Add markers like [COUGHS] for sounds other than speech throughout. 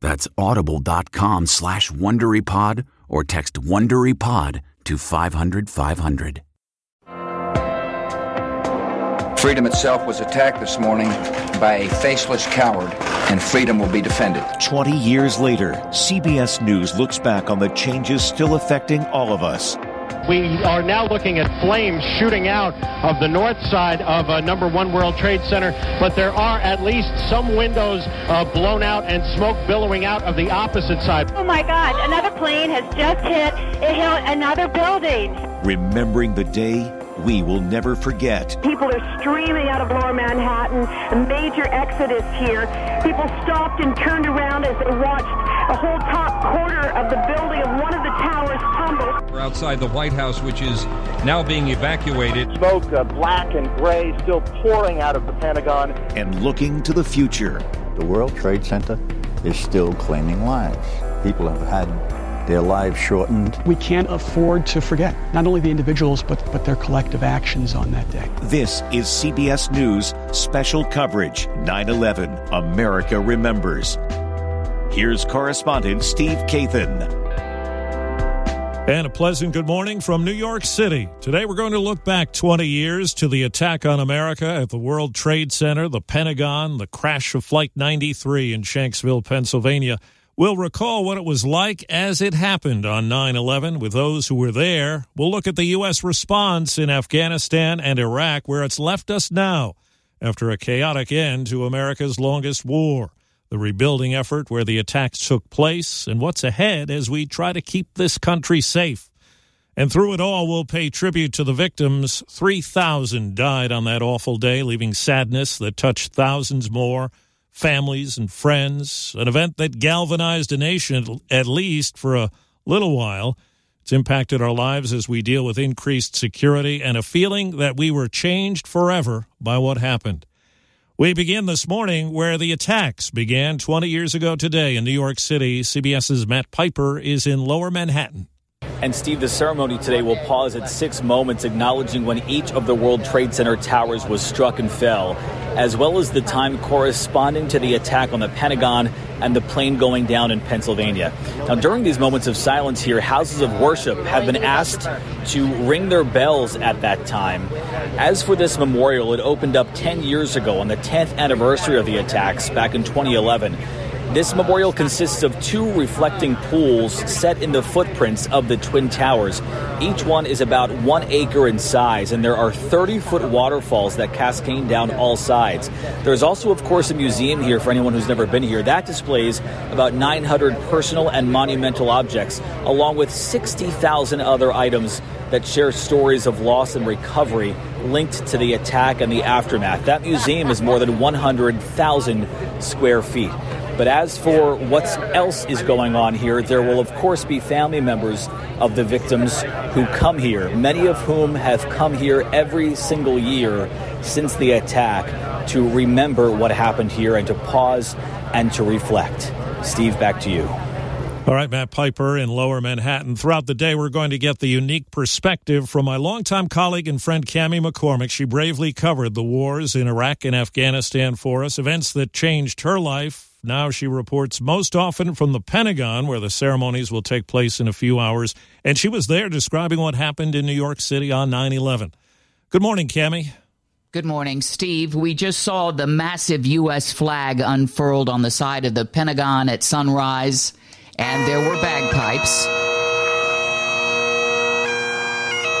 That's audible.com slash WonderyPod or text WonderyPod to 500 500. Freedom itself was attacked this morning by a faceless coward, and freedom will be defended. 20 years later, CBS News looks back on the changes still affecting all of us we are now looking at flames shooting out of the north side of uh, number one World Trade Center, but there are at least some windows uh, blown out and smoke billowing out of the opposite side. Oh my God, another plane has just hit, it hit another building. Remembering the day we will never forget. People are streaming out of lower Manhattan, a major exodus here. People stopped and turned around as they watched a whole top quarter of the building of one of the towers tumble. We're outside the White House, which is now being evacuated. Smoke, uh, black and gray, still pouring out of the Pentagon. And looking to the future. The World Trade Center is still claiming lives. People have had their lives shortened. We can't afford to forget not only the individuals, but, but their collective actions on that day. This is CBS News special coverage 9 11 America Remembers. Here's correspondent Steve Kathan. And a pleasant good morning from New York City. Today we're going to look back 20 years to the attack on America at the World Trade Center, the Pentagon, the crash of Flight 93 in Shanksville, Pennsylvania. We'll recall what it was like as it happened on 9 11 with those who were there. We'll look at the U.S. response in Afghanistan and Iraq, where it's left us now after a chaotic end to America's longest war the rebuilding effort where the attacks took place, and what's ahead as we try to keep this country safe. And through it all, we'll pay tribute to the victims. 3,000 died on that awful day, leaving sadness that touched thousands more, families and friends, an event that galvanized a nation, at least for a little while. It's impacted our lives as we deal with increased security and a feeling that we were changed forever by what happened. We begin this morning where the attacks began 20 years ago today in New York City. CBS's Matt Piper is in lower Manhattan. And Steve, the ceremony today will pause at six moments, acknowledging when each of the World Trade Center towers was struck and fell, as well as the time corresponding to the attack on the Pentagon and the plane going down in Pennsylvania. Now, during these moments of silence here, houses of worship have been asked to ring their bells at that time. As for this memorial, it opened up 10 years ago on the 10th anniversary of the attacks back in 2011. This memorial consists of two reflecting pools set in the footprints of the Twin Towers. Each one is about one acre in size, and there are 30 foot waterfalls that cascade down all sides. There's also, of course, a museum here for anyone who's never been here. That displays about 900 personal and monumental objects, along with 60,000 other items that share stories of loss and recovery linked to the attack and the aftermath. That museum is more than 100,000 square feet. But as for what else is going on here, there will of course be family members of the victims who come here, many of whom have come here every single year since the attack to remember what happened here and to pause and to reflect. Steve, back to you. All right, Matt Piper in Lower Manhattan. Throughout the day, we're going to get the unique perspective from my longtime colleague and friend Cami McCormick. She bravely covered the wars in Iraq and Afghanistan for us, events that changed her life. Now she reports most often from the Pentagon, where the ceremonies will take place in a few hours. And she was there describing what happened in New York City on 9 11. Good morning, Cami. Good morning, Steve. We just saw the massive U.S. flag unfurled on the side of the Pentagon at sunrise and there were bagpipes.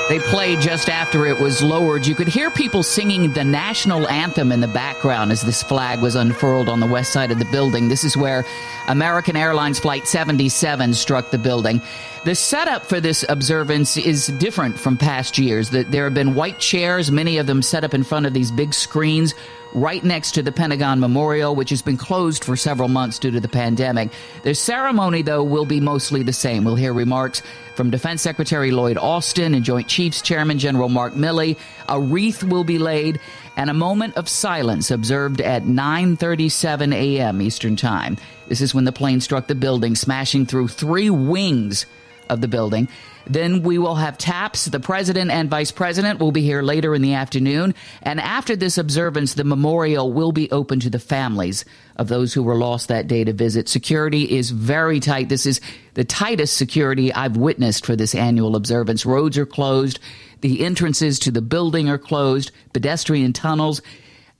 They played just after it was lowered. You could hear people singing the national anthem in the background as this flag was unfurled on the west side of the building. This is where American Airlines Flight 77 struck the building. The setup for this observance is different from past years. There have been white chairs, many of them set up in front of these big screens right next to the Pentagon Memorial, which has been closed for several months due to the pandemic. The ceremony, though, will be mostly the same. We'll hear remarks from Defense Secretary Lloyd Austin and Joint Chiefs Chairman General Mark Milley. A wreath will be laid and a moment of silence observed at 9:37 a.m. Eastern Time. This is when the plane struck the building, smashing through three wings of the building. Then we will have taps. The president and vice president will be here later in the afternoon. And after this observance, the memorial will be open to the families of those who were lost that day to visit. Security is very tight. This is the tightest security I've witnessed for this annual observance. Roads are closed. The entrances to the building are closed. Pedestrian tunnels.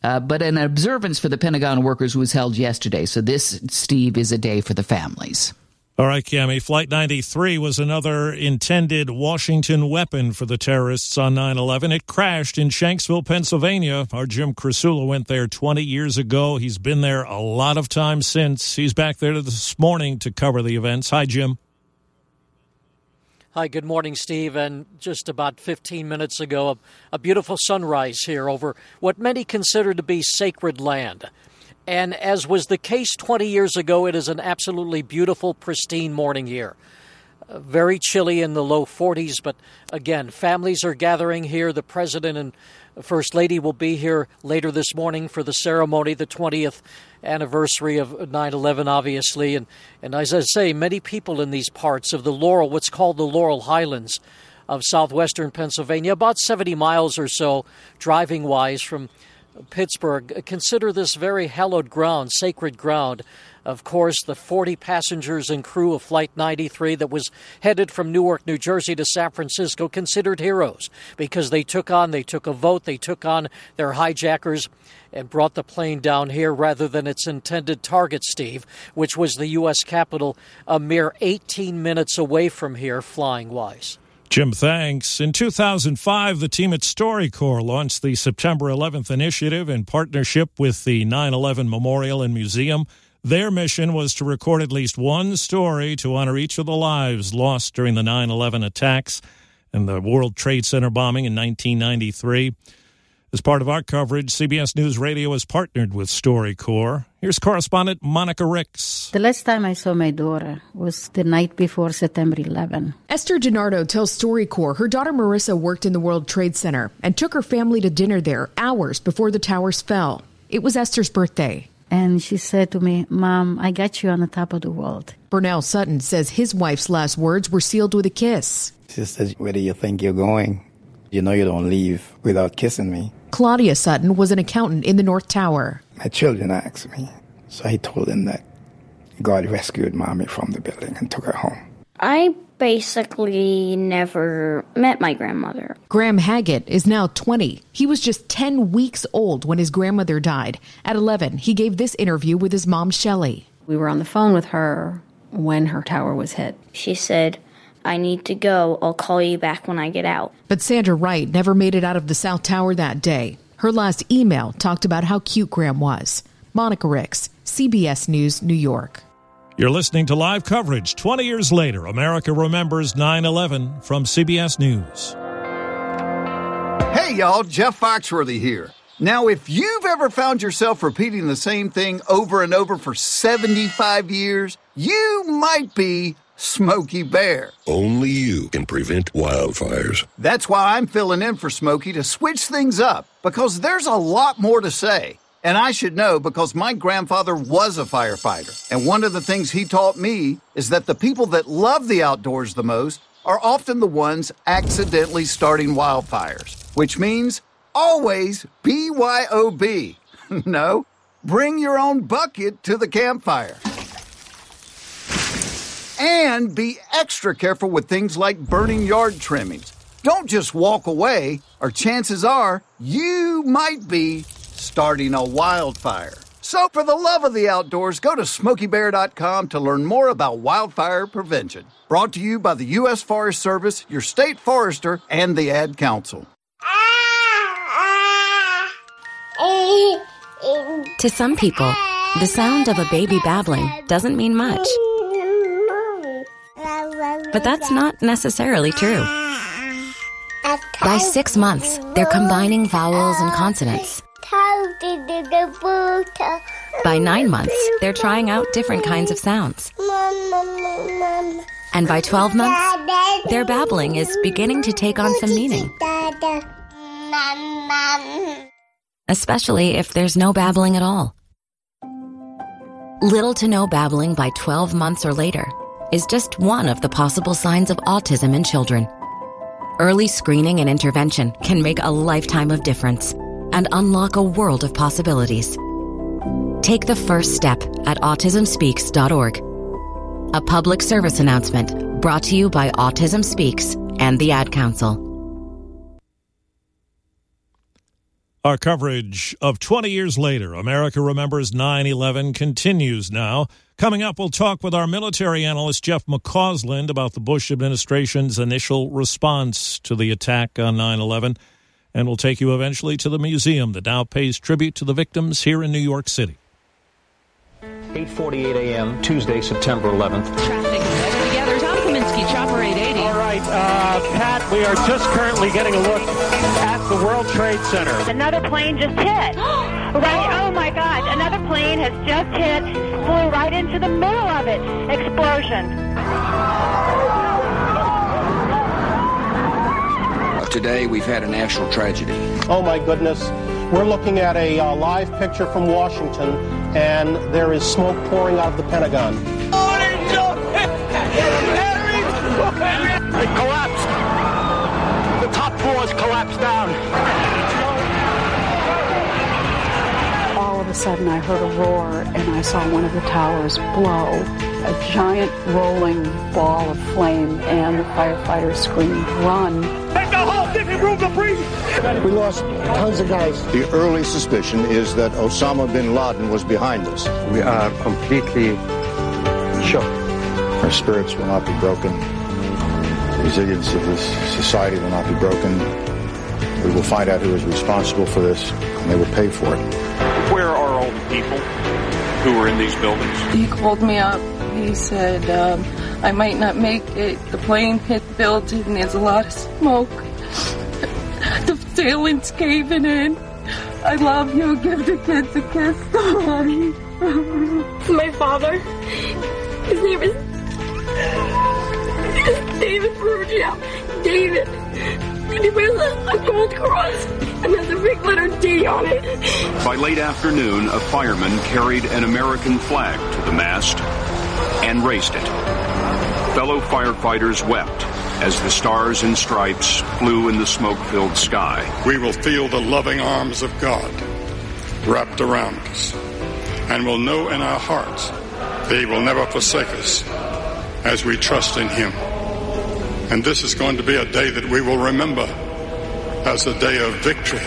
Uh, but an observance for the Pentagon workers was held yesterday. So this, Steve, is a day for the families. All right, Cami. Flight 93 was another intended Washington weapon for the terrorists on 9 11. It crashed in Shanksville, Pennsylvania. Our Jim Krasula went there 20 years ago. He's been there a lot of times since. He's back there this morning to cover the events. Hi, Jim. Hi, good morning, Steve. And just about 15 minutes ago, a, a beautiful sunrise here over what many consider to be sacred land. And as was the case 20 years ago, it is an absolutely beautiful, pristine morning here. Uh, very chilly in the low 40s, but again, families are gathering here. The president and first lady will be here later this morning for the ceremony, the 20th anniversary of 9 11, obviously. And, and as I say, many people in these parts of the Laurel, what's called the Laurel Highlands of southwestern Pennsylvania, about 70 miles or so driving wise from Pittsburgh consider this very hallowed ground, sacred ground. Of course, the 40 passengers and crew of Flight 93 that was headed from Newark, New Jersey to San Francisco considered heroes because they took on, they took a vote, they took on their hijackers and brought the plane down here rather than its intended target, Steve, which was the U.S. Capitol a mere 18 minutes away from here, flying wise. Jim, thanks. In 2005, the team at StoryCorps launched the September 11th initiative in partnership with the 9 11 Memorial and Museum. Their mission was to record at least one story to honor each of the lives lost during the 9 11 attacks and the World Trade Center bombing in 1993. As part of our coverage, CBS News Radio has partnered with StoryCorps. Here's correspondent Monica Ricks. The last time I saw my daughter was the night before September 11. Esther DiNardo tells StoryCorps her daughter Marissa worked in the World Trade Center and took her family to dinner there hours before the towers fell. It was Esther's birthday. And she said to me, Mom, I got you on the top of the world. Burnell Sutton says his wife's last words were sealed with a kiss. She says, Where do you think you're going? You know you don't leave without kissing me. Claudia Sutton was an accountant in the North Tower. My children asked me, so I told them that God rescued mommy from the building and took her home. I basically never met my grandmother. Graham Haggett is now 20. He was just 10 weeks old when his grandmother died. At 11, he gave this interview with his mom, Shelley. We were on the phone with her when her tower was hit. She said, I need to go. I'll call you back when I get out. But Sandra Wright never made it out of the South Tower that day. Her last email talked about how cute Graham was. Monica Ricks, CBS News, New York. You're listening to live coverage 20 years later. America remembers 9 11 from CBS News. Hey, y'all, Jeff Foxworthy here. Now, if you've ever found yourself repeating the same thing over and over for 75 years, you might be Smokey Bear. Only you can prevent wildfires. That's why I'm filling in for Smokey to switch things up, because there's a lot more to say. And I should know because my grandfather was a firefighter. And one of the things he taught me is that the people that love the outdoors the most are often the ones accidentally starting wildfires, which means always BYOB. [LAUGHS] no, bring your own bucket to the campfire. And be extra careful with things like burning yard trimmings. Don't just walk away, or chances are you might be starting a wildfire. So, for the love of the outdoors, go to smokeybear.com to learn more about wildfire prevention. Brought to you by the U.S. Forest Service, your state forester, and the Ad Council. To some people, the sound of a baby babbling doesn't mean much. But that's not necessarily true. By six months, they're combining vowels and consonants. By nine months, they're trying out different kinds of sounds. And by 12 months, their babbling is beginning to take on some meaning. Especially if there's no babbling at all. Little to no babbling by 12 months or later is just one of the possible signs of autism in children. Early screening and intervention can make a lifetime of difference and unlock a world of possibilities. Take the first step at autismspeaks.org. A public service announcement brought to you by Autism Speaks and the Ad Council. Our coverage of 20 years later, America Remembers 9 11, continues now. Coming up, we'll talk with our military analyst, Jeff McCausland, about the Bush administration's initial response to the attack on 9 11. And we'll take you eventually to the museum that now pays tribute to the victims here in New York City. 8:48 a.m. Tuesday, September 11th. Traffic together. Tom Kaminski, Chopper 880. All right, uh, Pat, we are just currently getting a look at the World Trade Center. Another plane just hit. [GASPS] right, oh my God, another plane has just hit, flew right into the middle of it. Explosion. Today, we've had a national tragedy. Oh my goodness. We're looking at a uh, live picture from Washington, and there is smoke pouring out of the Pentagon. It collapsed. The top floors collapsed down. All of a sudden, I heard a roar, and I saw one of the towers blow. A giant rolling ball of flame, and the firefighters screamed, Run! Make the whole different room to breathe. We lost tons of guys. The early suspicion is that Osama bin Laden was behind this. We are completely shocked. Our spirits will not be broken. The resilience of this society will not be broken. We will find out who is responsible for this, and they will pay for it. Where are all the people who were in these buildings? He called me up. He said, um, I might not make it. The plane hit the building. There's a lot of smoke. the ceiling's caving in. I love you. Give the kids a kiss. [LAUGHS] My father. His name is David Ferrugia. David. And he wears a, a gold cross and has a big letter D on it. By late afternoon, a fireman carried an American flag to the mast and raised it. Fellow firefighters wept as the stars and stripes flew in the smoke filled sky. We will feel the loving arms of God wrapped around us and will know in our hearts that He will never forsake us as we trust in Him. And this is going to be a day that we will remember as a day of victory.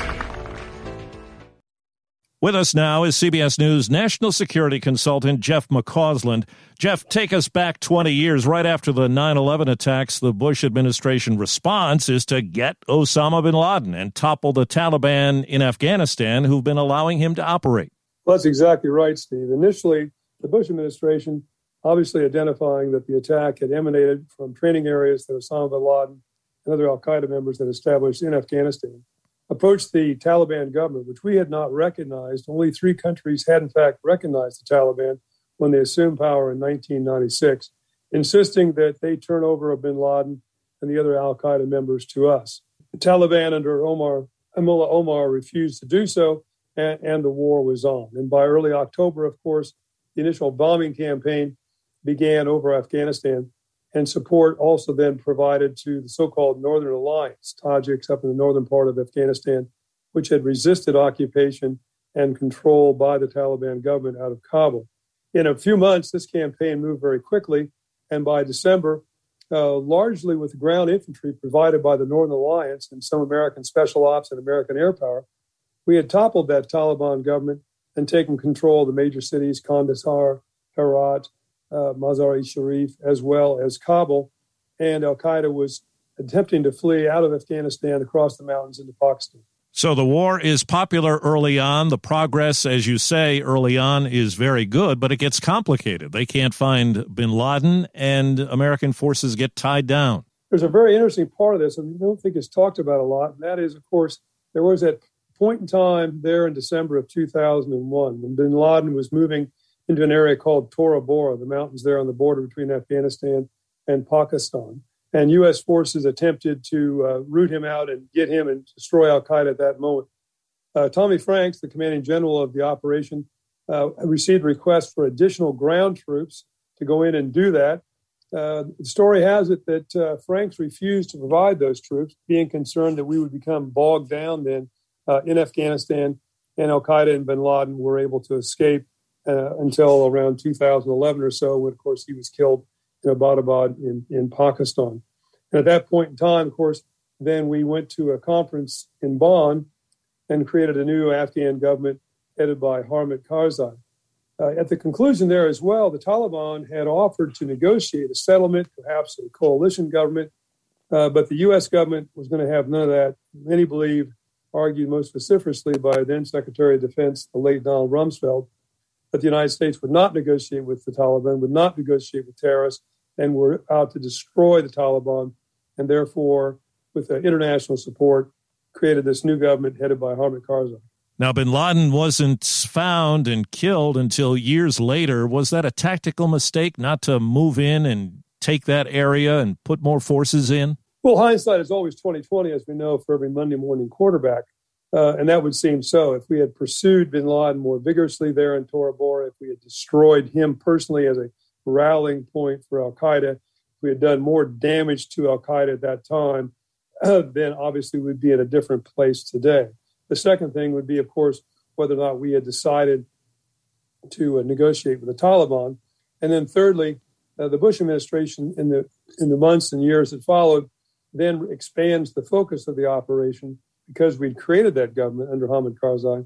With us now is CBS News national security consultant Jeff McCausland. Jeff, take us back 20 years. Right after the 9 11 attacks, the Bush administration response is to get Osama bin Laden and topple the Taliban in Afghanistan who've been allowing him to operate. Well, that's exactly right, Steve. Initially, the Bush administration, obviously identifying that the attack had emanated from training areas that Osama bin Laden and other Al Qaeda members had established in Afghanistan approached the Taliban government, which we had not recognized. Only three countries had, in fact, recognized the Taliban when they assumed power in 1996. insisting that they turn over bin Laden and the other Al Qaeda members to us. The Taliban under Omar Mullah Omar refused to do so, and, and the war was on. And by early October, of course, the initial bombing campaign began over Afghanistan, and support also then provided to the so called Northern Alliance, Tajiks up in the northern part of Afghanistan, which had resisted occupation and control by the Taliban government out of Kabul. In a few months, this campaign moved very quickly, and by December, uh, largely with ground infantry provided by the Northern Alliance and some American special ops and American air power, we had toppled that Taliban government and taken control of the major cities, Kandahar, Herat, uh, Mazar-e Sharif, as well as Kabul. And Al Qaeda was attempting to flee out of Afghanistan across the mountains into Pakistan. So the war is popular early on. The progress, as you say, early on is very good, but it gets complicated. They can't find bin Laden, and American forces get tied down. There's a very interesting part of this, and I don't think it's talked about a lot, and that is, of course, there was that point in time there in December of 2001 when bin Laden was moving into an area called Tora Bora, the mountains there on the border between Afghanistan and Pakistan. And U.S. forces attempted to uh, root him out and get him and destroy Al Qaeda at that moment. Uh, Tommy Franks, the commanding general of the operation, uh, received requests for additional ground troops to go in and do that. Uh, the story has it that uh, Franks refused to provide those troops, being concerned that we would become bogged down then uh, in Afghanistan, and Al Qaeda and bin Laden were able to escape uh, until around 2011 or so, when, of course, he was killed in Abbottabad in, in Pakistan. And at that point in time, of course, then we went to a conference in Bonn and created a new Afghan government headed by Hamid Karzai. Uh, at the conclusion there as well, the Taliban had offered to negotiate a settlement, perhaps a coalition government, uh, but the U.S. government was going to have none of that. Many believe, argued most vociferously by then Secretary of Defense, the late Donald Rumsfeld, that the United States would not negotiate with the Taliban, would not negotiate with terrorists, and were out to destroy the Taliban, and therefore, with international support, created this new government headed by Hamid Karzai. Now, bin Laden wasn't found and killed until years later. Was that a tactical mistake not to move in and take that area and put more forces in? Well, hindsight is always 2020, as we know, for every Monday morning quarterback. Uh, and that would seem so. If we had pursued bin Laden more vigorously there in Tora Bora, if we had destroyed him personally as a rallying point for Al Qaeda, if we had done more damage to Al Qaeda at that time, uh, [CLEARS THROAT] then obviously we'd be in a different place today. The second thing would be, of course, whether or not we had decided to uh, negotiate with the Taliban. And then thirdly, uh, the Bush administration in the in the months and years that followed then expands the focus of the operation because we'd created that government under Hamid Karzai,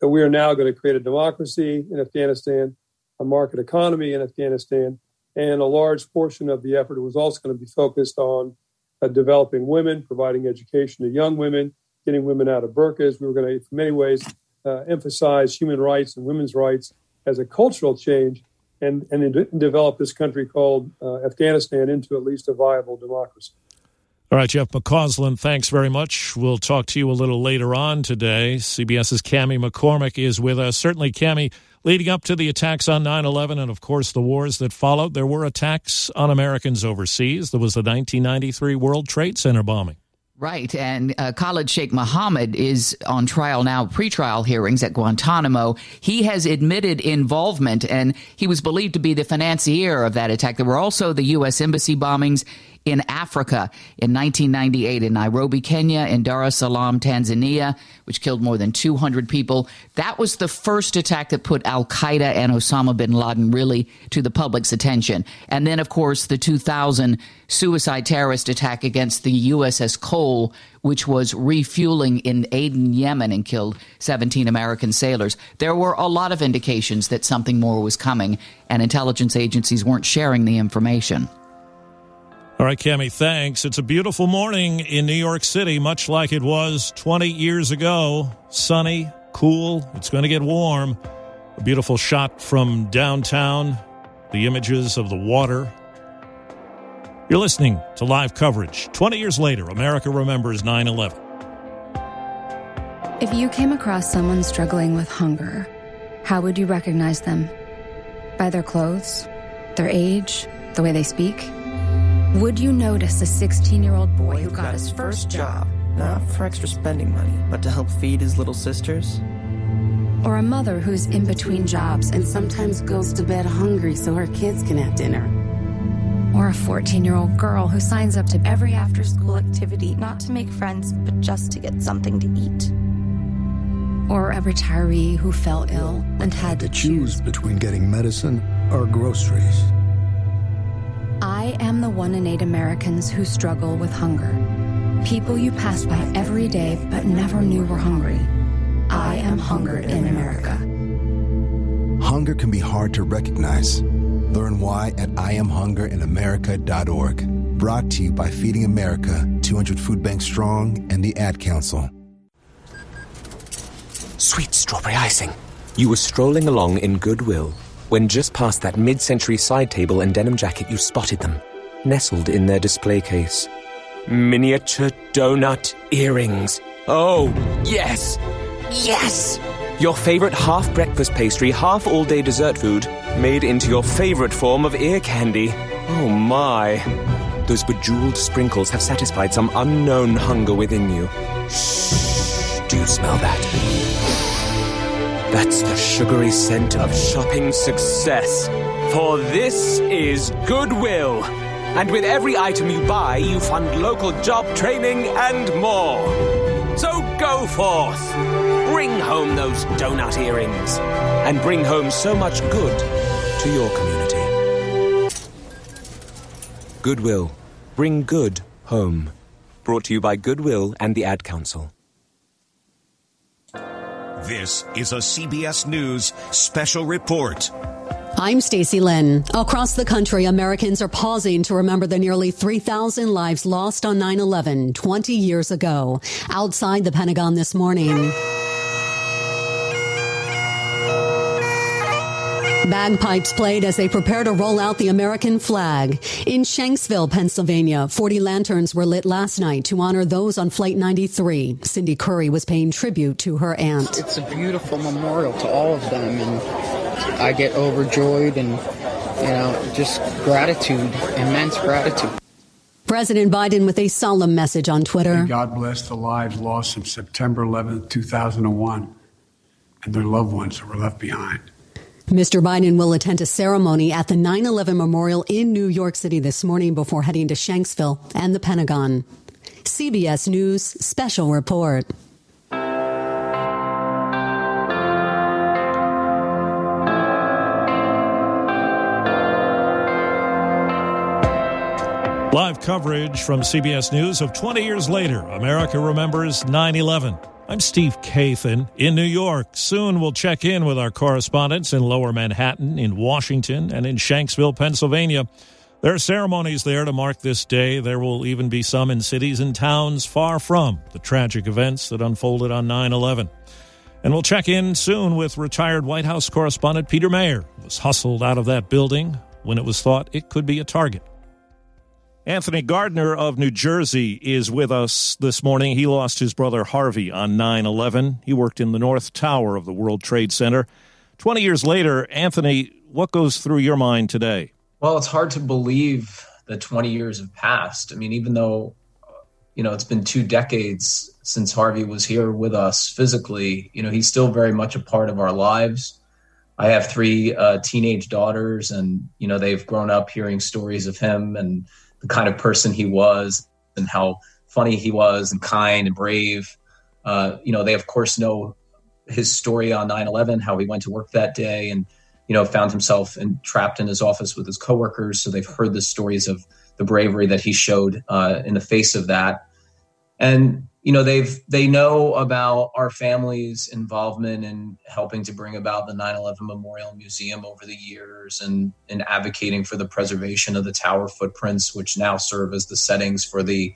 that we are now going to create a democracy in Afghanistan, a market economy in Afghanistan, and a large portion of the effort was also going to be focused on uh, developing women, providing education to young women, getting women out of burqas. We were going to, in many ways, uh, emphasize human rights and women's rights as a cultural change and, and develop this country called uh, Afghanistan into at least a viable democracy. All right, Jeff McCausland, thanks very much. We'll talk to you a little later on today. CBS's Cami McCormick is with us. Certainly, Cami, leading up to the attacks on 9 11 and, of course, the wars that followed, there were attacks on Americans overseas. There was the 1993 World Trade Center bombing. Right. And uh, Khalid Sheikh Mohammed is on trial now, pretrial hearings at Guantanamo. He has admitted involvement and he was believed to be the financier of that attack. There were also the U.S. Embassy bombings in Africa in 1998 in Nairobi, Kenya, in Dar es Salaam, Tanzania, which killed more than 200 people. That was the first attack that put Al Qaeda and Osama bin Laden really to the public's attention. And then, of course, the 2000 suicide terrorist attack against the USS Cole, which was refueling in Aden, Yemen, and killed 17 American sailors. There were a lot of indications that something more was coming, and intelligence agencies weren't sharing the information. All right, Cami, thanks. It's a beautiful morning in New York City, much like it was 20 years ago. Sunny, cool, it's going to get warm. A beautiful shot from downtown, the images of the water. You're listening to live coverage. 20 years later, America remembers 9 11. If you came across someone struggling with hunger, how would you recognize them? By their clothes, their age, the way they speak? Would you notice a 16 year old boy who got his first job? Not for extra spending money, but to help feed his little sisters? Or a mother who's in between jobs and sometimes goes to bed hungry so her kids can have dinner? Or a 14 year old girl who signs up to every after school activity not to make friends, but just to get something to eat? Or a retiree who fell ill and had to choose between getting medicine or groceries. I am the one in eight Americans who struggle with hunger. People you pass by every day but never knew were hungry. I am hunger in America. Hunger can be hard to recognize. Learn why at IamHungerInAmerica.org. Brought to you by Feeding America, 200 Food Bank Strong, and the Ad Council. Sweet strawberry icing. You were strolling along in goodwill when just past that mid century side table and denim jacket you spotted them, nestled in their display case. Miniature donut earrings. Oh, yes! Yes! Your favorite half breakfast pastry, half all day dessert food, made into your favorite form of ear candy. Oh my. Those bejeweled sprinkles have satisfied some unknown hunger within you. Shh. Do you smell that? That's the sugary scent of shopping success. For this is Goodwill. And with every item you buy, you fund local job training and more. So go forth. Bring home those donut earrings. And bring home so much good to your community. Goodwill. Bring good home. Brought to you by Goodwill and the Ad Council. This is a CBS News special report. I'm Stacy Lynn. Across the country, Americans are pausing to remember the nearly 3,000 lives lost on 9-11 20 years ago. Outside the Pentagon this morning. Bagpipes played as they prepare to roll out the American flag. In Shanksville, Pennsylvania, 40 lanterns were lit last night to honor those on Flight 93. Cindy Curry was paying tribute to her aunt. It's a beautiful memorial to all of them, and I get overjoyed and, you know, just gratitude, immense gratitude. President Biden with a solemn message on Twitter. May God bless the lives lost on September 11, 2001, and their loved ones that were left behind. Mr. Biden will attend a ceremony at the 9 11 Memorial in New York City this morning before heading to Shanksville and the Pentagon. CBS News Special Report. Live coverage from CBS News of 20 years later, America remembers 9 11. I'm Steve Kathan in New York. Soon we'll check in with our correspondents in Lower Manhattan, in Washington, and in Shanksville, Pennsylvania. There are ceremonies there to mark this day. There will even be some in cities and towns far from the tragic events that unfolded on 9 11. And we'll check in soon with retired White House correspondent Peter Maer, who was hustled out of that building when it was thought it could be a target. Anthony Gardner of New Jersey is with us this morning. He lost his brother Harvey on 9 11. He worked in the North Tower of the World Trade Center. 20 years later, Anthony, what goes through your mind today? Well, it's hard to believe that 20 years have passed. I mean, even though, you know, it's been two decades since Harvey was here with us physically, you know, he's still very much a part of our lives. I have three uh, teenage daughters, and, you know, they've grown up hearing stories of him and the kind of person he was and how funny he was and kind and brave. Uh, you know, they of course know his story on 9/11, how he went to work that day and you know found himself trapped in his office with his coworkers. So they've heard the stories of the bravery that he showed uh, in the face of that, and you know they've they know about our family's involvement in helping to bring about the 9-11 memorial museum over the years and in advocating for the preservation of the tower footprints which now serve as the settings for the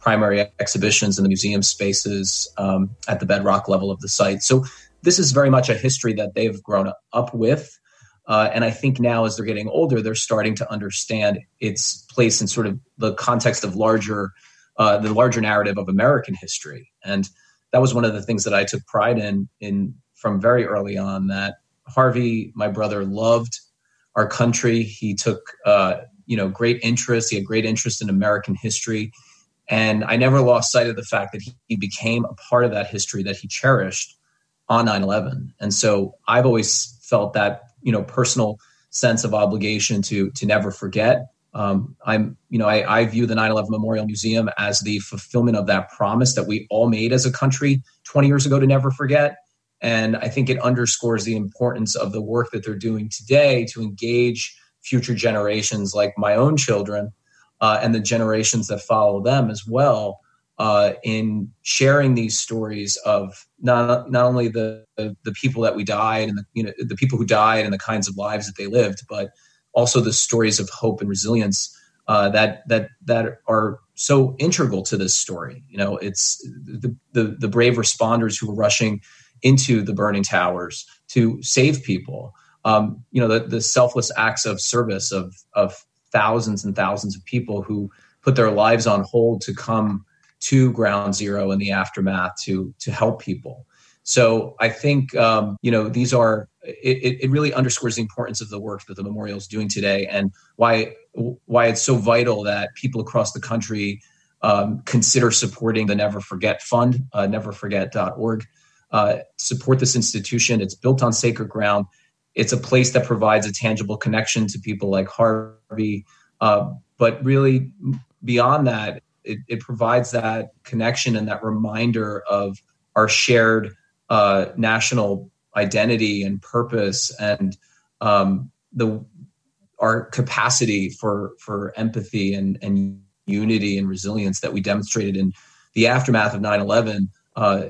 primary exhibitions in the museum spaces um, at the bedrock level of the site. So this is very much a history that they've grown up with uh, and I think now, as they're getting older, they're starting to understand its place in sort of the context of larger uh, the larger narrative of American history. And that was one of the things that I took pride in in from very early on. That Harvey, my brother, loved our country. He took uh, you know great interest. He had great interest in American history, and I never lost sight of the fact that he, he became a part of that history that he cherished on 9/11. And so I've always felt that you know personal sense of obligation to to never forget. Um, I'm, you know, I, I view the 9/11 Memorial Museum as the fulfillment of that promise that we all made as a country 20 years ago to never forget. And I think it underscores the importance of the work that they're doing today to engage future generations, like my own children, uh, and the generations that follow them as well, uh, in sharing these stories of not not only the, the, the people that we died and the you know the people who died and the kinds of lives that they lived, but also the stories of hope and resilience uh, that that that are so integral to this story. You know, it's the, the the brave responders who were rushing into the burning towers to save people. Um, you know, the, the selfless acts of service of of thousands and thousands of people who put their lives on hold to come to ground zero in the aftermath to to help people. So I think um, you know these are it, it really underscores the importance of the work that the memorial is doing today and why why it's so vital that people across the country um, consider supporting the Never Forget Fund, uh, neverforget.org. Uh, support this institution. It's built on sacred ground. It's a place that provides a tangible connection to people like Harvey. Uh, but really, beyond that, it, it, provides that connection and that reminder of our shared uh, national identity and purpose and um, the our capacity for for empathy and and unity and resilience that we demonstrated in the aftermath of 9-11 uh,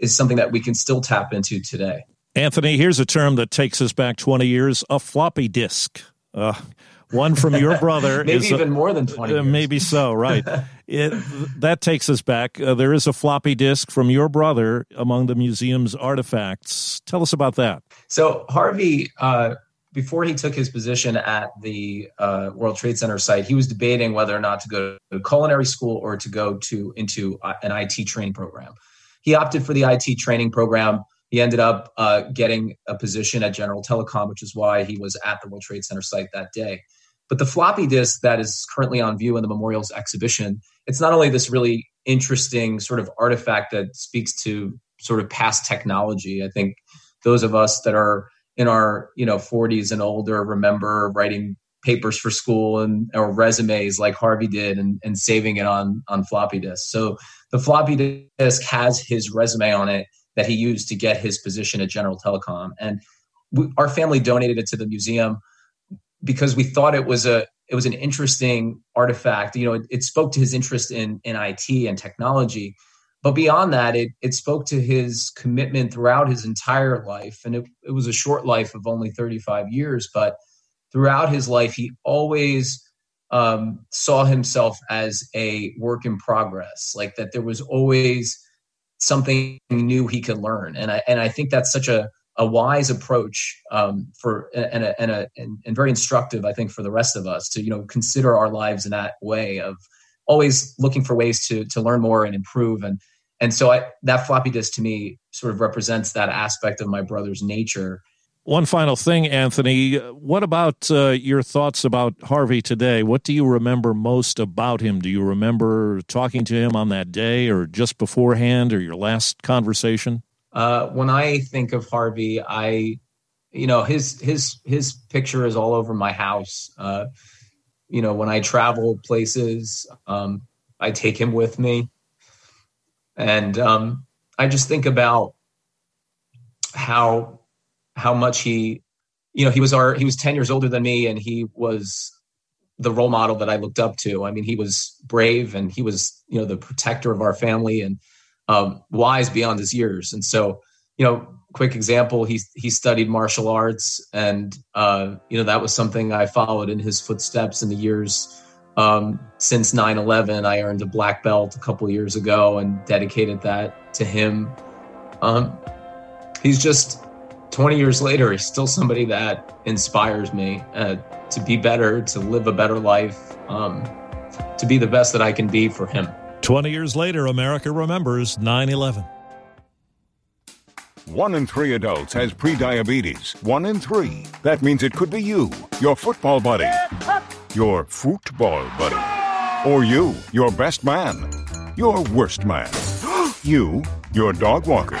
is something that we can still tap into today. Anthony here's a term that takes us back 20 years a floppy disk. Uh, one from your brother [LAUGHS] maybe is even a, more than 20 uh, maybe so right [LAUGHS] it, that takes us back. Uh, there is a floppy disk from your brother among the museum's artifacts. Tell us about that. So harvey uh, before he took his position at the uh, world trade center site he was debating whether or not to go to culinary school or to go to into uh, an it training program. He opted for the it training program. He ended up uh, getting a position at general telecom which is why he was at the world trade center site that day but the floppy disk that is currently on view in the memorials exhibition, it's not only this really interesting sort of artifact that speaks to sort of past technology. I think those of us that are in our you know 40s and older remember writing papers for school and or resumes like Harvey did and, and saving it on on floppy disk. So the floppy disk has his resume on it that he used to get his position at General Telecom. And we, our family donated it to the museum because we thought it was a it was an interesting artifact. You know, it, it spoke to his interest in in IT and technology, but beyond that, it it spoke to his commitment throughout his entire life. And it, it was a short life of only 35 years, but throughout his life, he always um, saw himself as a work in progress, like that there was always something new he could learn. And I and I think that's such a a wise approach um, for and a, and, a, and, very instructive, I think, for the rest of us to you know consider our lives in that way of always looking for ways to to learn more and improve and and so I, that floppy disk to me sort of represents that aspect of my brother's nature. One final thing, Anthony. What about uh, your thoughts about Harvey today? What do you remember most about him? Do you remember talking to him on that day or just beforehand or your last conversation? Uh, when I think of Harvey, I, you know, his his his picture is all over my house. Uh, you know, when I travel places, um, I take him with me, and um, I just think about how how much he, you know, he was our he was ten years older than me, and he was the role model that I looked up to. I mean, he was brave, and he was you know the protector of our family, and um, wise beyond his years. And so, you know, quick example, he he studied martial arts, and uh, you know that was something I followed in his footsteps in the years um, since 9/11. I earned a black belt a couple years ago and dedicated that to him. Um, he's just 20 years later, he's still somebody that inspires me uh, to be better, to live a better life, um, to be the best that I can be for him. 20 years later, America remembers 9 11. One in three adults has prediabetes. One in three. That means it could be you, your football buddy your football buddy. Or you, your best man. Your worst man. [GASPS] You, your dog walker.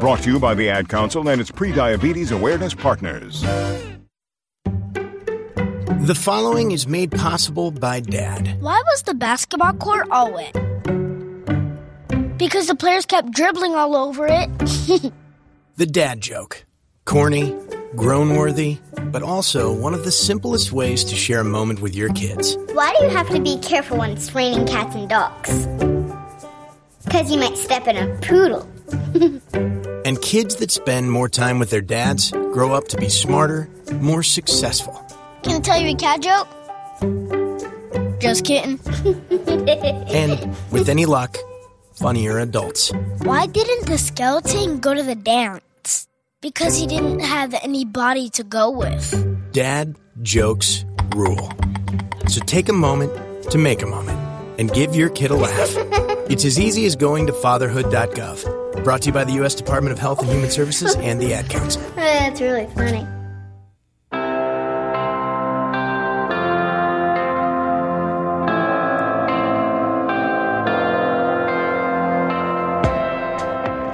Brought to you by the Ad Council and its pre-diabetes Awareness Partners. The following is made possible by Dad. Why was the basketball court all wet? Because the players kept dribbling all over it. [LAUGHS] the dad joke. Corny, groan worthy, but also one of the simplest ways to share a moment with your kids. Why do you have to be careful when it's raining cats and dogs? Because you might step in a poodle. [LAUGHS] and kids that spend more time with their dads grow up to be smarter, more successful. Can I tell you a cat joke? Just kidding. [LAUGHS] and with any luck, funnier adults. Why didn't the skeleton go to the dance? Because he didn't have any body to go with. Dad jokes rule. So take a moment to make a moment and give your kid a laugh. [LAUGHS] It's as easy as going to fatherhood.gov. Brought to you by the U.S. Department of Health and Human Services and the Ad Council. [LAUGHS] Uh, that's really funny.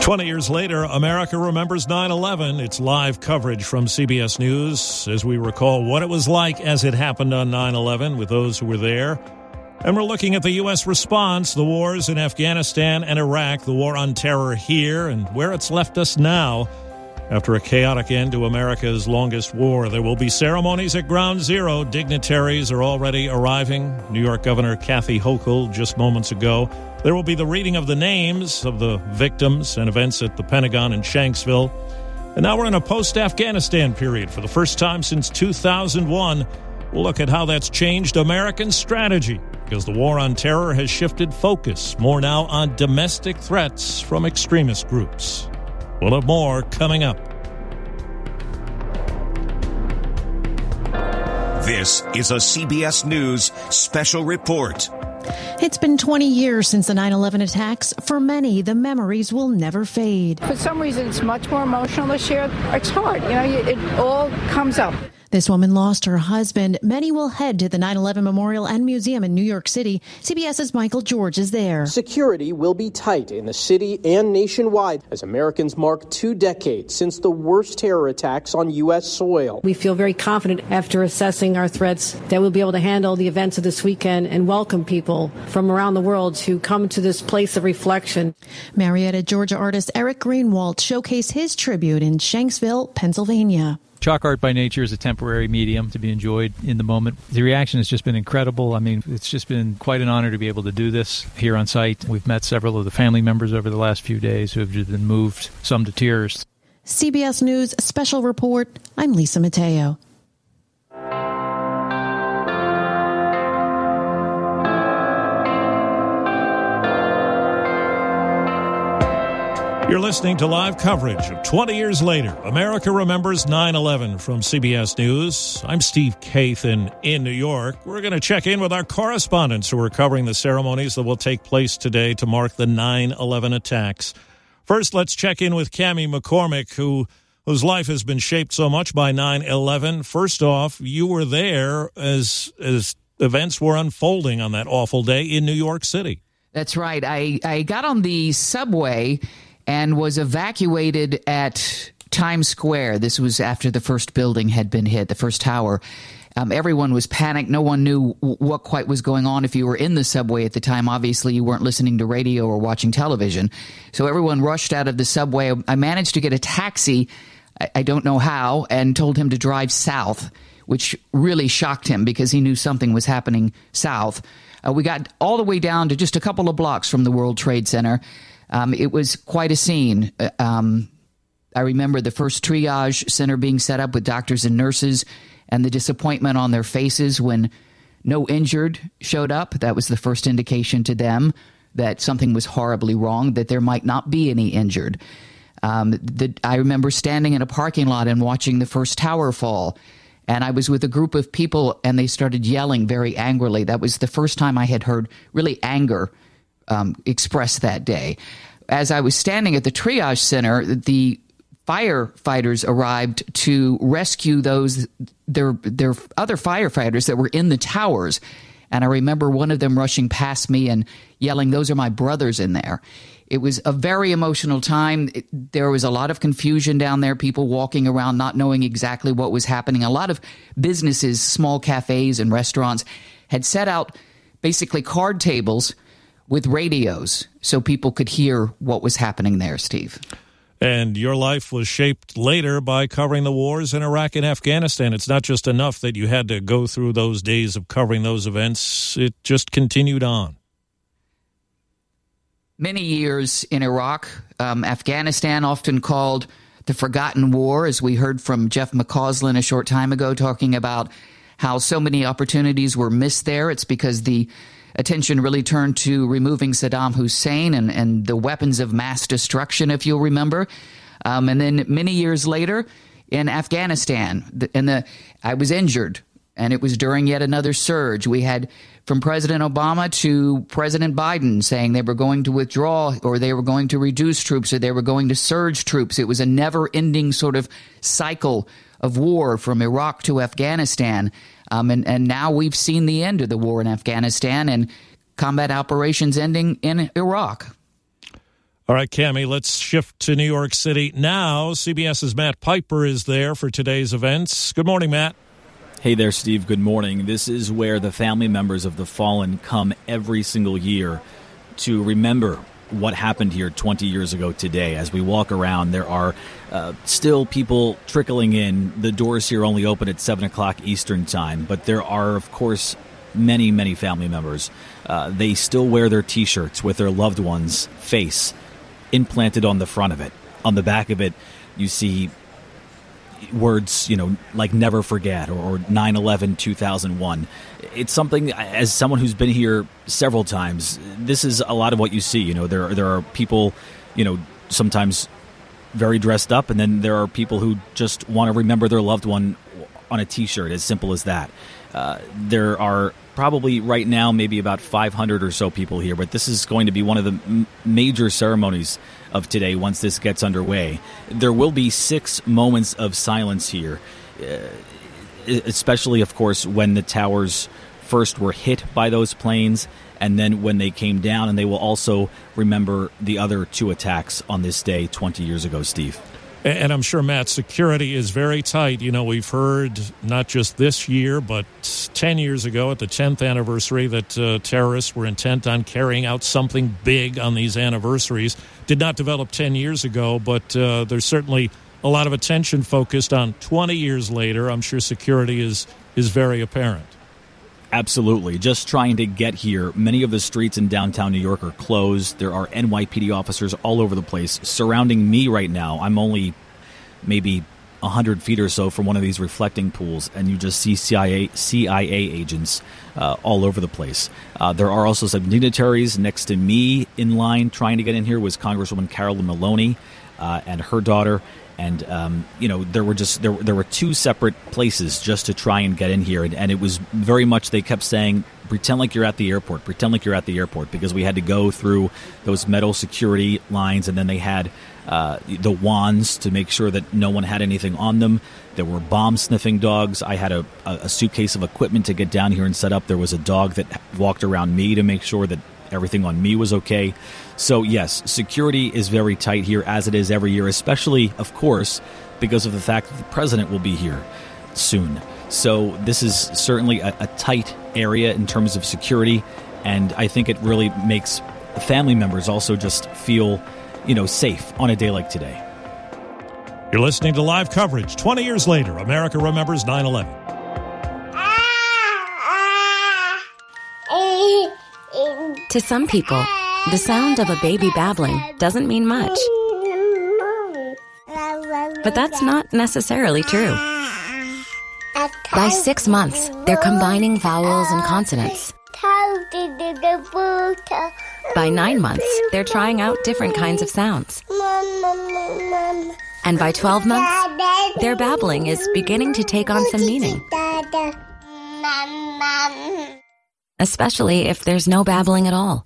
Twenty years later, America remembers 9 11. It's live coverage from CBS News as we recall what it was like as it happened on 9 11 with those who were there and we're looking at the U.S. response, the wars in Afghanistan and Iraq, the war on terror here, and where it's left us now. After a chaotic end to America's longest war, there will be ceremonies at Ground Zero. Dignitaries are already arriving. New York Governor Kathy Hochul just moments ago. There will be the reading of the names of the victims and events at the Pentagon in Shanksville. And now we're in a post Afghanistan period. For the first time since 2001, we'll look at how that's changed American strategy because the war on terror has shifted focus more now on domestic threats from extremist groups. We'll have more coming up. This is a CBS News special report. It's been 20 years since the 9 11 attacks. For many, the memories will never fade. For some reason, it's much more emotional this year. It's hard. You know, it all comes up. This woman lost her husband. Many will head to the 9 11 Memorial and Museum in New York City. CBS's Michael George is there. Security will be tight in the city and nationwide as Americans mark two decades since the worst terror attacks on U.S. soil. We feel very confident after assessing our threats that we'll be able to handle the events of this weekend and welcome people from around the world to come to this place of reflection. Marietta, Georgia artist Eric Greenwald showcased his tribute in Shanksville, Pennsylvania. Chalk art by nature is a temporary medium to be enjoyed in the moment. The reaction has just been incredible. I mean, it's just been quite an honor to be able to do this here on site. We've met several of the family members over the last few days who have just been moved, some to tears. CBS News Special Report. I'm Lisa Mateo. You're listening to live coverage of 20 years later. America remembers 9 11 from CBS News. I'm Steve Kathan in New York. We're going to check in with our correspondents who are covering the ceremonies that will take place today to mark the 9 11 attacks. First, let's check in with Cami McCormick, who whose life has been shaped so much by 9-11. First off, you were there as as events were unfolding on that awful day in New York City. That's right. I, I got on the subway and was evacuated at Times Square. This was after the first building had been hit, the first tower. Um, everyone was panicked. No one knew what quite was going on. If you were in the subway at the time, obviously you weren't listening to radio or watching television. So everyone rushed out of the subway. I managed to get a taxi. I, don't know how, and told him to drive south which really shocked him because he knew something was happening south. Uh, we got all the way down to just a couple of blocks from the World Trade Center. Um, it was quite a scene. Uh, um, I remember the first triage center being set up with doctors and nurses and the disappointment on their faces when no injured showed up. That was the first indication to them that something was horribly wrong, that there might not be any injured. Um, the, I remember standing in a parking lot and watching the first tower fall. And I was with a group of people and they started yelling very angrily. That was the first time I had heard really anger um, expressed that day. As I was standing at the triage center, the firefighters arrived to rescue those their their other firefighters that were in the towers. And I remember one of them rushing past me and yelling, "Those are my brothers in there." It was a very emotional time. It, there was a lot of confusion down there, people walking around not knowing exactly what was happening. A lot of businesses, small cafes and restaurants, had set out basically card tables with radios so people could hear what was happening there, Steve. And your life was shaped later by covering the wars in Iraq and Afghanistan. It's not just enough that you had to go through those days of covering those events, it just continued on many years in Iraq, um, Afghanistan, often called the Forgotten War, as we heard from Jeff McCausland a short time ago, talking about how so many opportunities were missed there. It's because the attention really turned to removing Saddam Hussein and, and the weapons of mass destruction, if you'll remember. Um, and then many years later, in Afghanistan, and the I was injured, and it was during yet another surge. We had from President Obama to President Biden saying they were going to withdraw or they were going to reduce troops or they were going to surge troops. It was a never ending sort of cycle of war from Iraq to Afghanistan. Um, and, and now we've seen the end of the war in Afghanistan and combat operations ending in Iraq. All right, Cami, let's shift to New York City now. CBS's Matt Piper is there for today's events. Good morning, Matt. Hey there, Steve. Good morning. This is where the family members of the fallen come every single year to remember what happened here 20 years ago today. As we walk around, there are uh, still people trickling in. The doors here only open at 7 o'clock Eastern Time, but there are, of course, many, many family members. Uh, they still wear their t shirts with their loved one's face implanted on the front of it. On the back of it, you see words, you know, like never forget or 9 11 2001. It's something, as someone who's been here several times, this is a lot of what you see. You know, there, there are people, you know, sometimes very dressed up, and then there are people who just want to remember their loved one on a t shirt, as simple as that. Uh, there are probably right now maybe about 500 or so people here, but this is going to be one of the m- major ceremonies of today once this gets underway. There will be six moments of silence here, uh, especially, of course, when the towers first were hit by those planes and then when they came down, and they will also remember the other two attacks on this day 20 years ago, Steve. And I'm sure, Matt, security is very tight. You know, we've heard not just this year, but 10 years ago at the 10th anniversary that uh, terrorists were intent on carrying out something big on these anniversaries. Did not develop 10 years ago, but uh, there's certainly a lot of attention focused on 20 years later. I'm sure security is, is very apparent. Absolutely. Just trying to get here. Many of the streets in downtown New York are closed. There are NYPD officers all over the place surrounding me right now. I'm only maybe 100 feet or so from one of these reflecting pools, and you just see CIA, CIA agents uh, all over the place. Uh, there are also some dignitaries next to me in line trying to get in here was Congresswoman Carolyn Maloney uh, and her daughter and um, you know there were just there, there were two separate places just to try and get in here. And, and, it was very much they kept saying pretend like you're at the airport. Pretend like you're at the airport. Because we had to go through those metal security lines and then they had uh, the wands to make sure that no one had anything on them. There were bomb sniffing dogs. I had a, a suitcase of equipment to get down here and set up. There was a dog that walked around me to make sure that everything on me was okay so, yes, security is very tight here, as it is every year, especially, of course, because of the fact that the president will be here soon. So, this is certainly a, a tight area in terms of security, and I think it really makes family members also just feel, you know, safe on a day like today. You're listening to live coverage 20 years later America Remembers 9 11. Ah, ah. To some people, the sound of a baby babbling doesn't mean much. But that's not necessarily true. By six months, they're combining vowels and consonants. By nine months, they're trying out different kinds of sounds. And by 12 months, their babbling is beginning to take on some meaning. Especially if there's no babbling at all.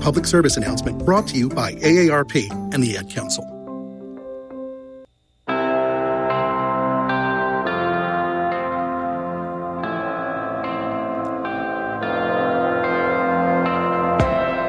Public service announcement brought to you by AARP and the Ad Council.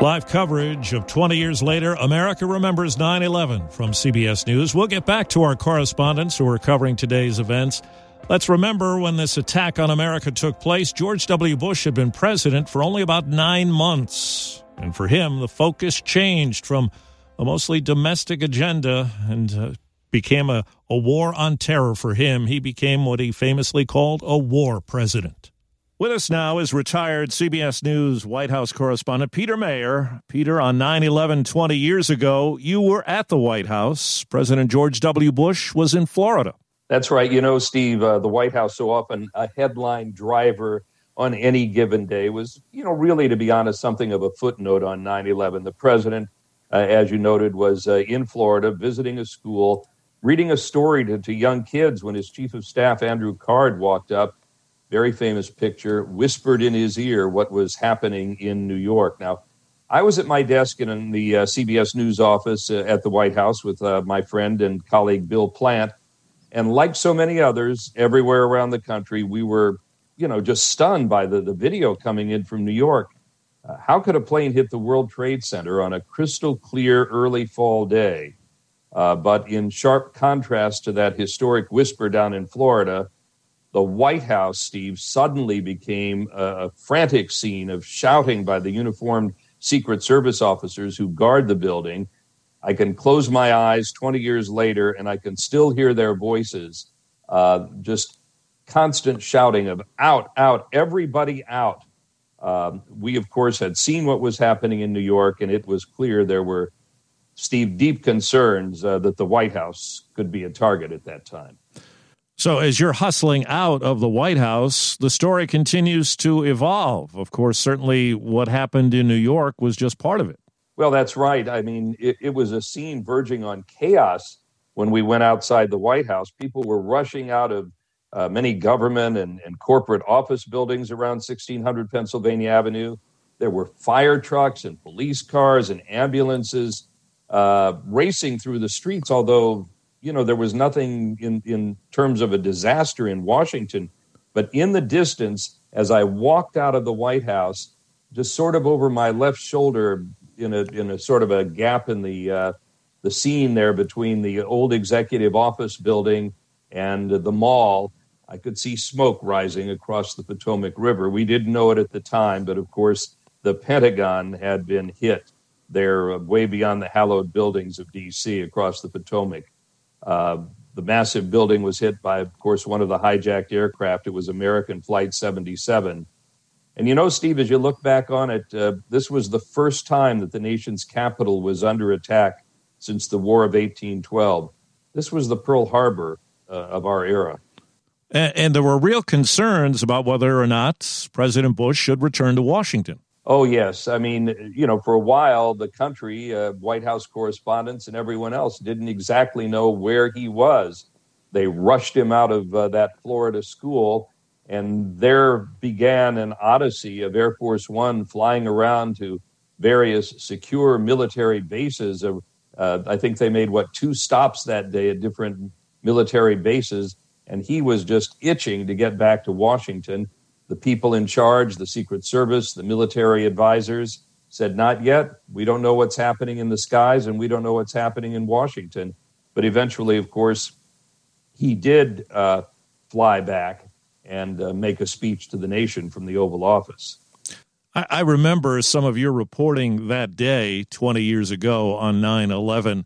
Live coverage of 20 years later, America remembers 9 11 from CBS News. We'll get back to our correspondents who are covering today's events. Let's remember when this attack on America took place, George W. Bush had been president for only about nine months. And for him, the focus changed from a mostly domestic agenda and uh, became a, a war on terror for him. He became what he famously called a war president. With us now is retired CBS News White House correspondent Peter Maer. Peter, on 9 11 20 years ago, you were at the White House. President George W. Bush was in Florida. That's right. You know, Steve, uh, the White House, so often a headline driver on any given day was, you know, really, to be honest, something of a footnote on 9 11. The president, uh, as you noted, was uh, in Florida visiting a school, reading a story to, to young kids when his chief of staff, Andrew Card, walked up very famous picture, whispered in his ear what was happening in New York. Now, I was at my desk in the uh, CBS News office uh, at the White House with uh, my friend and colleague Bill Plante. And like so many others everywhere around the country, we were, you know, just stunned by the, the video coming in from New York. Uh, how could a plane hit the World Trade Center on a crystal clear early fall day? Uh, but in sharp contrast to that historic whisper down in Florida, the White House, Steve, suddenly became a, frantic scene of shouting by the uniformed Secret Service officers who guard the building. I can close my eyes 20 years later and I can still hear their voices, uh, just constant shouting of out, out, everybody out. Um, we, of course, had seen what was happening in New York, and it was clear there were, Steve, deep concerns uh, that the White House could be a target at that time. So, as you're hustling out of the White House, the story continues to evolve. Of course, certainly what happened in New York was just part of it. Well, that's right. I mean, it, it, was a scene verging on chaos when we went outside the White House. People were rushing out of uh, many government and, and corporate office buildings around 1600 Pennsylvania Avenue. There were fire trucks and police cars and ambulances uh, racing through the streets, although you know, there was nothing in, in terms of a disaster in Washington. But in the distance, as I walked out of the White House, just sort of over my left shoulder, in a in a sort of a gap in the uh, the scene there between the old executive office building and the mall, I could see smoke rising across the Potomac River. We didn't know it at the time, but of course, the Pentagon had been hit there, uh, way beyond the hallowed buildings of D.C. across the Potomac. Uh, the massive building was hit by, of course, one of the hijacked aircraft. It was American Flight 77. And you know, Steve, as you look back on it, uh, this was the first time that the nation's capital was under attack since the War of 1812. This was the Pearl Harbor uh, of our era. And, and there were real concerns about whether or not President Bush should return to Washington. Oh, yes. I mean, you know, for a while, the country, uh, White House correspondents, and everyone else didn't exactly know where he was. They rushed him out of uh, that Florida school, and there began an odyssey of Air Force One flying around to various secure military bases. Uh, I think they made, what, two stops that day at different military bases, and he was just itching to get back to Washington the people in charge, the Secret Service, the military advisors, said, Not yet. We don't know what's happening in the skies, and we don't know what's happening in Washington. But eventually, of course, he did uh, fly back and uh, make a speech to the nation from the Oval Office. I, I remember some of your reporting that day 20 years ago on 9 11.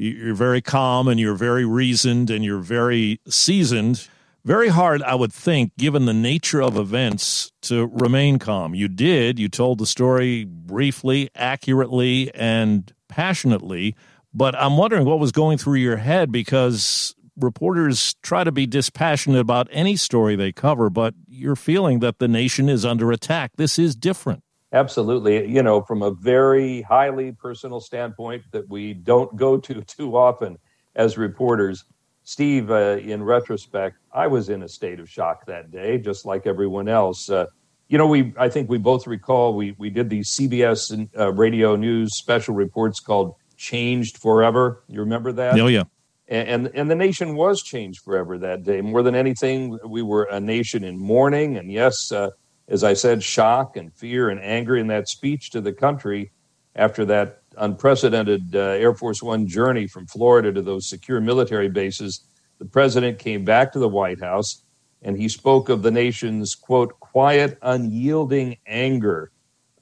You're very calm and you're very reasoned and you're very seasoned very hard, I would think, given the nature of events, to remain calm. You did. You told the story briefly, accurately, and passionately. But I'm wondering what was going through your head because reporters try to be dispassionate about any story they cover, but you're feeling that the nation is under attack. This is different. Absolutely. You know, from a very highly personal standpoint that we don't go to [LAUGHS] too often as reporters, Steve, uh, in retrospect, I was in a state of shock that day, just like everyone else. Uh, you know, we I think we both recall we we did these CBS uh, radio news special reports called "Changed Forever." You remember that? Oh yeah. And, and and the nation was changed forever that day. More than anything, we were a nation in mourning, and yes, uh, as I said, shock and fear and anger in that speech to the country after that unprecedented uh, Air Force One journey from Florida to those secure military bases, the president came back to the White House and he spoke of the nation's, quote, quiet, unyielding anger.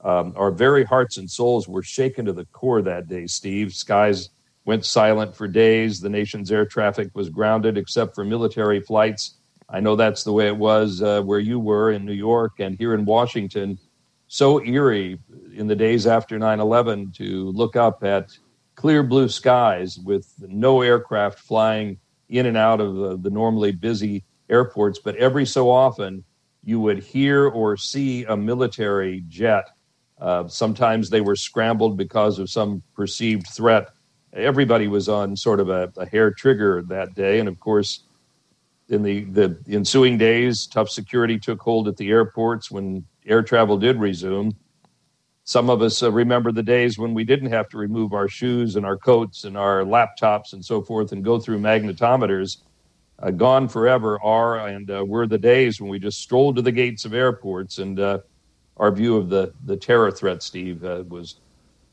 Um, our very hearts and souls were shaken to the core that day, Steve. Skies went silent for days. The nation's air traffic was grounded except for military flights. I know that's the way it was uh, where you were in New York and here in Washington so eerie in the days after 9 11 to look up at clear blue skies with no aircraft flying in and out of the, the normally busy airports. But every so often, you would hear or see a military jet. Uh, sometimes they were scrambled because of some perceived threat. Everybody was on sort of a, a hair trigger that day. And of course, in the, the ensuing days, tough security took hold at the airports when air travel did resume. Some of us uh, remember the days when we didn't have to remove our shoes and our coats and our laptops and so forth and go through magnetometers. Uh, gone forever are and uh, were the days when we just strolled to the gates of airports and uh, our view of the, the terror threat, Steve, uh, was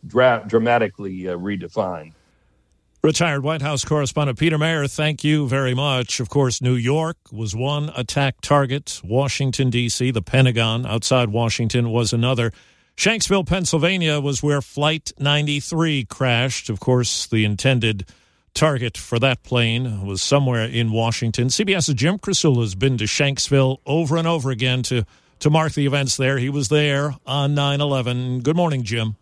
dra- dramatically uh, redefined. Retired White House correspondent Peter Maer, thank you very much. Of course, New York was one attack target. Washington, D.C., the Pentagon outside Washington was another. Shanksville, Pennsylvania was where Flight 93 crashed. Of course, the intended target for that plane was somewhere in Washington. CBS's Jim Krasula has been to Shanksville over and over again to, to mark the events there. He was there on 9 11. Good morning, Jim.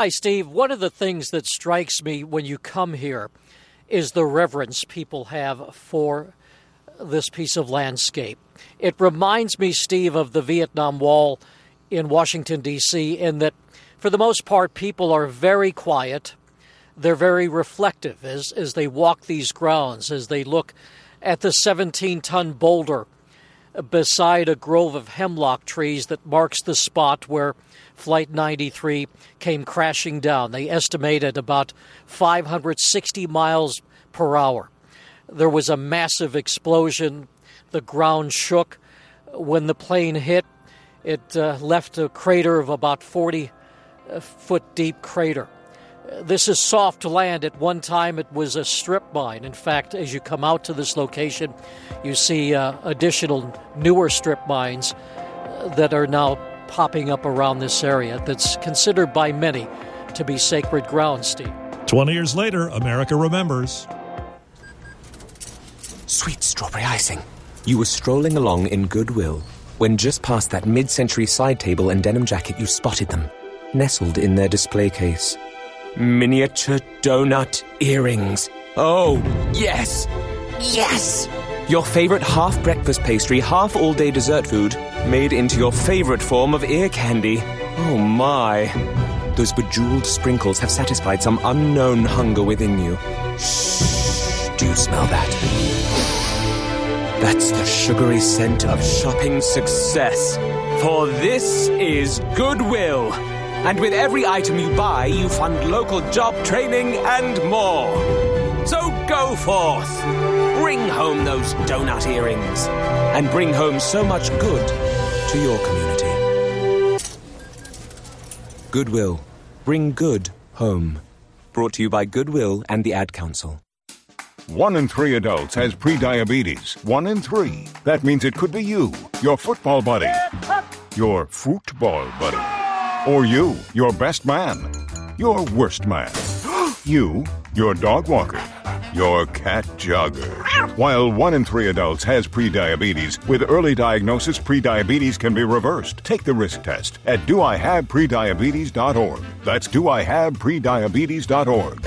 Hi, Steve. One of the things that strikes me when you come here is the reverence people have for this piece of landscape. It reminds me, Steve, of the Vietnam Wall in Washington, D.C., in that for the most part, people are very quiet. They're very reflective as, as they walk these grounds, as they look at the 17 ton boulder beside a grove of hemlock trees that marks the spot where Flight 93 came crashing down. They estimated about 560 miles per hour. There was a massive explosion. The ground shook. When the plane hit, it uh, left a crater of about 40 uh, foot deep crater. This is soft land. At one time, it was a strip mine. In fact, as you come out to this location, you see uh, additional newer strip mines uh, that are now popping up around this area that's considered by many to be sacred ground, Steve. 20 years later, America remembers. Sweet strawberry icing. You were strolling along in goodwill when just past that mid century side table and denim jacket you spotted them, nestled in their display case. Miniature donut earrings. Oh, yes! Yes! Your favorite half breakfast pastry, half all day dessert food, made into your favorite form of ear candy. Oh my. Those bejeweled sprinkles have satisfied some unknown hunger within you. Shh. Do you smell that? That's the sugary scent of shopping success. For this is Goodwill. And with every item you buy, you fund local job training and more. So go forth. Bring home those donut earrings. And bring home so much good to your community. Goodwill. Bring good home. Brought to you by Goodwill and the Ad Council. One in three adults has prediabetes. One in three. That means it could be you, your football buddy, your football buddy, or you, your best man, your worst man, [GASPS] you, your dog walker, your cat jogger. While one in three adults has prediabetes, with early diagnosis, prediabetes can be reversed. Take the risk test at doihaveprediabetes.org. That's doihaveprediabetes.org.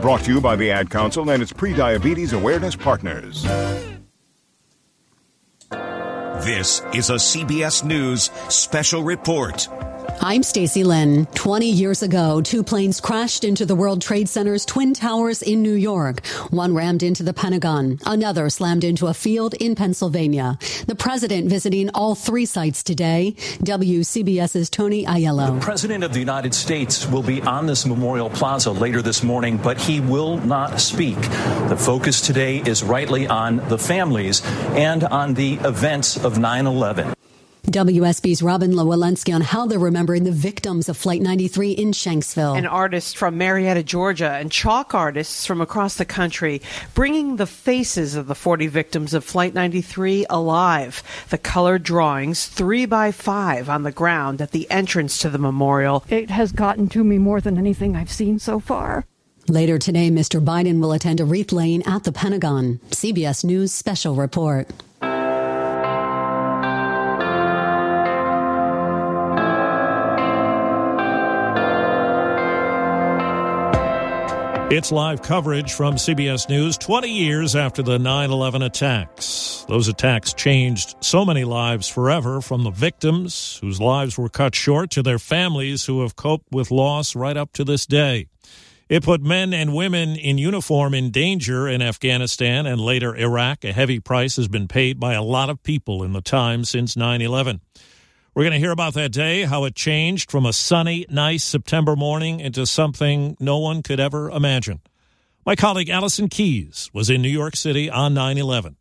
Brought to you by the Ad Council and its pre diabetes Awareness Partners. This is a CBS News special report. I'm Stacy Lynn. 20 years ago, two planes crashed into the World Trade Center's Twin Towers in New York. One rammed into the Pentagon. Another slammed into a field in Pennsylvania. The president visiting all three sites today. WCBS's Tony Aiello. The president of the United States will be on this Memorial Plaza later this morning, but he will not speak. The focus today is rightly on the families and on the events of 9 11. WSB's Robin Lowalensky on how they're remembering the victims of Flight 93 in Shanksville. An artist from Marietta, Georgia, and chalk artists from across the country bringing the faces of the 40 victims of Flight 93 alive. The colored drawings, three by five, on the ground at the entrance to the memorial. It has gotten to me more than anything I've seen so far. Later today, Mr. Biden will attend a wreath laying at the Pentagon. CBS News special report. It's live coverage from CBS News 20 years after the 9 11 attacks. Those attacks changed so many lives forever, from the victims whose lives were cut short to their families who have coped with loss right up to this day. It put men and women in uniform in danger in Afghanistan and later Iraq. A heavy price has been paid by a lot of people in the time since 9 11. We're going to hear about that day, how it changed from a sunny, nice September morning into something no one could ever imagine. My colleague Allison Keyes was in New York City on 9 11.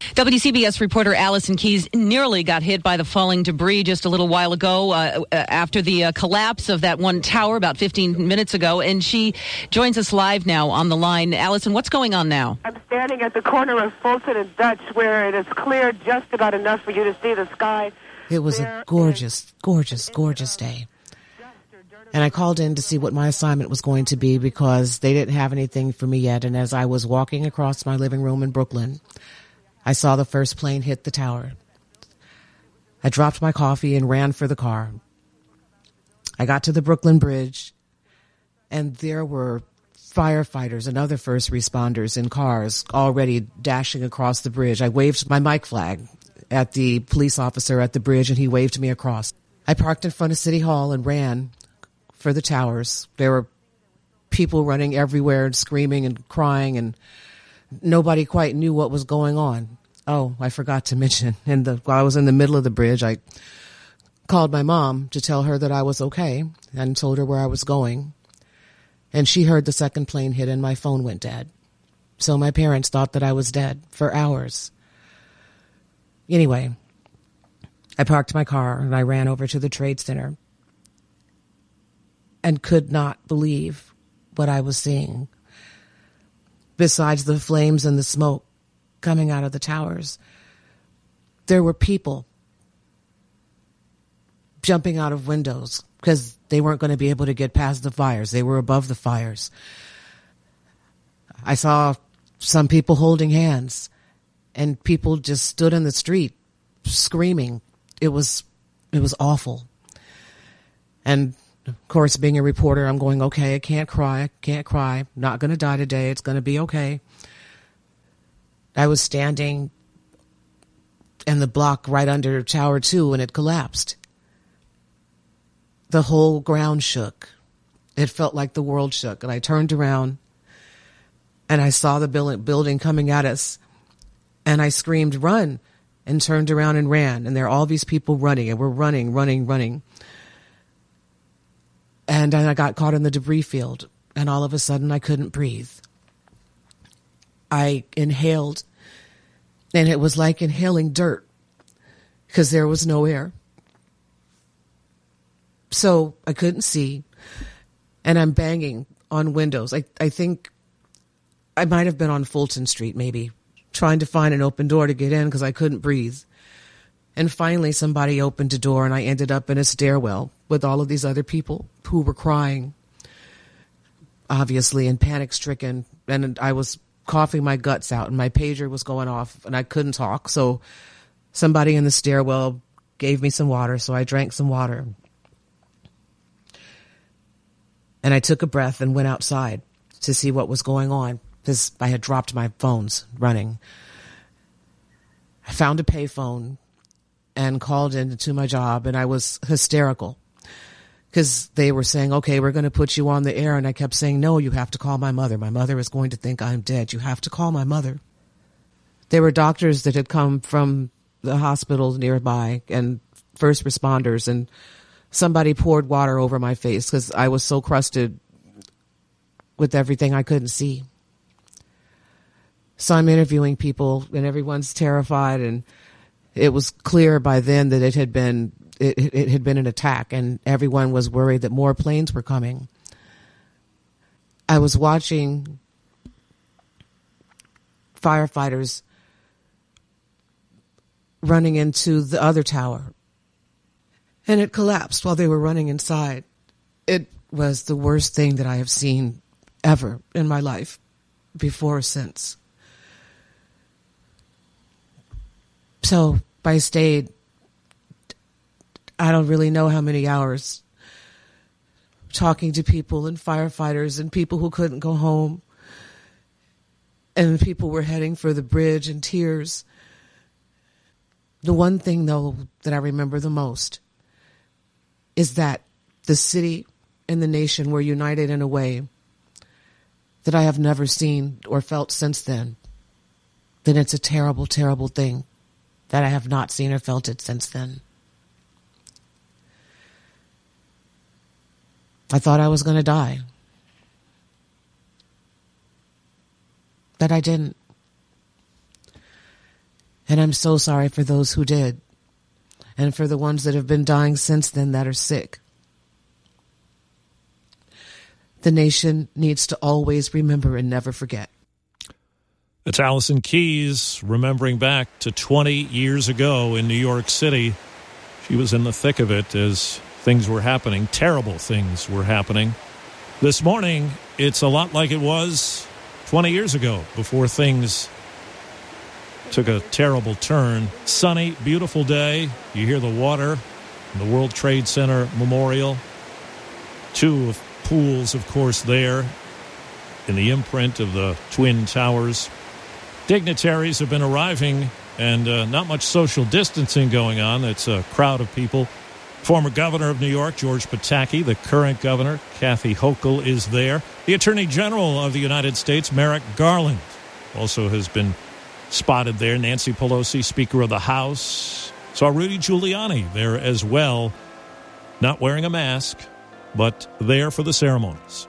WCBS reporter Allison Keyes nearly got hit by the falling debris just a little while ago uh, after the uh, collapse of that one tower about 15 minutes ago. And she joins us live now on the line. Allison, what's going on now? I'm standing at the corner of Fulton and Dutch where it is cleared just about enough for you to see the sky. It was a gorgeous, gorgeous, gorgeous day. And I called in to see what my assignment was going to be because they didn't have anything for me yet. And as I was walking across my living room in Brooklyn, I saw the first plane hit the tower. I dropped my coffee and ran for the car. I got to the Brooklyn Bridge, and there were firefighters and other first responders in cars already dashing across the bridge. I waved my mic flag at the police officer at the bridge and he waved me across. I parked in front of City Hall and ran for the towers. There were people running everywhere and screaming and crying and nobody quite knew what was going on. Oh, I forgot to mention, the, while I was in the middle of the bridge, I called my mom to tell her that I was okay and told her where I was going. And she heard the second plane hit and my phone went dead. So my parents thought that I was dead for hours. Anyway, I parked my car and I ran over to the Trade Center and could not believe what I was seeing. Besides the flames and the smoke coming out of the towers, there were people jumping out of windows because they weren't going to be able to get past the fires. They were above the fires. I saw some people holding hands and people just stood in the street screaming. It was, it was awful. And of course, being a reporter, I'm going, okay, I can't cry. I can't cry. Not going to die today. It's going to be okay. I was standing in the block right under Tower 2 and it collapsed. The whole ground shook. It felt like the world shook. And I turned around and I saw the building coming at us and I screamed, run, and turned around and ran. And there are all these people running and we're running, running, running. And then I got caught in the debris field and all of a sudden I couldn't breathe. I inhaled and it was like inhaling dirt because there was no air. So I couldn't see and I'm banging on windows. I, I think I might have been on Fulton Street, maybe, trying to find an open door to get in because I couldn't breathe. And finally, somebody opened a door, and I ended up in a stairwell with all of these other people who were crying, obviously, and panic stricken. And I was coughing my guts out, and my pager was going off, and I couldn't talk. So somebody in the stairwell gave me some water, so I drank some water. And I took a breath and went outside to see what was going on because I had dropped my phones running. I found a payphone and called into my job, and I was hysterical because they were saying, okay, we're going to put you on the air. And I kept saying, no, you have to call my mother. My mother is going to think I'm dead. You have to call my mother. There were doctors that had come from the hospital nearby and first responders, and somebody poured water over my face because I was so crusted with everything I couldn't see. So I'm interviewing people, and everyone's terrified, and it was clear by then that it had been it, it had been an attack, and everyone was worried that more planes were coming. I was watching firefighters running into the other tower, and it collapsed while they were running inside. It was the worst thing that I have seen ever in my life, before or since. So I stayed, I don't really know how many hours talking to people and firefighters and people who couldn't go home. And people were heading for the bridge in tears. The one thing, though, that I remember the most is that the city and the nation were united in a way that I have never seen or felt since then. Then it's a terrible, terrible thing that I have not seen or felt it since then. I thought I was going to die. But I didn't. And I'm so sorry for those who did, and for the ones that have been dying since then that are sick. The nation needs to always remember and never forget. It's Allison Keyes remembering back to 20 years ago in New York City. She was in the thick of it as things were happening, terrible things were happening. This morning, it's a lot like it was 20 years ago before things took a terrible turn. Sunny, beautiful day. You hear the water the World Trade Center Memorial. Two pools, of course, there in the imprint of the Twin Towers. Dignitaries have been arriving and uh, not much social distancing going on. It's a crowd of people. Former governor of New York, George Pataki, the current governor, Kathy Hochul, is there. The Attorney General of the United States, Merrick Garland, also has been spotted there. Nancy Pelosi, Speaker of the House. Saw Rudy Giuliani there as well, not wearing a mask, but there for the ceremonies.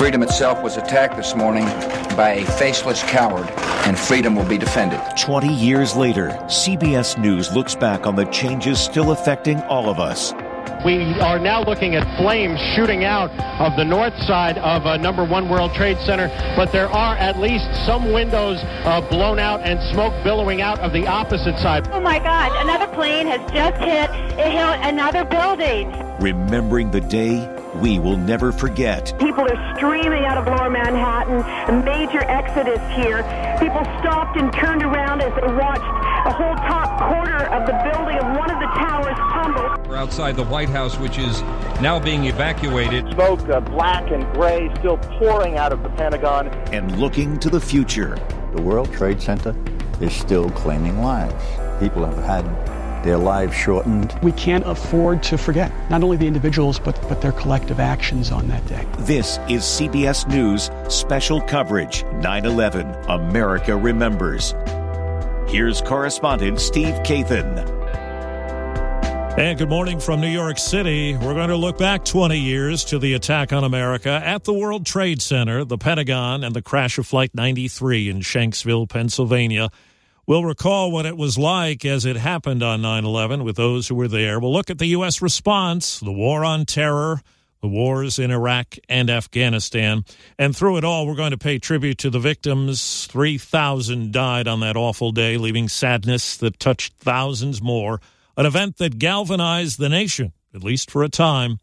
Freedom itself was attacked this morning by a faceless coward, and freedom will be defended. 20 years later, CBS News looks back on the changes still affecting all of us. We are now looking at flames shooting out of the north side of uh, number one World Trade Center, but there are at least some windows uh, blown out and smoke billowing out of the opposite side. Oh my God, another plane has just hit, it hit another building. Remembering the day we will never forget. People are streaming out of lower Manhattan, a major exodus here. People stopped and turned around as they watched a whole top quarter of the building of one of the towers tumble. We're outside the White House, which is now being evacuated. Smoke, uh, black and gray, still pouring out of the Pentagon. And looking to the future. The World Trade Center is still claiming lives. People have had their lives shortened. We can't afford to forget not only the individuals, but, but their collective actions on that day. This is CBS News special coverage 9 11 America Remembers. Here's correspondent Steve Kathan. And good morning from New York City. We're going to look back 20 years to the attack on America at the World Trade Center, the Pentagon, and the crash of Flight 93 in Shanksville, Pennsylvania. We'll recall what it was like as it happened on 9 11 with those who were there. We'll look at the U.S. response, the war on terror, the wars in Iraq and Afghanistan. And through it all, we're going to pay tribute to the victims. 3,000 died on that awful day, leaving sadness that touched thousands more. An event that galvanized the nation, at least for a time.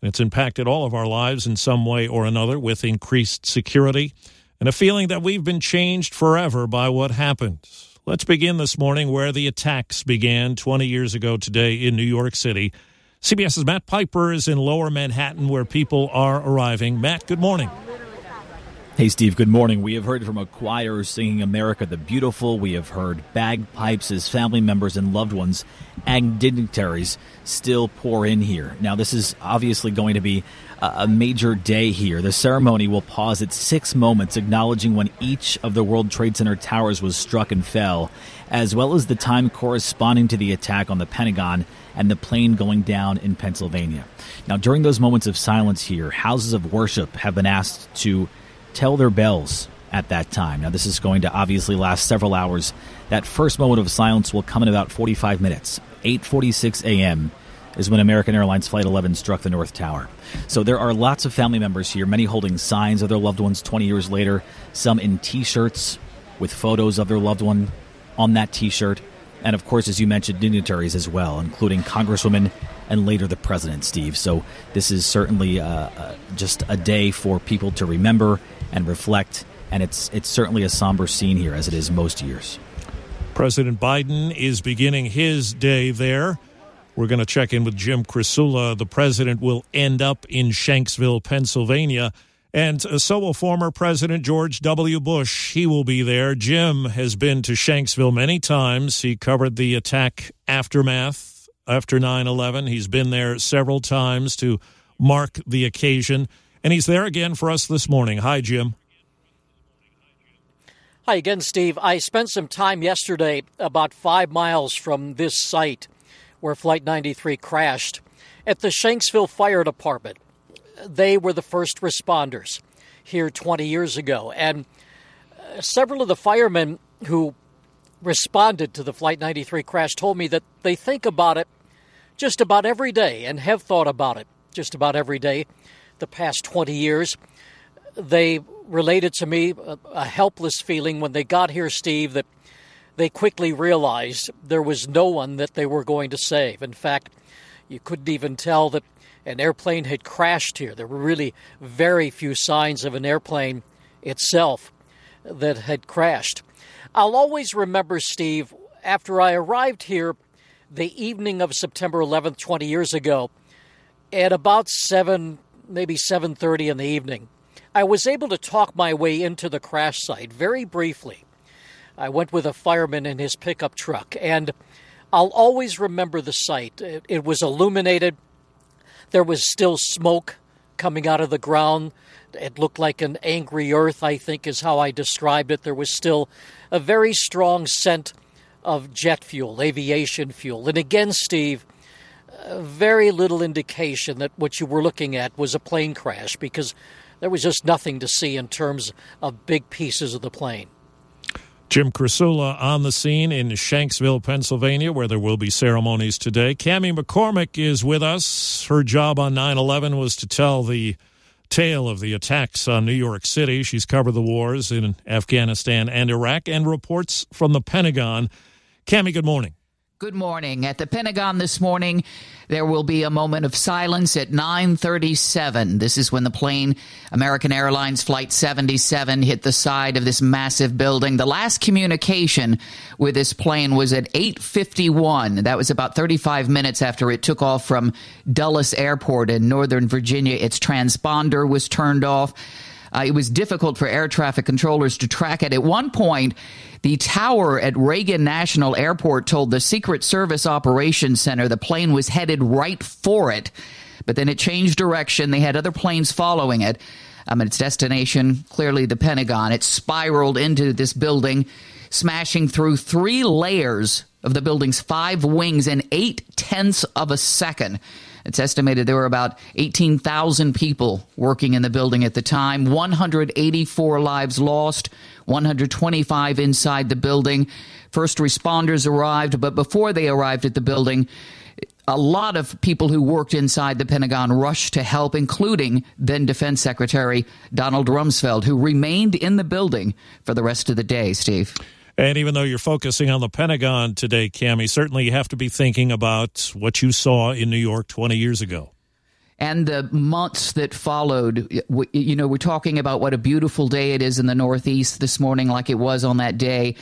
And it's impacted all of our lives in some way or another with increased security and a feeling that we've been changed forever by what happened. Let's begin this morning where the attacks began 20 years ago today in New York City. CBS's Matt Piper is in lower Manhattan where people are arriving. Matt, good morning. Hey, Steve, good morning. We have heard from a choir singing America the Beautiful. We have heard bagpipes as family members and loved ones and dignitaries still pour in here. Now, this is obviously going to be a major day here. The ceremony will pause at six moments, acknowledging when each of the World Trade Center towers was struck and fell, as well as the time corresponding to the attack on the Pentagon and the plane going down in Pennsylvania. Now, during those moments of silence here, houses of worship have been asked to tell their bells at that time. Now, this is going to obviously last several hours. That first moment of silence will come in about 45 minutes. 8:46 a.m. is when American Airlines Flight 11 struck the North Tower. So there are lots of family members here, many holding signs of their loved ones 20 years later, some in T-shirts with photos of their loved one on that T-shirt, and of course, as you mentioned, dignitaries as well, including Congresswomen and later the president, Steve. So this is certainly uh, uh, just a day for people to remember and reflect and it's it's certainly a somber scene here, as it is most years. President Biden is beginning his day there. We're going to check in with Jim Krasula. The president will end up in Shanksville, Pennsylvania. And uh, so will former President George W. Bush. He will be there. Jim has been to Shanksville many times. He covered the attack aftermath after 9 11. He's been there several times to mark the occasion. And he's there again for us this morning. Hi, Jim. Hi again, Steve. I spent some time yesterday about five miles from this site where Flight 93 crashed at the Shanksville Fire Department. They were the first responders here 20 years ago. And uh, several of the firemen who responded to the Flight 93 crash told me that they think about it just about every day and have thought about it just about every day the past 20 years. They related to me a, a helpless feeling when they got here, Steve, that they quickly realized there was no one that they were going to save. In fact, you couldn't even tell that an airplane had crashed here. There were really very few signs of an airplane itself that had crashed. I'll always remember, Steve, after I arrived here the evening of September 11th, 20 years ago, at about 7, maybe 7.30 in the evening, I was able to talk my way into the crash site very briefly. I went with a fireman in his pickup truck, and I'll always remember the site. It, it was illuminated. There was still smoke coming out of the ground. It looked like an angry earth, I think, is how I described it. There was still a very strong scent of jet fuel, aviation fuel. And again, Steve, uh, very little indication that what you were looking at was a plane crash because there was just nothing to see in terms of big pieces of the plane. Jim Krasula on the scene in Shanksville, Pennsylvania, where there will be ceremonies today. Cami McCormick is with us. Her job on 9 11 was to tell the tale of the attacks on New York City. She's covered the wars in Afghanistan and Iraq and reports from the Pentagon. Cami, good morning. Good morning. At the Pentagon this morning, there will be a moment of silence at 9:37. This is when the plane American Airlines flight 77 hit the side of this massive building. The last communication with this plane was at 8:51. That was about 35 minutes after it took off from Dulles Airport in Northern Virginia. Its transponder was turned off. Uh, it was difficult for air traffic controllers to track it. At one point, the tower at Reagan National Airport told the Secret Service Operations Center the plane was headed right for it, but then it changed direction. They had other planes following it. Um, its destination, clearly the Pentagon. It spiraled into this building, smashing through three layers of the building's five wings in eight tenths of a second. It's estimated there were about 18,000 people working in the building at the time, 184 lives lost, 125 inside the building. First responders arrived, but before they arrived at the building, a lot of people who worked inside the Pentagon rushed to help, including then Defense Secretary Donald Rumsfeld, who remained in the building for the rest of the day, Steve. And even though you're focusing on the Pentagon today, Cami, certainly you have to be thinking about what you saw in New York 20 years ago. And the months that followed, you know, we're talking about what a beautiful day it is in the Northeast this morning, like it was on that day.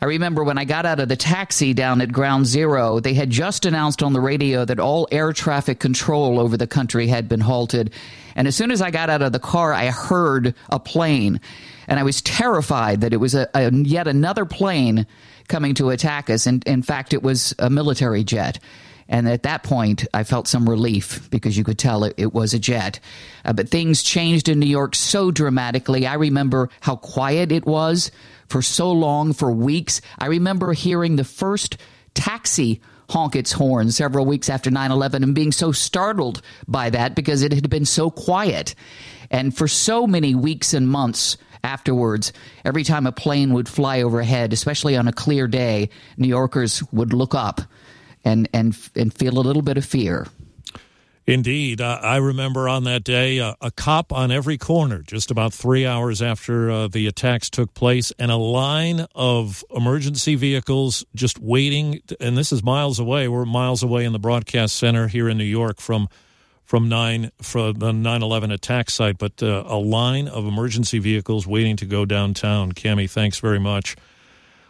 I remember when I got out of the taxi down at Ground Zero, they had just announced on the radio that all air traffic control over the country had been halted. And as soon as I got out of the car, I heard a plane and I was terrified that it was a, a yet another plane coming to attack us. And in fact, it was a military jet. And at that point, I felt some relief because you could tell it, it was a jet. Uh, but things changed in New York so dramatically. I remember how quiet it was for so long, for weeks. I remember hearing the first taxi honk its horn several weeks after 9 11 and being so startled by that because it had been so quiet. And for so many weeks and months, afterwards, every time a plane would fly overhead, especially on a clear day, New Yorkers would look up and and and feel a little bit of fear. Indeed, I remember on that day uh, a cop on every corner, just about three hours after uh, the attacks took place, and a line of emergency vehicles just waiting. And this is miles away. We're miles away in the broadcast center here in New York from from nine for the 9/11 attack site, but uh, a line of emergency vehicles waiting to go downtown. Cami, thanks very much.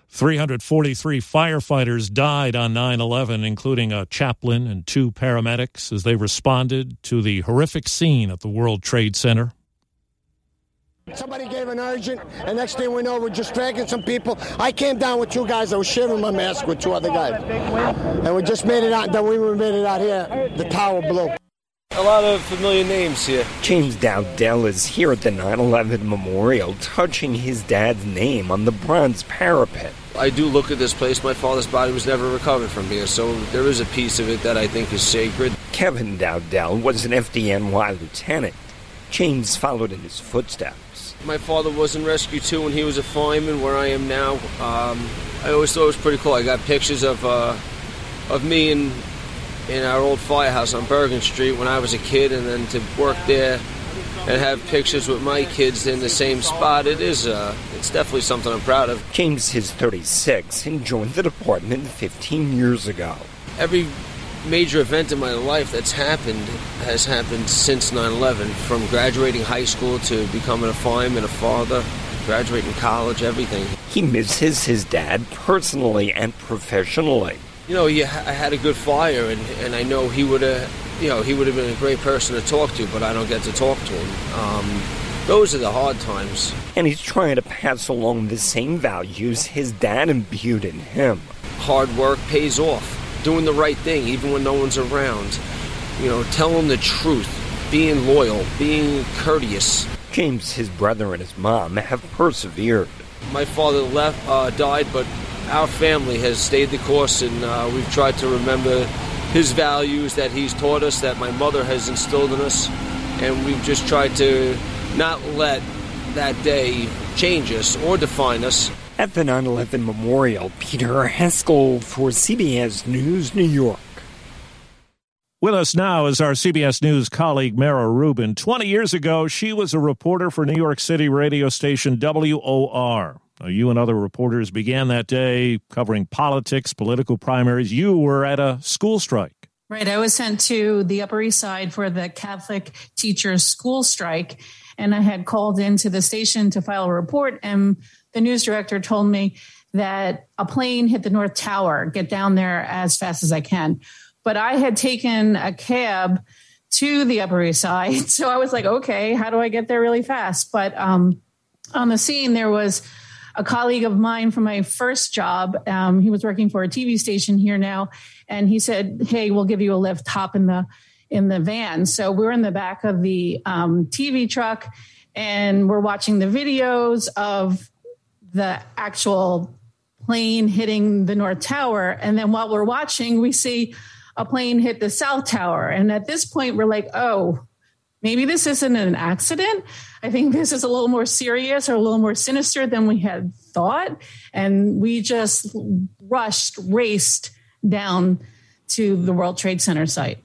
343 firefighters died on 9 11, including a chaplain and two paramedics, as they responded to the horrific scene at the World Trade Center. Somebody gave an urgent, and next thing we know, we're just dragging some people. I came down with two guys. I was sharing my mask with two other guys. And we just made it out. Then we made it out here. The tower blew. A lot of familiar names here. James Dowdell is here at the 9 11 memorial, touching his dad's name on the bronze parapet. I do look at this place. My father's body was never recovered from here, so there is a piece of it that I think is sacred. Kevin Dowdell was an FDNY lieutenant. James followed in his footsteps. My father was in Rescue 2 when he was a fireman, where I am now. Um, I always thought it was pretty cool. I got pictures of uh, of me in in our old firehouse on Bergen Street when I was a kid, and then to work there and have pictures with my kids in the same spot. It is, uh, it's definitely something I'm proud of. James is 36 and joined the department 15 years ago. Every major event in my life that's happened has happened since 9/11. From graduating high school to becoming a fireman, a father, graduating college, everything. He misses his dad personally and professionally. You know, I had a good fire, and, and I know he would have, you know, he would have been a great person to talk to, but I don't get to talk to him. Um, those are the hard times. And he's trying to pass along the same values his dad imbued in him. Hard work pays off. Doing the right thing, even when no one's around. You know, telling the truth, being loyal, being courteous. James, his brother, and his mom have persevered. My father left, uh, died, but our family has stayed the course, and uh, we've tried to remember his values that he's taught us, that my mother has instilled in us, and we've just tried to not let that day change us or define us. At the 9 11 memorial, Peter Haskell for CBS News, New York. With us now is our CBS News colleague, Mara Rubin. 20 years ago, she was a reporter for New York City radio station WOR. Now, you and other reporters began that day covering politics, political primaries. You were at a school strike. Right. I was sent to the Upper East Side for the Catholic teachers' school strike, and I had called into the station to file a report. And the news director told me that a plane hit the North Tower, get down there as fast as I can. But I had taken a cab to the Upper East Side. [LAUGHS] So I was like, okay, how do I get there really fast? But um, on the scene, there was a colleague of mine from my first job. Um, he was working for a TV station here now, and he said, "Hey, we'll give you a lift. Hop in the in the van." So we're in the back of the um, TV truck, and we're watching the videos of the actual plane hitting the North Tower, and then while we're watching, we see a plane hit the South Tower, and at this point, we're like, "Oh." maybe this isn't an accident. I think this is a little more serious or a little more sinister than we had thought. And we just rushed, raced down to the World Trade Center site.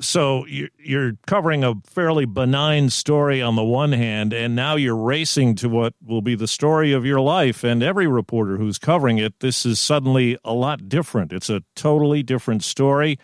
So you're covering a fairly benign story on the one hand, and now you're racing to what will be the story of your life. And every reporter who's covering it, this is suddenly a lot different. It's a totally different story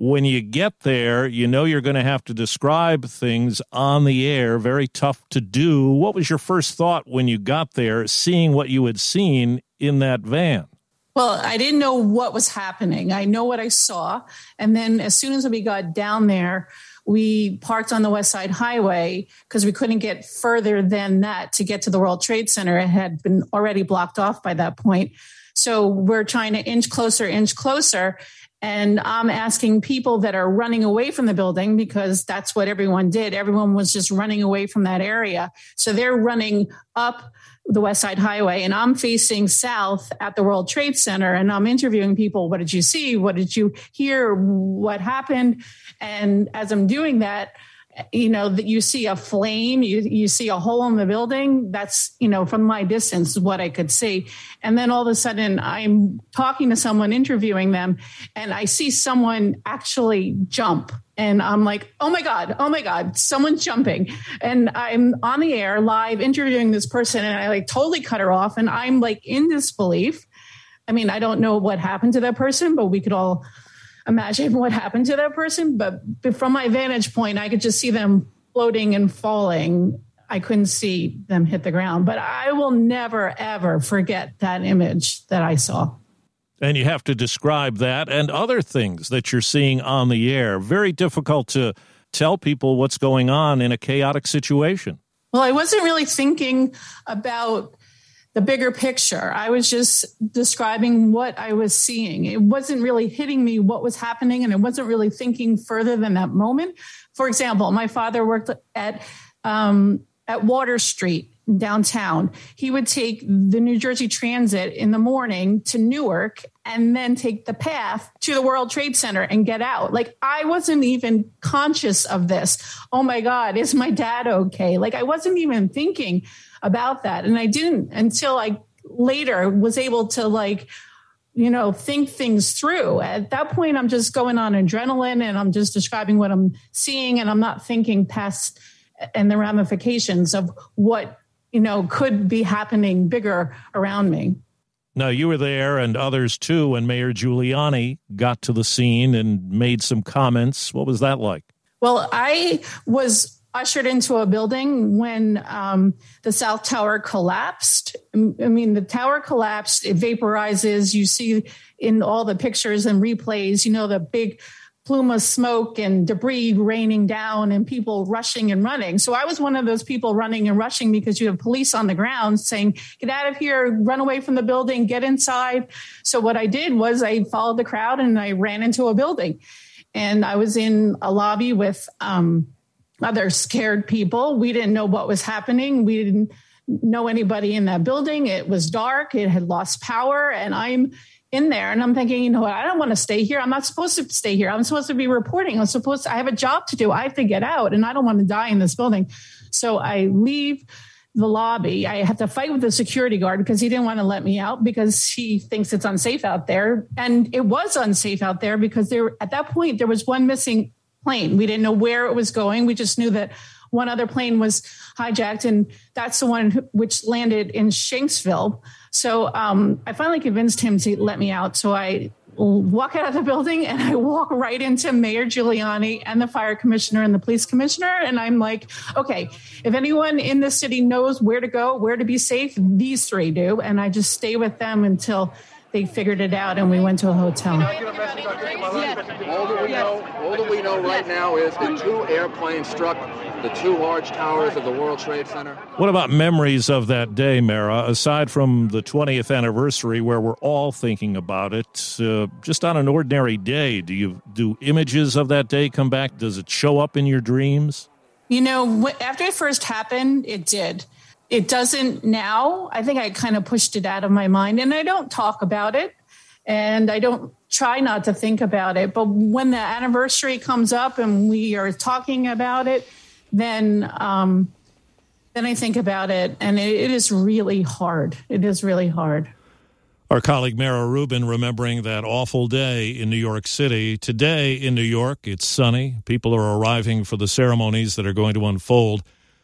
when you get there, you know you're going to have to describe things on the air, very tough to do. What was your first thought when you got there, seeing what you had seen in that van? Well, I didn't know what was happening. I know what I saw. And then as soon as we got down there, we parked on the West Side Highway because we couldn't get further than that to get to the World Trade Center. It had been already blocked off by that point. So we're trying to inch closer, inch closer. And I'm asking people that are running away from the building because that's what everyone did. Everyone was just running away from that area. So they're running up the West Side Highway and I'm facing south at the World Trade Center and I'm interviewing people. What did you see? What did you hear? What happened? And as I'm doing that, you know that you see a flame you you see a hole in the building that's you know from my distance what i could see. And then all of a sudden i'm talking to someone interviewing them and i see someone actually jump. And i'm like oh my god oh my god someone's jumping. And i'm on the air live interviewing this person and i like totally cut her off. And i'm like in disbelief. I mean i don't know what happened to that person but we could all imagine what happened to that person. But from my vantage point, I could just see them floating and falling. I couldn't see them hit the ground. But I will never, ever forget that image that I saw. And you have to describe that and other things that you're seeing on the air. Very difficult to tell people what's going on in a chaotic situation. Well, I wasn't really thinking about the bigger picture. I was just describing what I was seeing. It wasn't really hitting me what was happening, and I wasn't really thinking further than that moment. For example, my father worked at um, at Water Street downtown. He would take the New Jersey Transit in the morning to Newark and then take the path to the World Trade Center and get out. Like I wasn't even conscious of this. Oh my God, is my dad okay? Like I wasn't even thinking about that. And I didn't until I later was able to like, you know, think things through. At that point, I'm just going on adrenaline and I'm just describing what I'm seeing and I'm not thinking past and the ramifications of what you know could be happening bigger around me now you were there and others too when mayor giuliani got to the scene and made some comments what was that like well i was ushered into a building when um, the south tower collapsed i mean the tower collapsed it vaporizes you see in all the pictures and replays you know the big plume of smoke and debris raining down and people rushing and running. So I was one of those people running and rushing because you have police on the ground saying, get out of here, run away from the building, get inside. So what I did was I followed the crowd and I ran into a building. And I was in a lobby with um, other scared people. We didn't know what was happening. We didn't know anybody in that building. It was dark, it had lost power. And I'm in there and I'm thinking, you know what, I don't want to stay here. I'm not supposed to stay here. I'm supposed to be reporting. I'm supposed to, I have a job to do. I have to get out and I don't want to die in this building. So I leave the lobby. I have to fight with the security guard because he didn't want to let me out because he thinks it's unsafe out there. And it was unsafe out there because there at that point there was one missing plane. We didn't know where it was going. We just knew that one other plane was hijacked and that's the one which landed in Shanksville so um, I finally convinced him to let me out. So I walk out of the building and I walk right into Mayor Giuliani and the fire commissioner and the police commissioner. And I'm like, okay, if anyone in the city knows where to go, where to be safe, these three do. And I just stay with them until they figured it out and we went to a hotel. All that we know, all that we know right now is the two airplanes struck the two large towers of the World Trade Center. What about memories of that day, Mara? Aside from the 20th anniversary, where we're all thinking about it, uh, just on an ordinary day, do you do images of that day come back? Does it show up in your dreams? You know, after it first happened, it did. It doesn't now. I think I kind of pushed it out of my mind, and I don't talk about it, and I don't try not to think about it. But when the anniversary comes up and we are talking about it, then um, then I think about it, and it, it is really hard. It is really hard. Our colleague Mara Rubin remembering that awful day in New York City. Today in New York, it's sunny. People are arriving for the ceremonies that are going to unfold.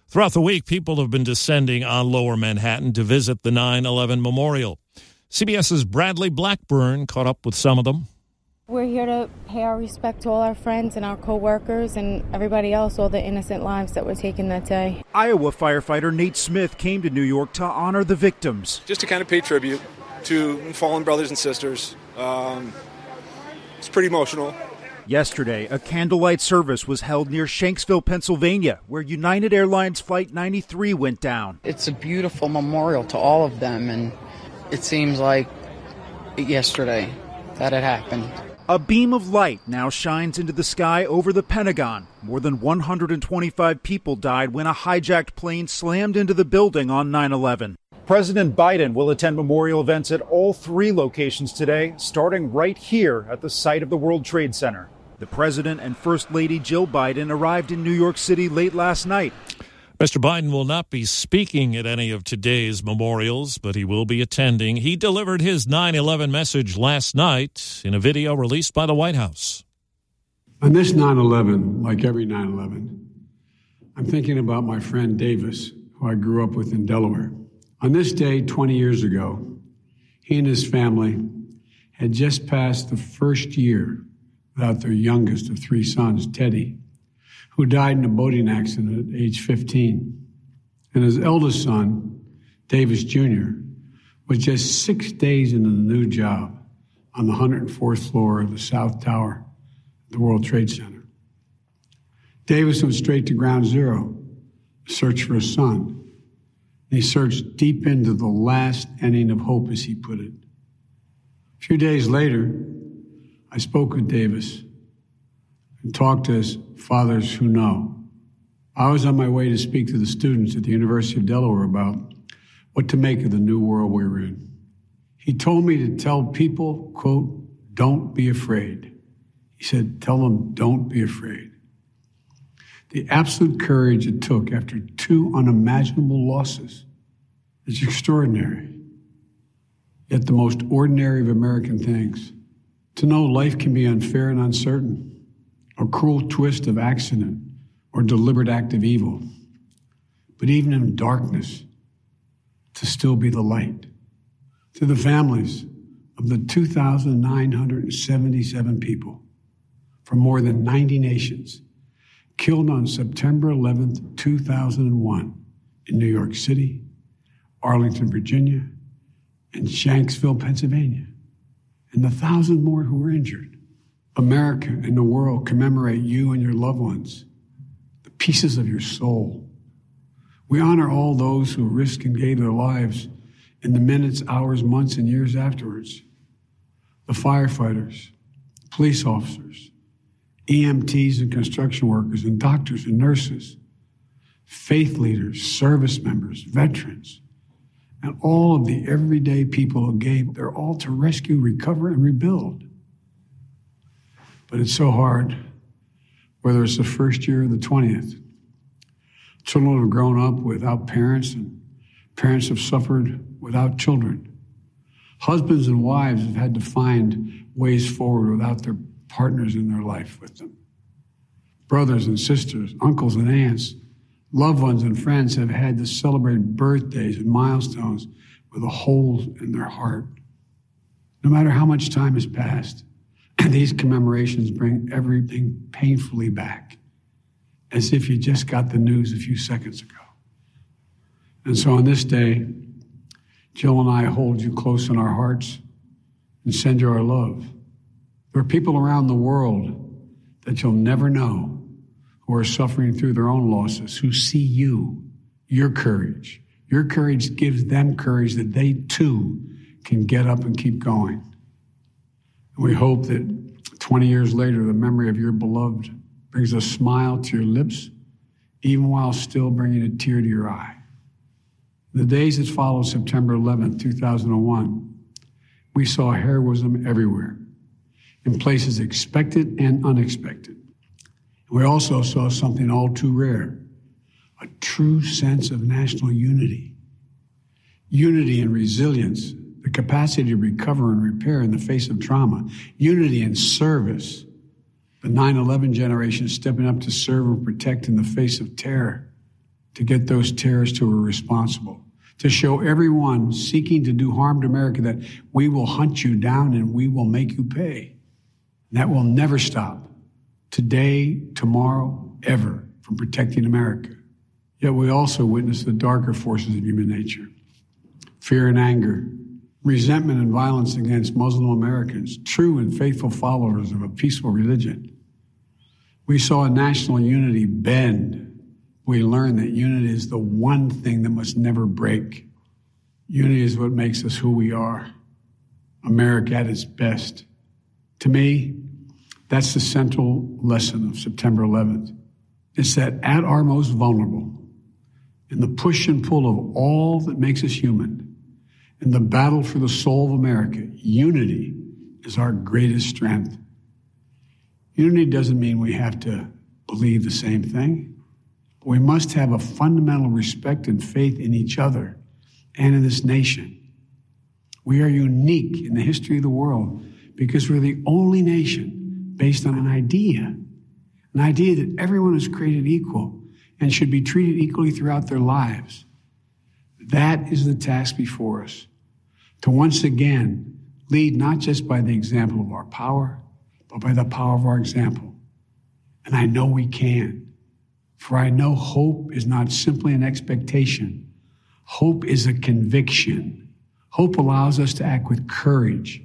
Throughout the week, people have been descending on lower Manhattan to visit the 9 11 memorial. CBS's Bradley Blackburn caught up with some of them. We're here to pay our respect to all our friends and our coworkers and everybody else, all the innocent lives that were taken that day. Iowa firefighter Nate Smith came to New York to honor the victims. Just to kind of pay tribute to fallen brothers and sisters. Um, it's pretty emotional. Yesterday, a candlelight service was held near Shanksville, Pennsylvania, where United Airlines Flight 93 went down. It's a beautiful memorial to all of them, and it seems like yesterday that it happened. A beam of light now shines into the sky over the Pentagon. More than 125 people died when a hijacked plane slammed into the building on 9 11. President Biden will attend memorial events at all three locations today, starting right here at the site of the World Trade Center. The President and First Lady Jill Biden arrived in New York City late last night. Mr. Biden will not be speaking at any of today's memorials, but he will be attending. He delivered his 9 11 message last night in a video released by the White House. On this 9 11, like every 9 11, I'm thinking about my friend Davis, who I grew up with in Delaware. On this day, 20 years ago, he and his family had just passed the first year without their youngest of three sons, Teddy, who died in a boating accident at age 15. And his eldest son, Davis Jr., was just six days into the new job on the 104th floor of the South Tower, the World Trade Center. Davis went straight to ground zero, search for his son. He searched deep into the last ending of hope, as he put it. A few days later, I spoke with Davis and talked to his fathers who know. I was on my way to speak to the students at the University of Delaware about what to make of the new world we were in. He told me to tell people, quote, don't be afraid. He said, tell them, don't be afraid. The absolute courage it took after two unimaginable losses is extraordinary. Yet the most ordinary of American things to know life can be unfair and uncertain, a cruel twist of accident or deliberate act of evil. But even in darkness, to still be the light. To the families of the 2,977 people from more than 90 nations killed on September 11th, 2001 in New York City, Arlington, Virginia, and Shanksville, Pennsylvania, and the thousand more who were injured. America and the world commemorate you and your loved ones, the pieces of your soul. We honor all those who risked and gave their lives in the minutes, hours, months, and years afterwards. The firefighters, police officers, EMTs and construction workers, and doctors and nurses, faith leaders, service members, veterans, and all of the everyday people who gave their all to rescue, recover, and rebuild. But it's so hard, whether it's the first year or the 20th. Children have grown up without parents, and parents have suffered without children. Husbands and wives have had to find ways forward without their partners in their life with them. Brothers and sisters, uncles and aunts, loved ones and friends have had to celebrate birthdays and milestones with a hole in their heart. No matter how much time has passed, [CLEARS THROAT] these commemorations bring everything painfully back, as if you just got the news a few seconds ago. And so on this day, Jill and I hold you close in our hearts and send you our love. There are people around the world that you'll never know who are suffering through their own losses, who see you, your courage. Your courage gives them courage that they too can get up and keep going. And we hope that 20 years later, the memory of your beloved brings a smile to your lips, even while still bringing a tear to your eye. The days that followed September 11th, 2001, we saw heroism everywhere in places expected and unexpected. We also saw something all too rare a true sense of national unity. Unity and resilience, the capacity to recover and repair in the face of trauma, unity and service, the 9 11 generation stepping up to serve and protect in the face of terror, to get those terrorists who were responsible, to show everyone seeking to do harm to America that we will hunt you down and we will make you pay. That will never stop. Today, tomorrow, ever from protecting America. Yet we also witness the darker forces of human nature fear and anger, resentment and violence against Muslim Americans, true and faithful followers of a peaceful religion. We saw national unity bend. We learned that unity is the one thing that must never break. Unity is what makes us who we are. America at its best. To me, that's the central lesson of September 11th. It's that at our most vulnerable, in the push and pull of all that makes us human, in the battle for the soul of America, unity is our greatest strength. Unity doesn't mean we have to believe the same thing. But we must have a fundamental respect and faith in each other and in this nation. We are unique in the history of the world because we're the only nation based on an idea, an idea that everyone is created equal and should be treated equally throughout their lives. That is the task before us to once again lead not just by the example of our power, but by the power of our example. And I know we can. For I know hope is not simply an expectation. Hope is a conviction. Hope allows us to act with courage,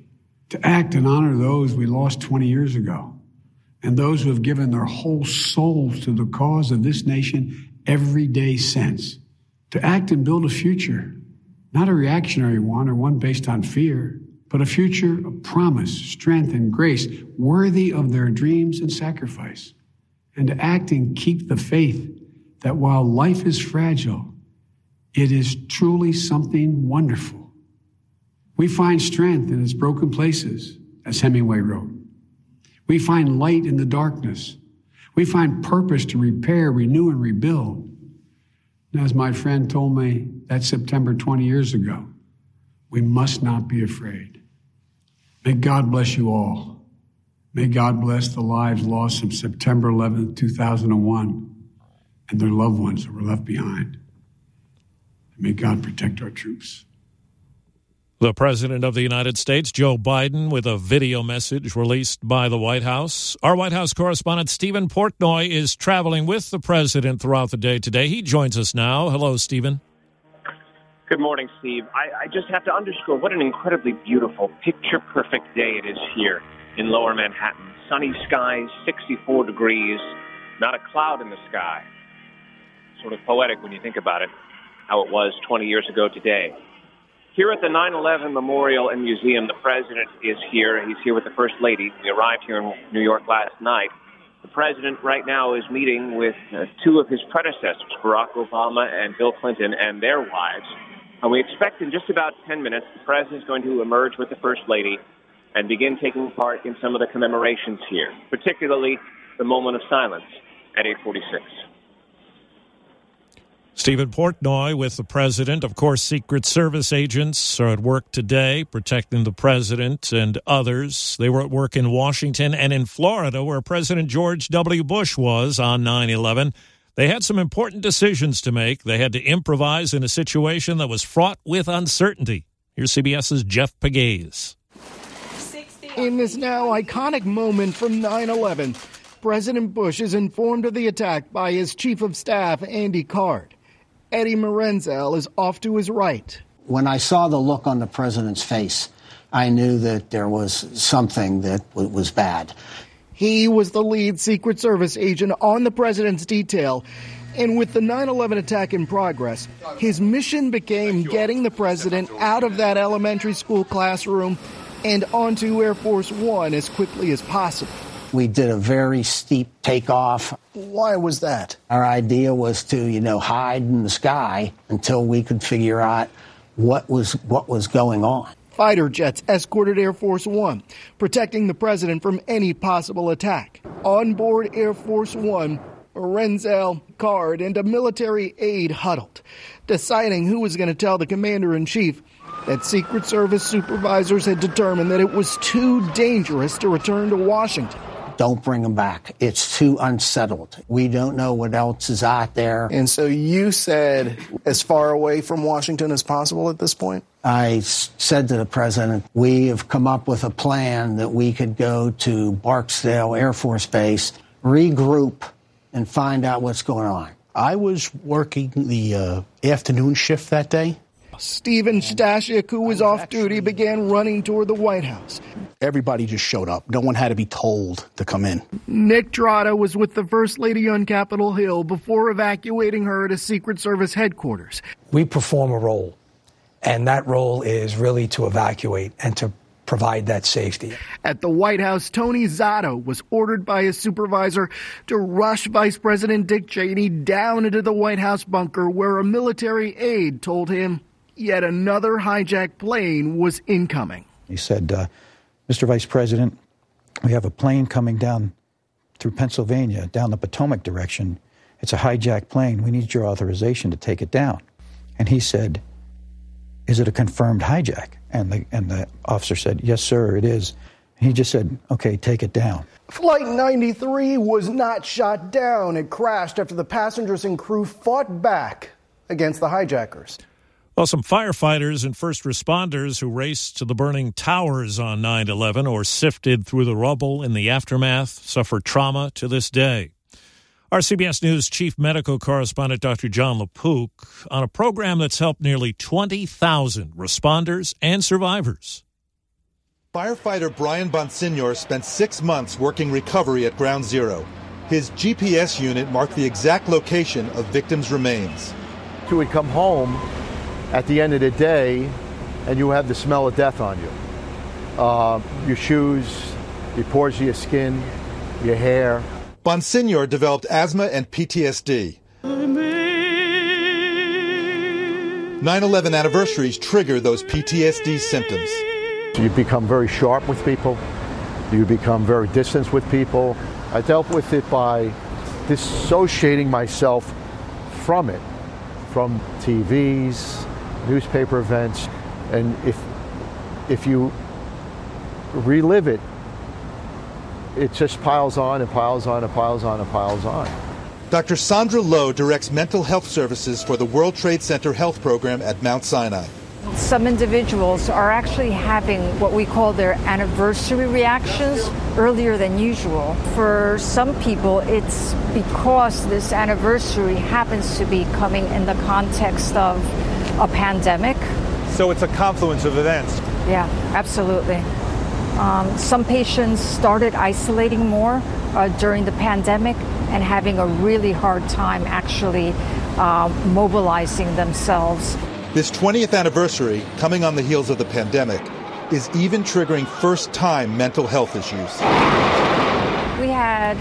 to act and honor those we lost 20 years ago, and those who have given their whole souls to the cause of this nation every day since, to act and build a future, not a reactionary one or one based on fear, but a future of promise, strength, and grace worthy of their dreams and sacrifice, and to act and keep the faith that while life is fragile, it is truly something wonderful. We find strength in its broken places, as Hemingway wrote. We find light in the darkness. We find purpose to repair, renew, and rebuild. And as my friend told me that September 20 years ago, we must not be afraid. May God bless you all. May God bless the lives lost from September 11, 2001, and their loved ones that were left behind. May God protect our troops. The President of the United States, Joe Biden, with a video message released by the White House. Our White House correspondent, Stephen Portnoy, is traveling with the President throughout the day today. He joins us now. Hello, Stephen. Good morning, Steve. I, I just have to underscore what an incredibly beautiful, picture perfect day it is here in lower Manhattan. Sunny skies, 64 degrees, not a cloud in the sky. Sort of poetic when you think about it, how it was 20 years ago today. Here at the 9 11 Memorial and Museum, the President is here. He's here with the First Lady. We arrived here in New York last night. The President right now is meeting with uh, two of his predecessors, Barack Obama and Bill Clinton, and their wives. And we expect in just about 10 minutes, the President is going to emerge with the First Lady and begin taking part in some of the commemorations here, particularly the moment of silence at 846. Stephen Portnoy with the president. Of course, Secret Service agents are at work today protecting the president and others. They were at work in Washington and in Florida, where President George W. Bush was on 9 11. They had some important decisions to make. They had to improvise in a situation that was fraught with uncertainty. Here's CBS's Jeff Pegues. In this now iconic moment from 9 11, President Bush is informed of the attack by his chief of staff, Andy Card. Eddie Marinzel is off to his right. When I saw the look on the president's face, I knew that there was something that w- was bad. He was the lead Secret Service agent on the president's detail. And with the 9 11 attack in progress, his mission became getting the president out of that elementary school classroom and onto Air Force One as quickly as possible. We did a very steep takeoff. Why was that? Our idea was to, you know, hide in the sky until we could figure out what was what was going on. Fighter jets escorted Air Force One, protecting the president from any possible attack. On board Air Force One, Renzel, Card, and a military aide huddled, deciding who was going to tell the commander in chief that Secret Service supervisors had determined that it was too dangerous to return to Washington. Don't bring them back. It's too unsettled. We don't know what else is out there. And so you said as far away from Washington as possible at this point? I said to the president, we have come up with a plan that we could go to Barksdale Air Force Base, regroup, and find out what's going on. I was working the uh, afternoon shift that day. Stephen Stashik, who was off duty, began running toward the White House. Everybody just showed up. No one had to be told to come in. Nick Trotta was with the First Lady on Capitol Hill before evacuating her to Secret Service headquarters. We perform a role, and that role is really to evacuate and to provide that safety. At the White House, Tony Zotto was ordered by his supervisor to rush Vice President Dick Cheney down into the White House bunker where a military aide told him yet another hijacked plane was incoming. He said, uh, Mr. Vice President, we have a plane coming down through Pennsylvania, down the Potomac direction. It's a hijacked plane. We need your authorization to take it down. And he said, Is it a confirmed hijack? And the, and the officer said, Yes, sir, it is. And he just said, Okay, take it down. Flight 93 was not shot down. It crashed after the passengers and crew fought back against the hijackers. Well, some firefighters and first responders who raced to the burning towers on 9 11 or sifted through the rubble in the aftermath suffer trauma to this day. Our CBS News chief medical correspondent, Dr. Jon LaPook, on a program that's helped nearly 20,000 responders and survivors. Firefighter Brian Bonsignor spent six months working recovery at Ground Zero. His GPS unit marked the exact location of victims' remains. You would come home at the end of the day and you have the smell of death on you. Uh, your shoes, your pores of your skin, your hair. Bonsignor developed asthma and PTSD. 9 11 anniversaries trigger those PTSD symptoms. You become very sharp with people, you become very distant with people. I dealt with it by dissociating myself from it, from TVs, newspaper events, and if if you relive it, it just piles on and piles on and piles on and piles on. Dr. Sandra Lowe directs mental health services for the World Trade Center Health Program at Mount Sinai. Some individuals are actually having what we call their anniversary reactions earlier than usual. For some people, it's because this anniversary happens to be coming in the context of a pandemic. So it's a confluence of events. Yeah, absolutely. Um, some patients started isolating more uh, during the pandemic and having a really hard time actually uh, mobilizing themselves. This 20th anniversary, coming on the heels of the pandemic, is even triggering first time mental health issues. We had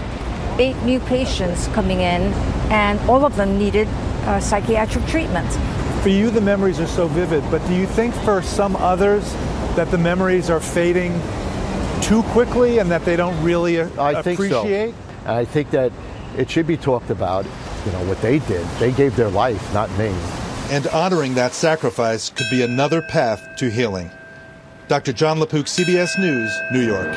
eight new patients coming in, and all of them needed uh, psychiatric treatment. For you, the memories are so vivid, but do you think for some others that the memories are fading too quickly and that they don't really uh, I think appreciate? So. I think that it should be talked about, you know, what they did. They gave their life, not me. And honoring that sacrifice could be another path to healing. Dr. Jon LaPook, CBS News, New York.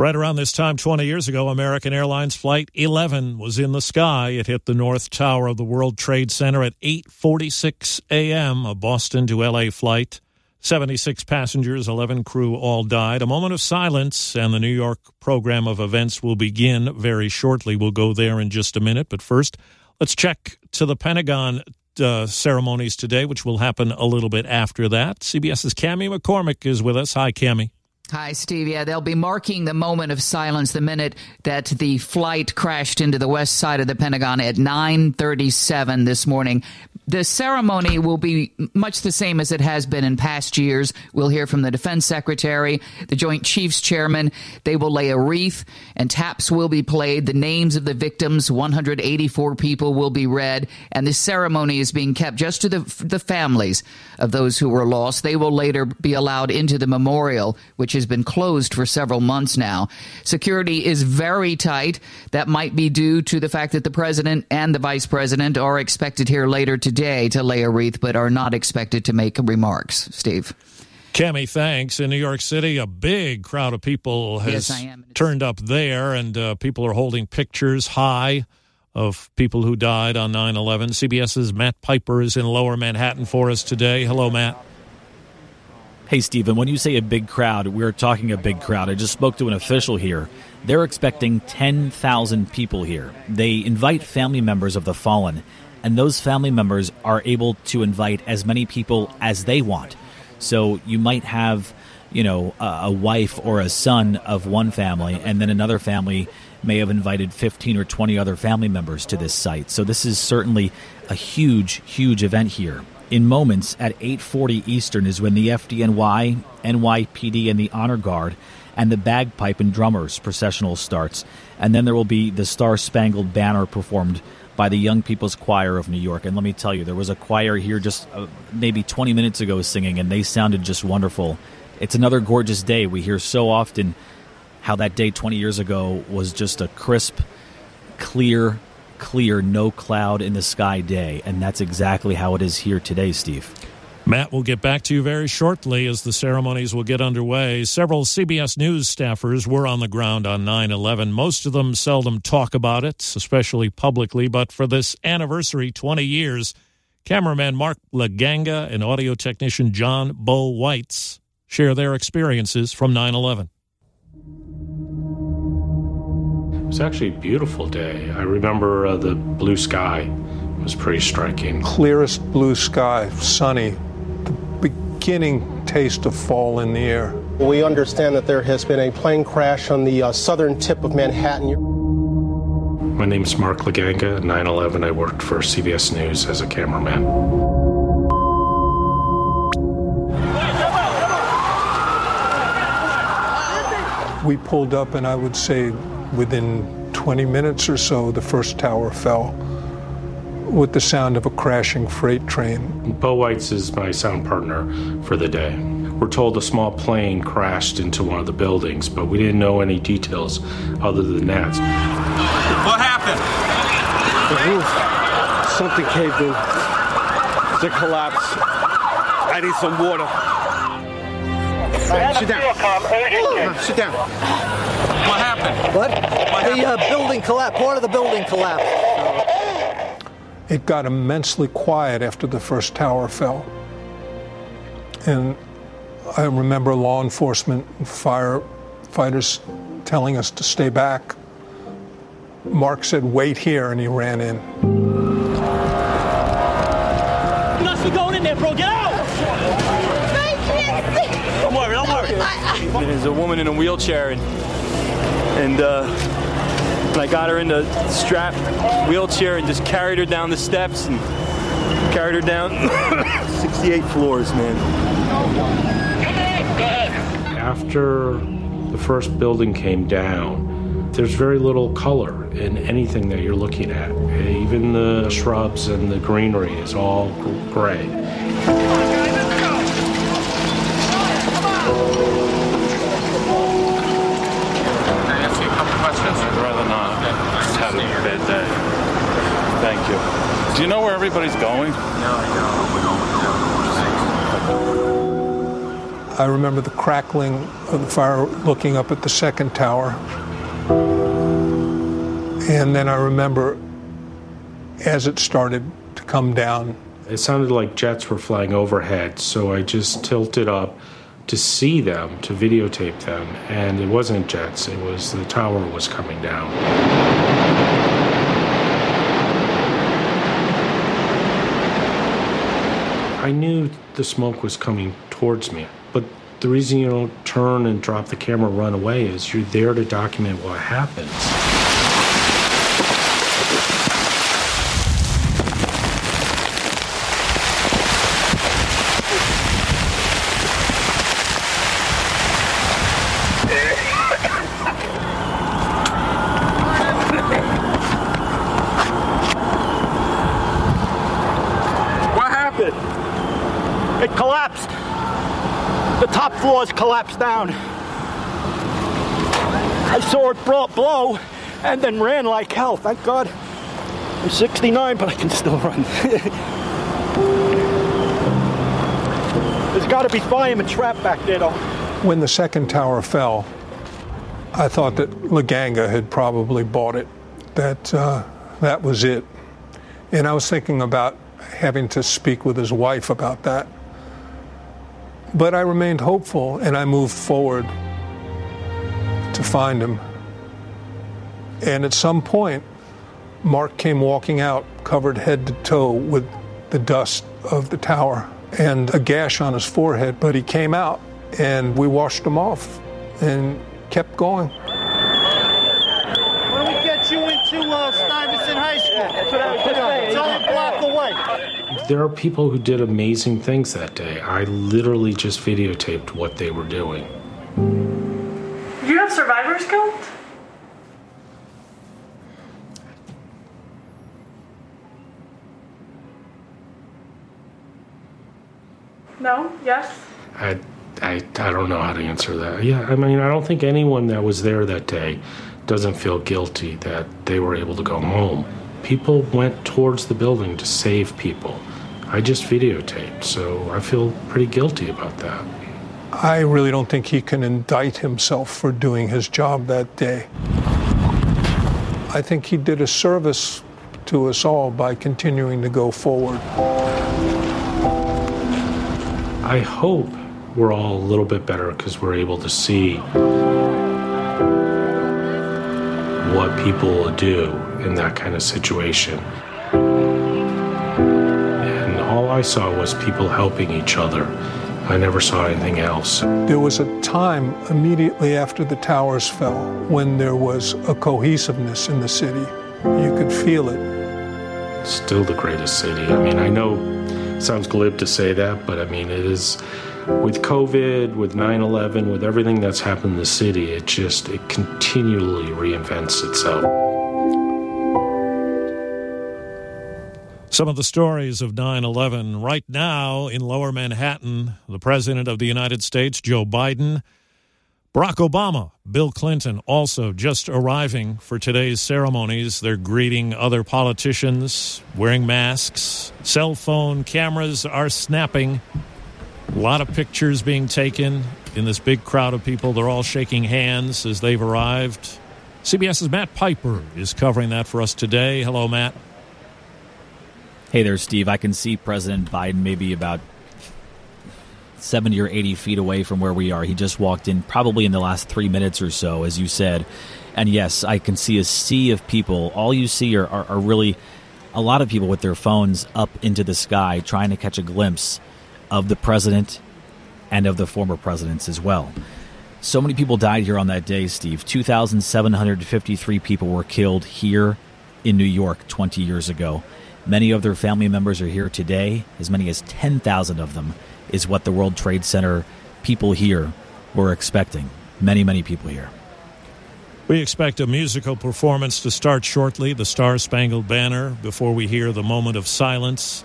Right around this time 20 years ago, American Airlines Flight 11 was in the sky. It hit the North Tower of the World Trade Center at 8:46 a.m., a Boston to LA flight. 76 passengers, 11 crew all died. A moment of silence, and the New York program of events will begin very shortly. We'll go there in just a minute. But first, let's check to the Pentagon uh, ceremonies today, which will happen a little bit after that. CBS's Cami McCormick is with us. Hi, Cami. Hi, Steve. Yeah, they'll be marking the moment of silence the minute that the flight crashed into the west side of the Pentagon at 9:37 this morning. The ceremony will be much the same as it has been in past years. We'll hear from the defense secretary, the Joint Chiefs chairman. They will lay a wreath and taps will be played. The names of the victims, 184 people, will be read. And this ceremony is being kept just to the, the families of those who were lost. They will later be allowed into the memorial, which has been closed for several months now. Security is very tight. That might be due to the fact that the president and the vice president are expected here later today to lay a wreath, but are not expected to make remarks. Steve. Cami, thanks. In New York City, a big crowd of people has Yes, turned up there, and uh, people are holding pictures high of people who died on 9 11. CBS's Matt Piper is in lower Manhattan for us today. Hello, Matt. Hey, Stephen, when you say a big crowd, we're talking a big crowd. I just spoke to an official here. They're expecting 10,000 people here. They invite family members of the fallen, and those family members are able to invite as many people as they want. So you might have, you know, a, wife or a son of one family, and then another family may have invited 15 or 20 other family members to this site. So this is certainly a huge, huge event here. In moments at 8:40 Eastern is when the FDNY, NYPD, and the Honor Guard and the bagpipe and drummers processional starts, and then there will be the Star Spangled Banner performed by the Young People's Choir of New York. And let me tell you, there was a choir here just uh, maybe 20 minutes ago singing, and they sounded just wonderful. It's another gorgeous day. We hear so often how that day 20 years ago was just a crisp, clear, clear, no cloud in the sky day. And that's exactly how it is here today, Steve. Matt we'll get back to you very shortly as the ceremonies will get underway. Several CBS News staffers were on the ground on 9 11. Most of them seldom talk about it, especially publicly, but for this anniversary, 20 years, Cameraman Mark LaGanga and audio technician John Bo Whites share their experiences from 9 11. Was actually a beautiful day. I remember uh, the blue sky was pretty striking. Clearest blue sky, sunny, the beginning taste of fall in the air. We understand that there has been a plane crash on the uh, southern tip of Manhattan. My name is Mark LaGanga. At 9 11, I worked for CBS News as a cameraman. We pulled up, and I would say within 20 minutes or so, the first tower fell with the sound of a crashing freight train. Bo Whites is my sound partner for the day. We're told a small plane crashed into one of the buildings, but we didn't know any details other than that. What happened? The roof. Something caved in. It's a collapse. I need some water. Right, sit down. sit down. What happened? What? The uh, building collapsed. Part of the building collapsed. It got immensely quiet after the first tower fell. And I remember law enforcement and firefighters telling us to stay back. Mark said, wait here, and he ran in. You must be going in there, bro. Get out! I can't see. Don't worry, don't worry. There's a woman in a wheelchair, and and uh, I got her in the strap wheelchair and just carried her down the steps and carried her down [COUGHS] 68 floors, man. After the first building came down, there's very little color in anything that you're looking at. Even the shrubs and the greenery is all gray. You know where everybody's going? I remember the crackling of the fire looking up at the second tower. And then I remember as it started to come down. It sounded like jets were flying overhead, so I just tilted up to see them, to videotape them, and it wasn't jets, it was the tower was coming down. I knew the smoke was coming towards me, but the reason you don't turn and drop the camera, run away, is you're there to document what happens. What happened? It collapsed. The top floors collapsed down. I saw it blow, blow and then ran like hell. Thank God. I'm 69, but I can still run. [LAUGHS] There's got to be firemen trapped back there, though. When the second tower fell, I thought that LaGanga had probably bought it, that uh, that was it. And I was thinking about having to speak with his wife about that. But I remained hopeful and I moved forward to find him. And at some point, Mark came walking out, covered head to toe with the dust of the tower and a gash on his forehead. But he came out and we washed him off and kept going. When we get you into uh, Stuyvesant High School, it's only a block away. There are people who did amazing things that day. I literally just videotaped what they were doing. Do you have survivor's guilt? No? Yes? I, I, I don't know how to answer that. Yeah, I mean, I don't think anyone that was there that day doesn't feel guilty that they were able to go home. People went towards the building to save people. I just videotaped, so I feel pretty guilty about that. I really don't think he can indict himself for doing his job that day. I think he did a service to us all by continuing to go forward. I hope we're all a little bit better because we're able to see what people do in that kind of situation. And all I saw was people helping each other. I never saw anything else. There was a time immediately after the towers fell when there was a cohesiveness in the city. You could feel it. Still the greatest city. I mean, I know sounds glib to say that, but I mean, it is with COVID, with 9 11, with everything that's happened in the city, it just, it continually reinvents itself. Some of the stories of 9 11 right now in lower Manhattan. The President of the United States, Joe Biden, Barack Obama, Bill Clinton, also just arriving for today's ceremonies. They're greeting other politicians, wearing masks. Cell phone cameras are snapping. A lot of pictures being taken in this big crowd of people. They're all shaking hands as they've arrived. CBS's Matt Piper is covering that for us today. Hello, Matt. Hey there, Steve. I can see President Biden maybe about 70 or 80 feet away from where we are. He just walked in probably in the last three minutes or so, as you said. And yes, I can see a sea of people. All you see are, are, are really a lot of people with their phones up into the sky trying to catch a glimpse of the president and of the former presidents as well. So many people died here on that day, Steve. 2,753 people were killed here in New York 20 years ago. Many of their family members are here today. As many as 10,000 of them is what the World Trade Center people here were expecting. Many, many people here. We expect a musical performance to start shortly, the Star Spangled Banner, before we hear the moment of silence.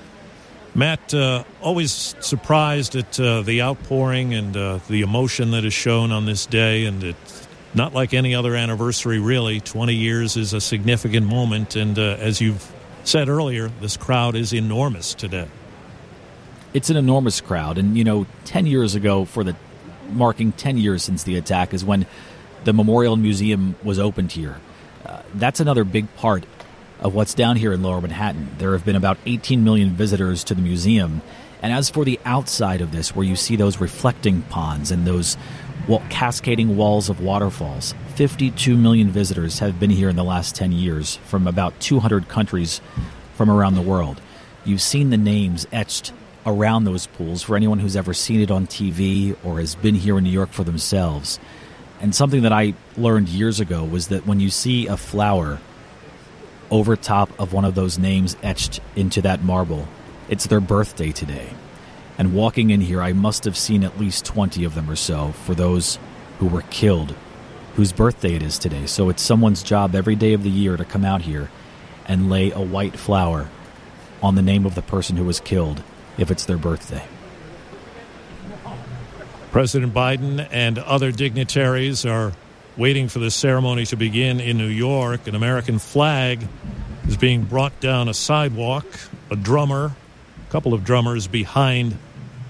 Matt, uh, always surprised at uh, the outpouring and uh, the emotion that is shown on this day, and it's not like any other anniversary, really. 20 years is a significant moment, and uh, as you've said earlier, this crowd is enormous today. It's an enormous crowd. And, you know, 10 years ago, for the marking 10 years since the attack, is when the Memorial Museum was opened here. Uh, that's another big part of what's down here in lower Manhattan. There have been about 18 million visitors to the museum. And as for the outside of this, where you see those reflecting ponds and those cascading walls of waterfalls, 52 million visitors have been here in the last 10 years from about 200 countries from around the world. You've seen the names etched around those pools for anyone who's ever seen it on TV or has been here in New York for themselves. And something that I learned years ago was that when you see a flower over top of one of those names etched into that marble, it's their birthday today. And walking in here, I must have seen at least 20 of them or so for those who were killed whose birthday it is today. So it's someone's job every day of the year to come out here and lay a white flower on the name of the person who was killed if it's their birthday. President Biden and other dignitaries are waiting for the ceremony to begin in New York. An American flag is being brought down a sidewalk. A drummer, a couple of drummers behind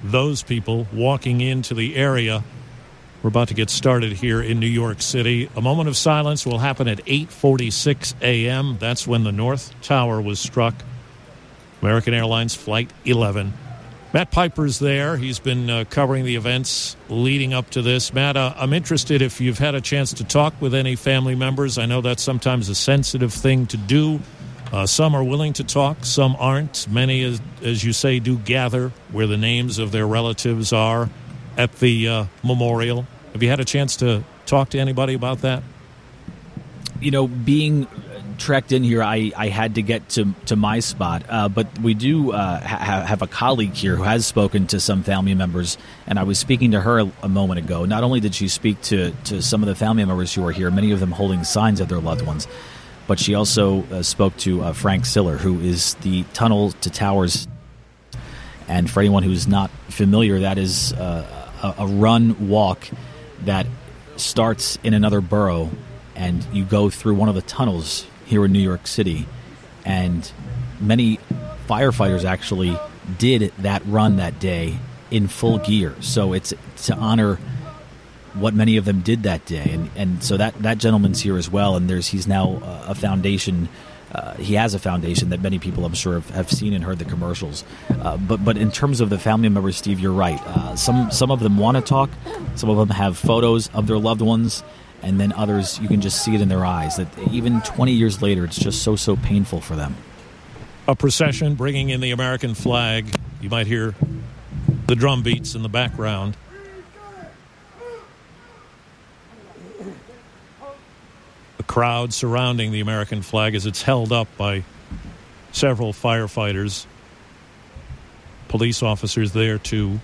those people walking into the area we're about to get started here in New York City. A moment of silence will happen at 8:46 a.m. That's when the North Tower was struck. American Airlines flight 11. Matt Piper's there. He's been uh, covering the events leading up to this. Matt, uh, I'm interested if you've had a chance to talk with any family members. I know that's sometimes a sensitive thing to do. Uh, some are willing to talk, some aren't. Many, as, as you say, do gather where the names of their relatives are at the uh, memorial. Have you had a chance to talk to anybody about that? You know, being trekked in here, I, I had to get to, to my spot. Uh, but we do uh, ha- have a colleague here who has spoken to some family members, and I was speaking to her a, moment ago. Not only did she speak to, to some of the family members who are here, many of them holding signs of their loved ones, but she also uh, spoke to uh, Frank Siller, who is the Tunnel to Towers. And for anyone who's not familiar, that is uh, a, a run walk that starts in another borough and you go through one of the tunnels here in New York City. And many firefighters actually did that run that day in full gear. So it's to honor what many of them did that day. And, and so that, that gentleman's here as well. And there's he's now a foundation uh, he has a foundation that many people, I'm sure, have, have seen and heard the commercials. Uh, but but in terms of the family members, Steve, you're right. Uh, some some of them want to talk. Some of them have photos of their loved ones, and then others you can just see it in their eyes that even 20 years later, it's just so so painful for them. A procession bringing in the American flag. You might hear the drum beats in the background. A crowd surrounding the American flag as it's held up by several firefighters, police officers there too.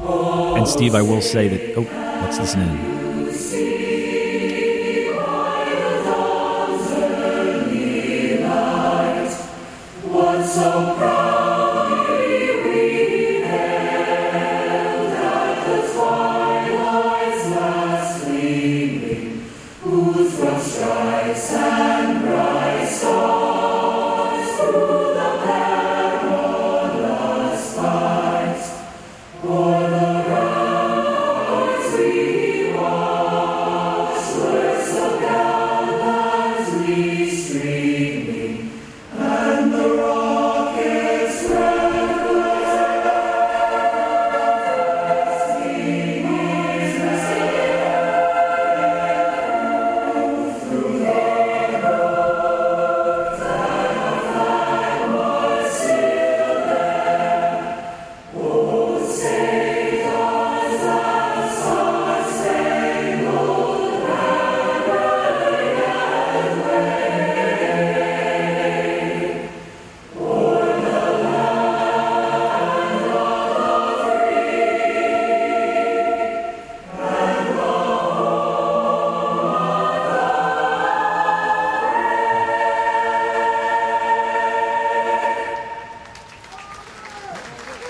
And Steve, I will say that. Oh, let's listen in. so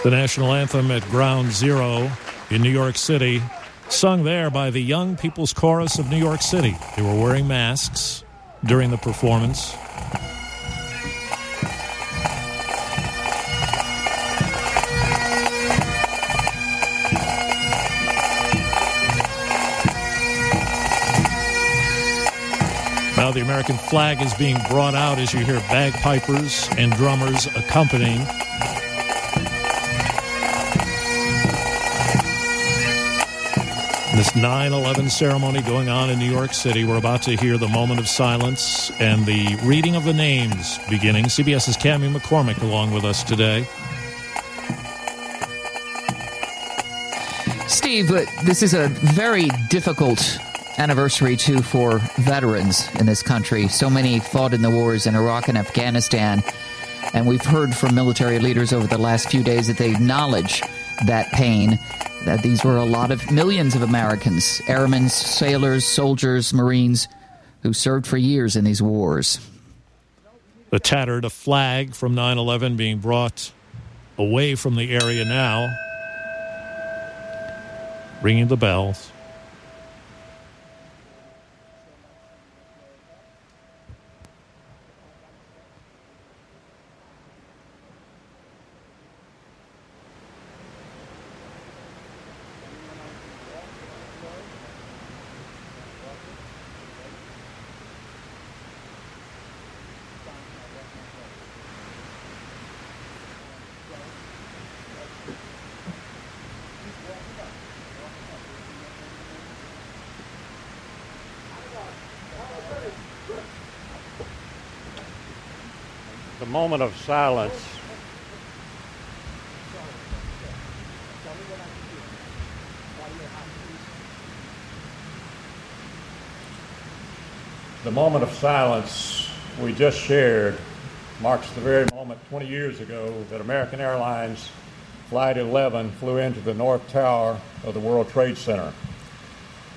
the national anthem at Ground Zero in New York City, sung there by the Young People's Chorus of New York City. They were wearing masks during the performance. Now the American flag is being brought out as you hear bagpipers and drummers accompanying. This 9 11 ceremony going on in New York City. We're about to hear the moment of silence and the reading of the names beginning. CBS's Cami McCormick along with us today. Steve, uh, this is a very difficult anniversary too for veterans in this country. So many fought in the wars in Iraq and Afghanistan. And we've heard from military leaders over the last few days that they acknowledge that pain that these were a lot of millions of Americans, airmen, sailors, soldiers, Marines, who served for years in these wars. The tattered a flag from 9 11 being brought away from the area now, ringing the bells. the moment of silence the moment of silence we just shared marks the very moment 20 years ago that American Airlines Flight 11 flew into the North Tower of the World Trade Center.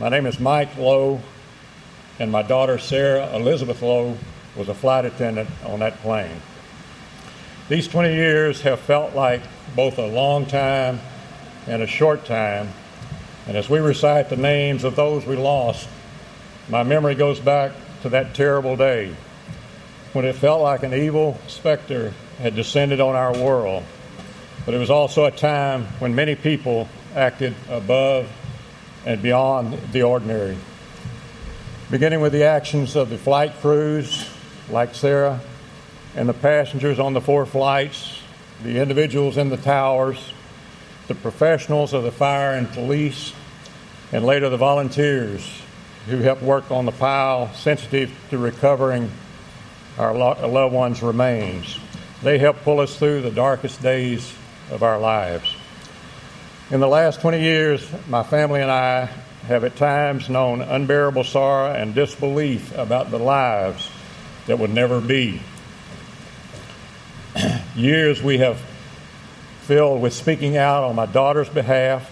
My name is Mike Low, and my daughter Sarah Elizabeth Low was a flight attendant on that plane. These 20 years have felt like both a long time and a short time. And as we recite the names of those we lost, my memory goes back to that terrible day when it felt like an evil specter had descended on our world. But it was also a time when many people acted above and beyond the ordinary. beginning with the actions of the flight crews like Sarah and the passengers on the four flights, the individuals in the towers, the professionals of the fire and police, and later the volunteers who helped work on the pile sensitive to recovering our loved ones' remains. They helped pull us through the darkest days of our lives. In the last 20 years, my family and I have at times known unbearable sorrow and disbelief about the lives that would never be. Years we have filled with speaking out on my daughter's behalf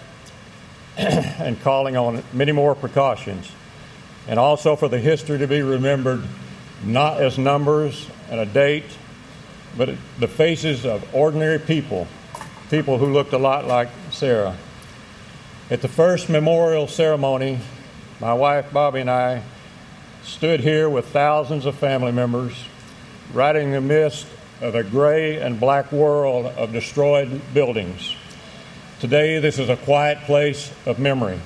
[CLEARS THROAT] and calling on many more precautions, and also for the history to be remembered not as numbers and a date, but the faces of ordinary people, people who looked a lot like Sarah. At the first memorial ceremony, my wife Bobby and I stood here with thousands of family members, right in the midst of a gray and black world of destroyed buildings. Today, this is a quiet place of memory.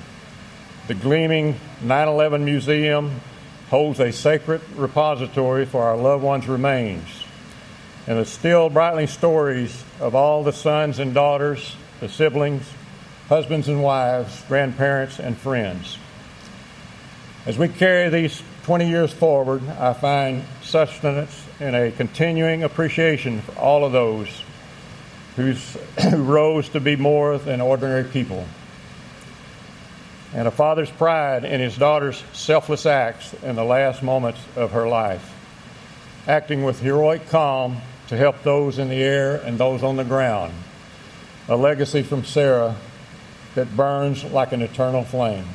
The gleaming 9 11 Museum holds a sacred repository for our loved ones' remains. And the still brightly stories of all the sons and daughters, the siblings, husbands and wives, grandparents, and friends. As we carry these 20 years forward, I find sustenance in a continuing appreciation for all of those [CLEARS THROAT] who rose to be more than ordinary people. And a father's pride in his daughter's selfless acts in the last moments of her life, acting with heroic calm to help those in the air and those on the ground. A legacy from Sarah that burns like an eternal flame.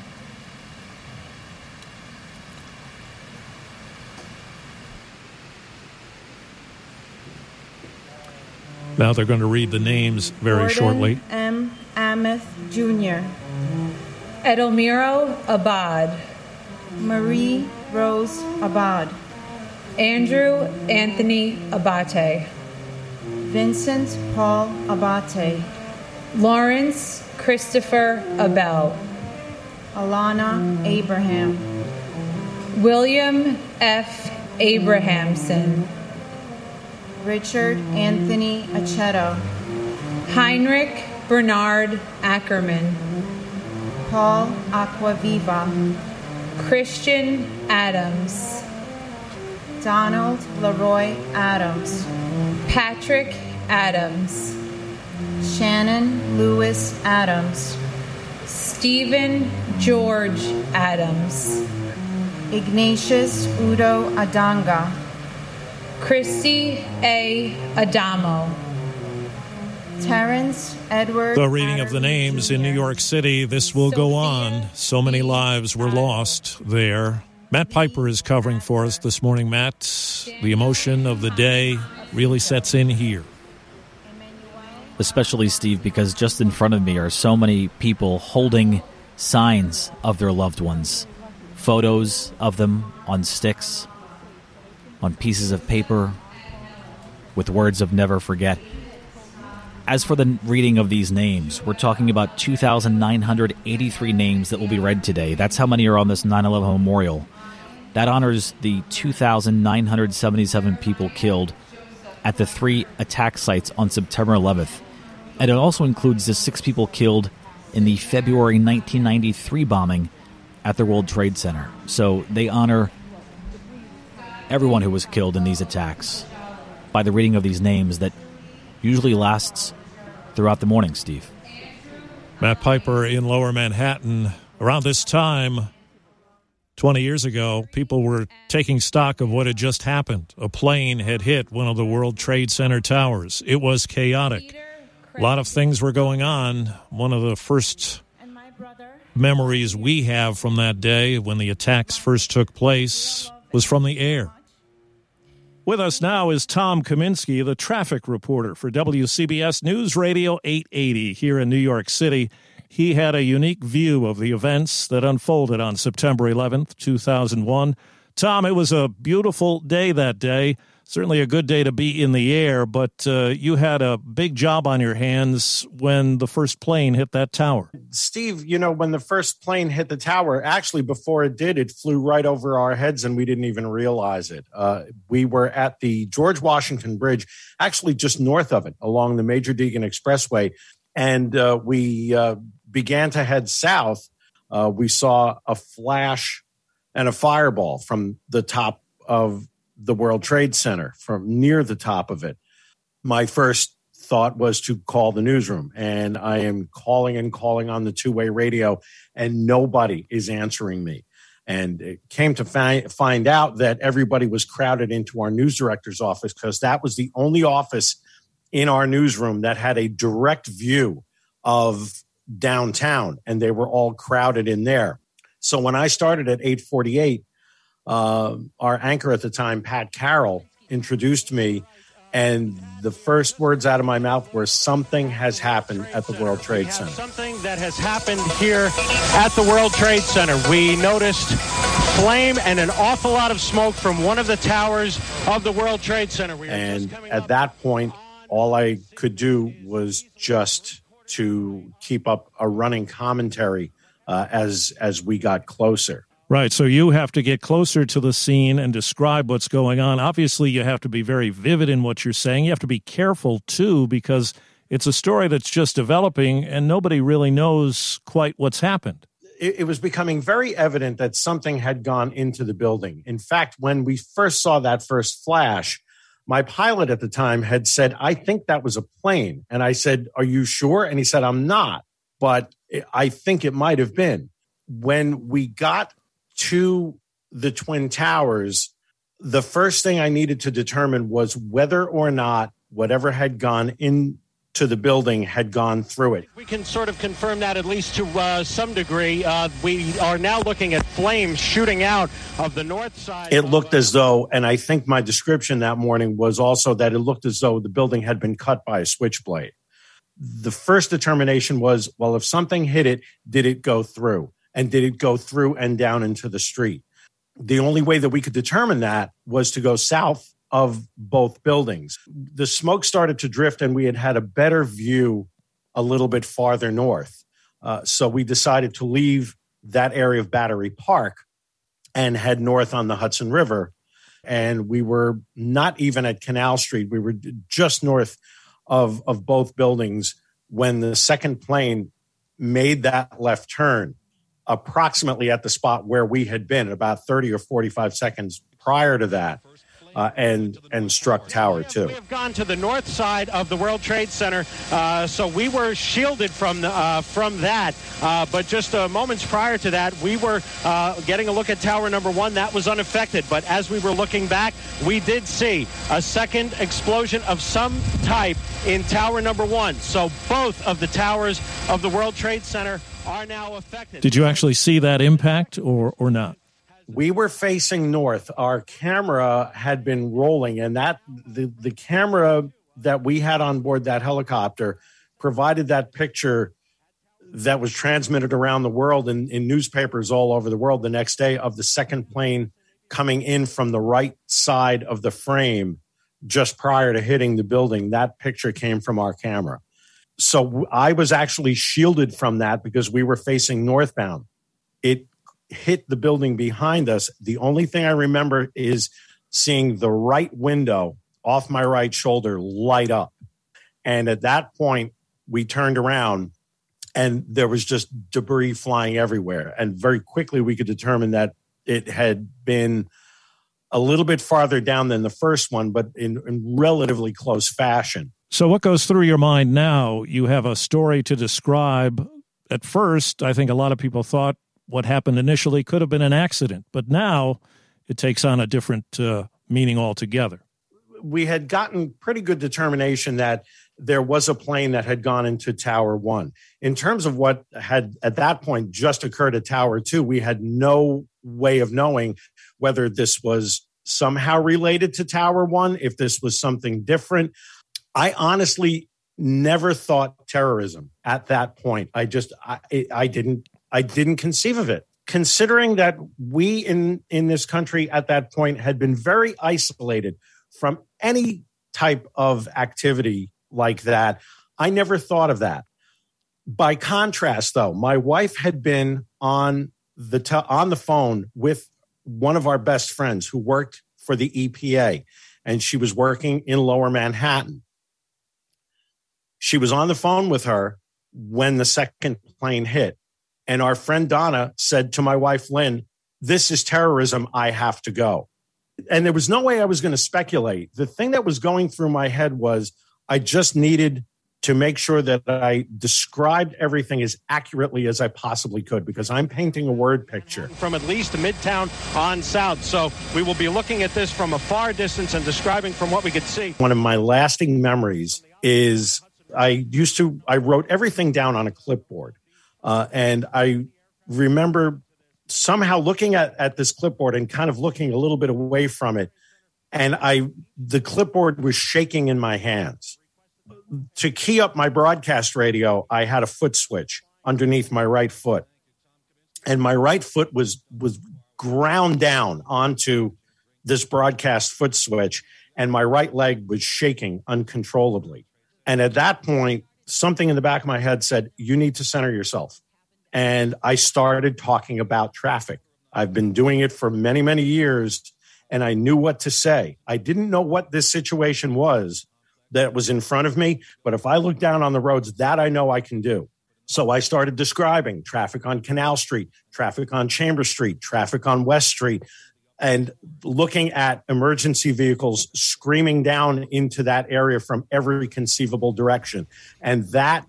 Now they're going to read the names very Gordon shortly. M. Aamoth Jr., Edelmiro Abad, Marie Rose Abad, Andrew Anthony Abate, Vincent Paul Abate, Lawrence Christopher Abel, Alana Abraham, William F. Abrahamson, Richard Anthony Aceto, Heinrich Bernard Ackerman, Paul Acquaviva, Christian Adams, Donald Leroy Adams, Patrick Adams, Shannon Lewis Adams, Stephen George Adams, Ignatius Udo Adanga, Christy A. Addamo, Terrence Edward. The reading of the names in New York City. This will go on. So many lives were lost there. Matt Piper is covering for us this morning. Matt, the emotion of the day really sets in here. Especially, Steve, because just in front of me are so many people holding signs of their loved ones, photos of them on sticks, on pieces of paper, with words of never forget. As for the reading of these names, we're talking about 2,983 names that will be read today. That's how many are on this 9 11 memorial. That honors the 2,977 people killed at the three attack sites on September 11th. And it also includes the six people killed in the February 1993 bombing at the World Trade Center. So they honor everyone who was killed in these attacks by the reading of these names that usually lasts throughout the morning, Steve. Matt Piper in Lower Manhattan. Around this time, 20 years ago, people were taking stock of what had just happened. A plane had hit one of the World Trade Center towers. It was chaotic. A lot of things were going on. One of the first memories we have from that day when the attacks first took place was from the air. With us now is Tom Kaminski, the traffic reporter for WCBS News Radio 880 here in New York City. He had a unique view of the events that unfolded on September 11th, 2001. Tom, it was a beautiful day that day. Certainly a good day to be in the air, but uh, you had a big job on your hands when the first plane hit that tower. Steve, you know, when the first plane hit the tower, actually, before it did, it flew right over our heads and we didn't even realize it. Uh, we were at the George Washington Bridge, actually just north of it along the Major Deegan Expressway, and uh, we uh, began to head south. Uh, we saw a flash and a fireball from the top of the World Trade Center from near the top of it. My first thought was to call the newsroom, and I am calling and calling on the two way radio, and nobody is answering me. And it came to find, find out that everybody was crowded into our news director's office because that was the only office in our newsroom that had a direct view of downtown, and they were all crowded in there. So when I started at 848, uh, our anchor at the time, Pat Carroll, introduced me. And the first words out of my mouth were something has happened at the World Trade Center. Something that has happened here at the World Trade Center. We noticed flame and an awful lot of smoke from one of the towers of the World Trade Center. We and at that point, all I could do was just to keep up a running commentary uh, as as we got closer. Right. So you have to get closer to the scene and describe what's going on. Obviously, you have to be very vivid in what you're saying. You have to be careful, too, because it's a story that's just developing and nobody really knows quite what's happened. It, it was becoming very evident that something had gone into the building. In fact, when we first saw that first flash, my pilot at the time had said, I think that was a plane. And I said, Are you sure? And he said, I'm not, but I think it might have been. When we got to the Twin Towers, the first thing I needed to determine was whether or not whatever had gone into the building had gone through it. We can sort of confirm that at least to uh, some degree. Uh, we are now looking at flames shooting out of the north side. It looked as though, and I think my description that morning was also that it looked as though the building had been cut by a switchblade. The first determination was well, if something hit it, did it go through? And did it go through and down into the street? The only way that we could determine that was to go south of both buildings. The smoke started to drift, and we had had a better view a little bit farther north. Uh, so we decided to leave that area of Battery Park and head north on the Hudson River. And we were not even at Canal Street. We were just north of, of both buildings when the second plane made that left turn approximately at the spot where we had been about 30 or 45 seconds prior to that. Uh, and and struck Tower too. We have gone to the north side of the World Trade Center, uh, so we were shielded from the, uh, from that. Uh, but just uh, moments prior to that, we were uh, getting a look at Tower Number One. That was unaffected. But as we were looking back, we did see a second explosion of some type in Tower Number One. So both of the towers of the World Trade Center are now affected. Did you actually see that impact or, or not? We were facing north. Our camera had been rolling, and that the, the camera that we had on board that helicopter provided that picture that was transmitted around the world in, in newspapers all over the world the next day of the second plane coming in from the right side of the frame just prior to hitting the building. That picture came from our camera so I was actually shielded from that because we were facing northbound. It hit the building behind us. The only thing I remember is seeing the right window off my right shoulder light up. And at that point, we turned around and there was just debris flying everywhere. And very quickly, we could determine that it had been a little bit farther down than the first one, but in, in relatively close fashion. So, what goes through your mind now? You have a story to describe. At first, I think a lot of people thought what happened initially could have been an accident, but now it takes on a different uh, meaning altogether. We had gotten pretty good determination that there was a plane that had gone into Tower One. In terms of what had at that point just occurred at Tower Two, we had no way of knowing whether this was somehow related to Tower One, if this was something different. I honestly never thought terrorism at that point. I just I, I didn't I didn't conceive of it. Considering that we in in this country at that point had been very isolated from any type of activity like that. I never thought of that. By contrast, though, my wife had been on the on the phone with one of our best friends who worked for the EPA, and she was working in Lower Manhattan. She was on the phone with her when the second plane hit, and our friend Donna said to my wife Lynn, "This is terrorism. I have to go." And there was no way I was going to speculate. The thing that was going through my head was I just needed to make sure that I described everything as accurately as I possibly could because I'm painting a word picture. From at least Midtown on south. So we will be looking at this from a far distance and describing from what we could see. One of my lasting memories is I used to, I wrote everything down on a clipboard. Uh, and I remember somehow looking at, at this clipboard and kind of looking a little bit away from it. And I, the clipboard was shaking in my hands to key up my broadcast radio, I had a foot switch underneath my right foot. And my right foot was was ground down onto this broadcast foot switch and my right leg was shaking uncontrollably. And at that point, something in the back of my head said, You need to center yourself. And I started talking about traffic. I've been doing it for many, many years, and I knew what to say. I didn't know what this situation was, that was in front of me. But if I look down on the roads, that I know I can do. So I started describing traffic on Canal Street, traffic on Chamber Street, traffic on West Street, and looking at emergency vehicles screaming down into that area from every conceivable direction. And that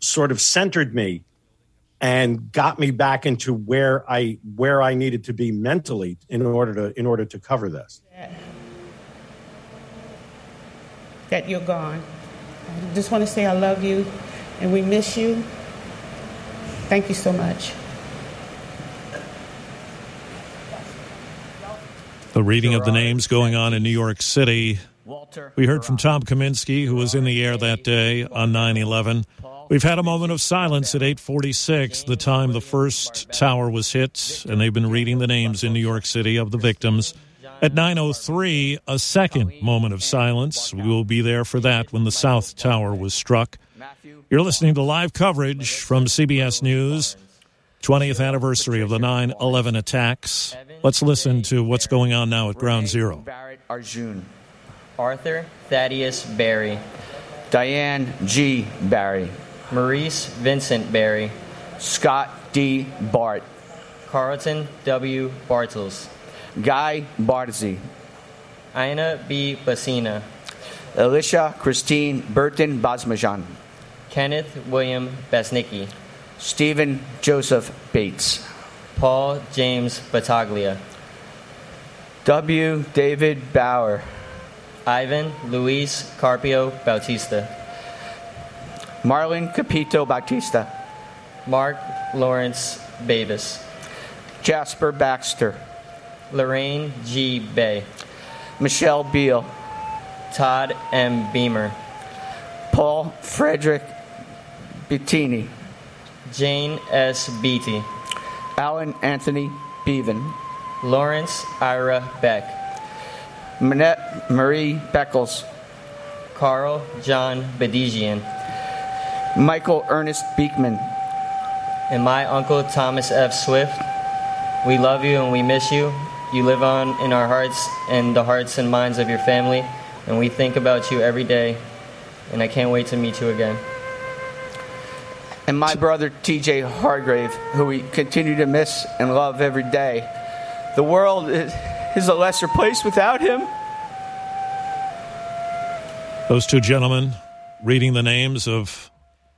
sort of centered me and got me back into where I where I needed to be mentally in order to in order to cover this. that you're gone. I just want to say I love you and we miss you. Thank you so much. The reading of the names going on in New York City. We heard from Tom Kaminski, who was in the air that day on 9 11. We've had a moment of silence at 846, the time the first tower was hit, and they've been reading the names in New York City of the victims. At 9.03, a second moment of silence. We will be there for that when the South Tower was struck. You're listening to live coverage from CBS News, 20th anniversary of the 9 11 attacks. Let's listen to what's going on now at Ground Zero. Barrett Arjun. Arthur Thaddeus Barry. Diane G. Barry. Maurice Vincent Barry. Scott D. Bart. Carlton W. Bartels. Guy Barzvi. Inna B. Basina. Alicia Christine Burton Basmajian. Kenneth William Basnicki. Steven Joseph Bates. Paul James Battaglia. W. David Bauer. Ivhan Luis Carpio Bautista. Marlyn Capito Bautista. Mark Lawrence Bavis. Jasper Baxter. Lorraine G. Bay. Michele Beale. Todd M. Beamer. Paul Frederick Beatini. Jane S. Beatty. Alan Anthony Beaven. Lawrence Ira Beck. Manette Marie Beckles. Carl John Bedigian. Michael Ernest Beekman. And my uncle Thomas F. Swift. We love you and we miss you. You live on in our hearts and the hearts and minds of your family, and we think about you every day. And I can't wait to meet you again. And my brother TJ Hargrave, who we continue to miss and love every day. The world is, a lesser place without him. Those two gentlemen reading the names of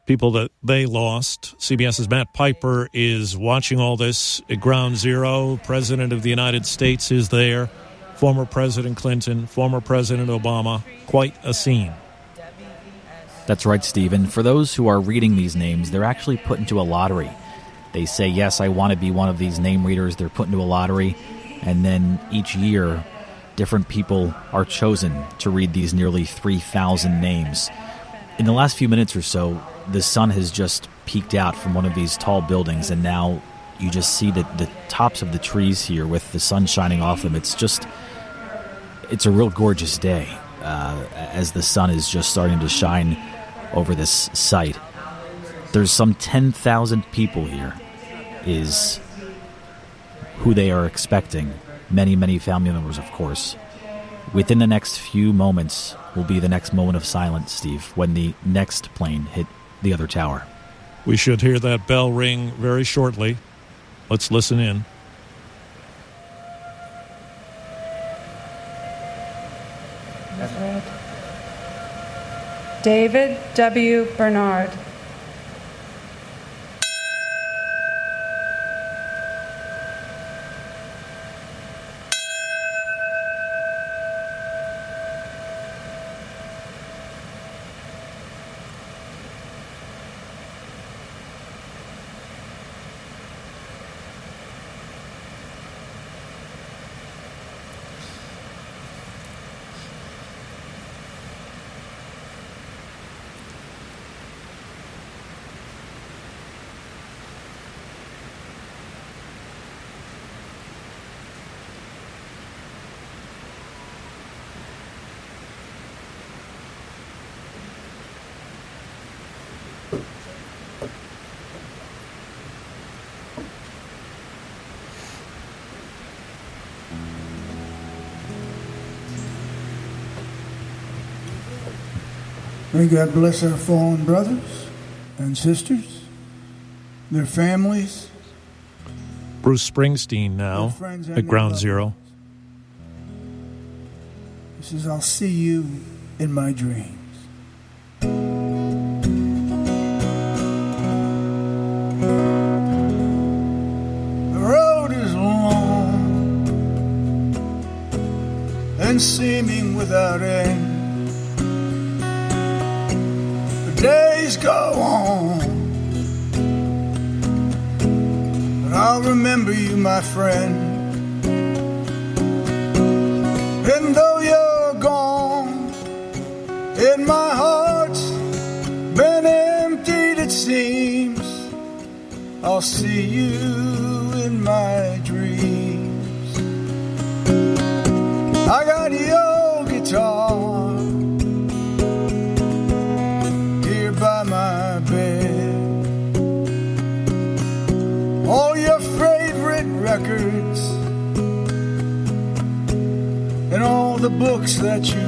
people that they lost. CBS's Matt Piper is watching all this at ground zero. President of the United States is there. Former President Clinton, former President Obama. Quite a scene. That's right, Stephen. For those who are reading these names, they're actually put into a lottery. They say, Yes, I want to be one of these name readers. They're put into a lottery. And then each year, different people are chosen to read these nearly 3,000 names. In the last few minutes or so, the sun has just peeked out from one of these tall buildings, and now you just see the, the tops of the trees here with the sun shining off them. It's just it's a real gorgeous day uh, as the sun is just starting to shine over this site. There's some 10,000 people here, is who they are expecting. Many, many family members, of course. Within the next few moments will be the next moment of silence, Steve, when the next plane hit the other tower. We should hear that bell ring very shortly. Let's listen in. David W. Bernard. May God bless our fallen brothers and sisters, their families. Bruce Springsteen now at Ground Zero. He says, I'll see you in my dreams. My friend. And though you're gone, and my heart's been emptied, it seems, I'll see you books that you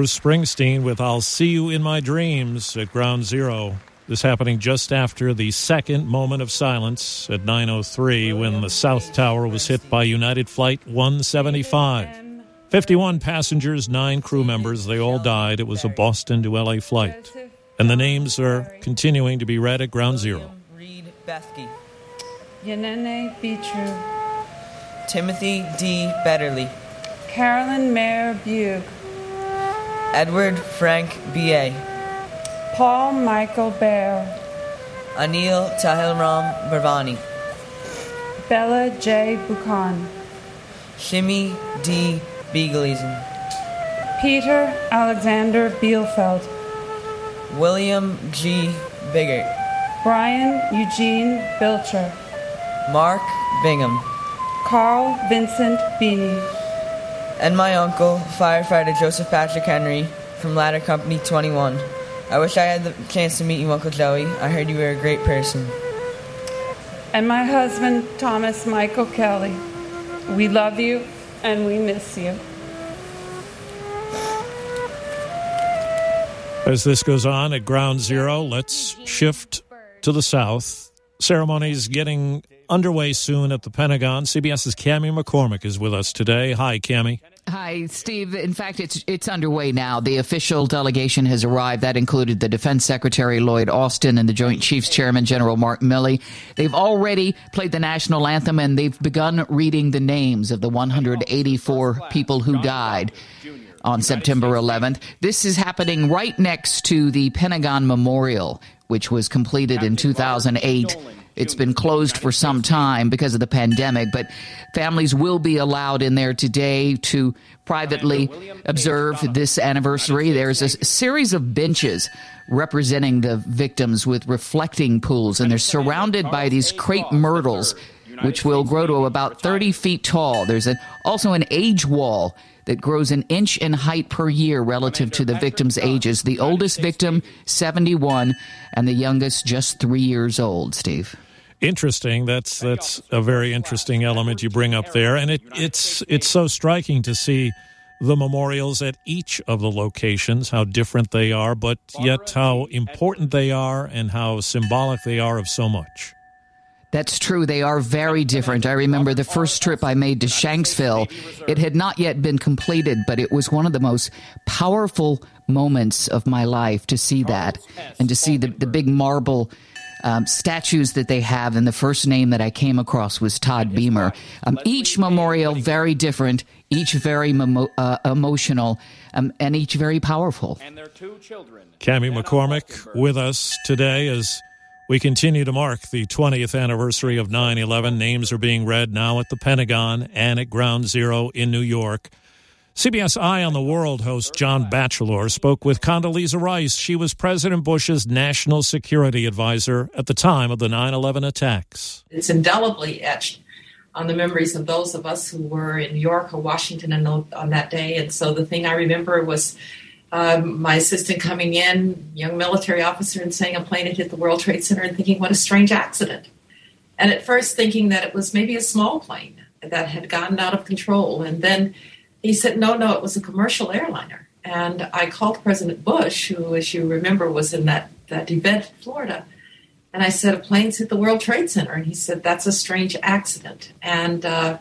Bruce Springsteen with I'll See You in My Dreams at Ground Zero. This happening just after the second moment of silence at 9.03 when the South Tower was hit by United Flight 175. 51 passengers, 9 crew members, they all died. It was a Boston to LA flight. And the names are continuing to be read at Ground Zero. Reed Bethke. Yeneneh Betru. Timothy D. Betterly. Carolyn Mayer Beug. Edward Frank Beyea Paul Michael Beyer. Anil Tahilram Bharvani. Bella J. Bhukhan. Shimmy D. Biegeleisen. Peter Alexander Bielfeld. William G. Biggart. Brian Eugene Bilcher. Mark Bingham. Carl Vincent Bini. And my uncle, firefighter Joseph Patrick Henry from Ladder Company 21. I wish I had the chance to meet you, Uncle Joey. I heard you were a great person. And my husband, Thomas Michael Kelly. We love you and we miss you. As this goes on at Ground Zero, let's shift to the south. Ceremonies getting underway soon at the Pentagon. CBS's Cami McCormick is with us today. Hi, Cami. Hi, Steve. In fact, it's it's underway now. The official delegation has arrived. That included the Defense Secretary Lloyd Austin and the Joint Chiefs Chairman General Mark Milley. They've already played the national anthem and they've begun reading the names of the 184 people who died on September 11th. This is happening right next to the Pentagon Memorial, which was completed in 2008. It's been closed for some time because of the pandemic, but families will be allowed in there today to privately observe this anniversary. There's a series of benches representing the victims with reflecting pools, and they're surrounded by these crepe myrtles, which will grow to about 30 feet tall. There's a, also an age wall that grows an inch in height per year relative to the victims' ages. The oldest victim, 71, and the youngest, just three years old, Steve. Interesting. That's that's a very interesting element you bring up there, and it, it's it's so striking to see the memorials at each of the locations, how different they are, but yet how important they are and how symbolic they are of so much. That's true. They are very different. I remember the first trip I made to Shanksville. It had not yet been completed, but it was one of the most powerful moments of my life to see that and to see the, the big marble um, statues that they have. And the first name that I came across was Todd Beamer. Um, each memorial very different, each very memo- uh, emotional, um, and each very powerful. And their two children. Cami McCormick with us today as we continue to mark the 20th anniversary of 9 11. Names are being read now at the Pentagon and at Ground Zero in New York. CBS Eye on the World host John Batchelor spoke with Condoleezza Rice. She was President Bush's national security advisor at the time of the 9 11 attacks. It's indelibly etched on the memories of those of us who were in New York or Washington on that day. And so the thing I remember was um, my assistant coming in, young military officer, and saying a plane had hit the World Trade Center and thinking, what a strange accident. And at first thinking that it was maybe a small plane that had gotten out of control. And then he said, no, no, it was a commercial airliner. And I called President Bush, who, as you remember, was in that, that event in Florida. And I said, a plane's hit the World Trade Center. And he said, that's a strange accident. And uh,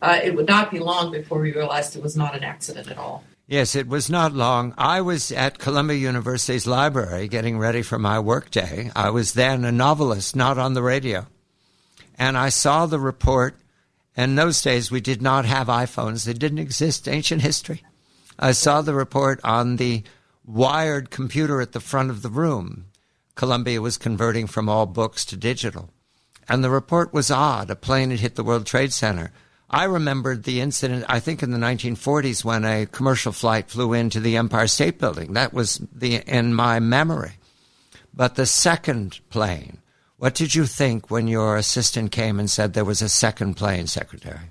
uh, it would not be long before we realized it was not an accident at all. Yes, it was not long. I was at Columbia University's library getting ready for my workday. I was then a novelist, not on the radio. And I saw the report. In those days, we did not have iPhones, they didn't exist, ancient history. I saw the report on the wired computer at the front of the room. Columbia was converting from all books to digital. And the report was odd. A plane had hit the World Trade Center. I remembered the incident, I think in the 1940s, when a commercial flight flew into the Empire State Building. That was the, in my memory. But the second plane, what did you think when your assistant came and said there was a second plane, Secretary?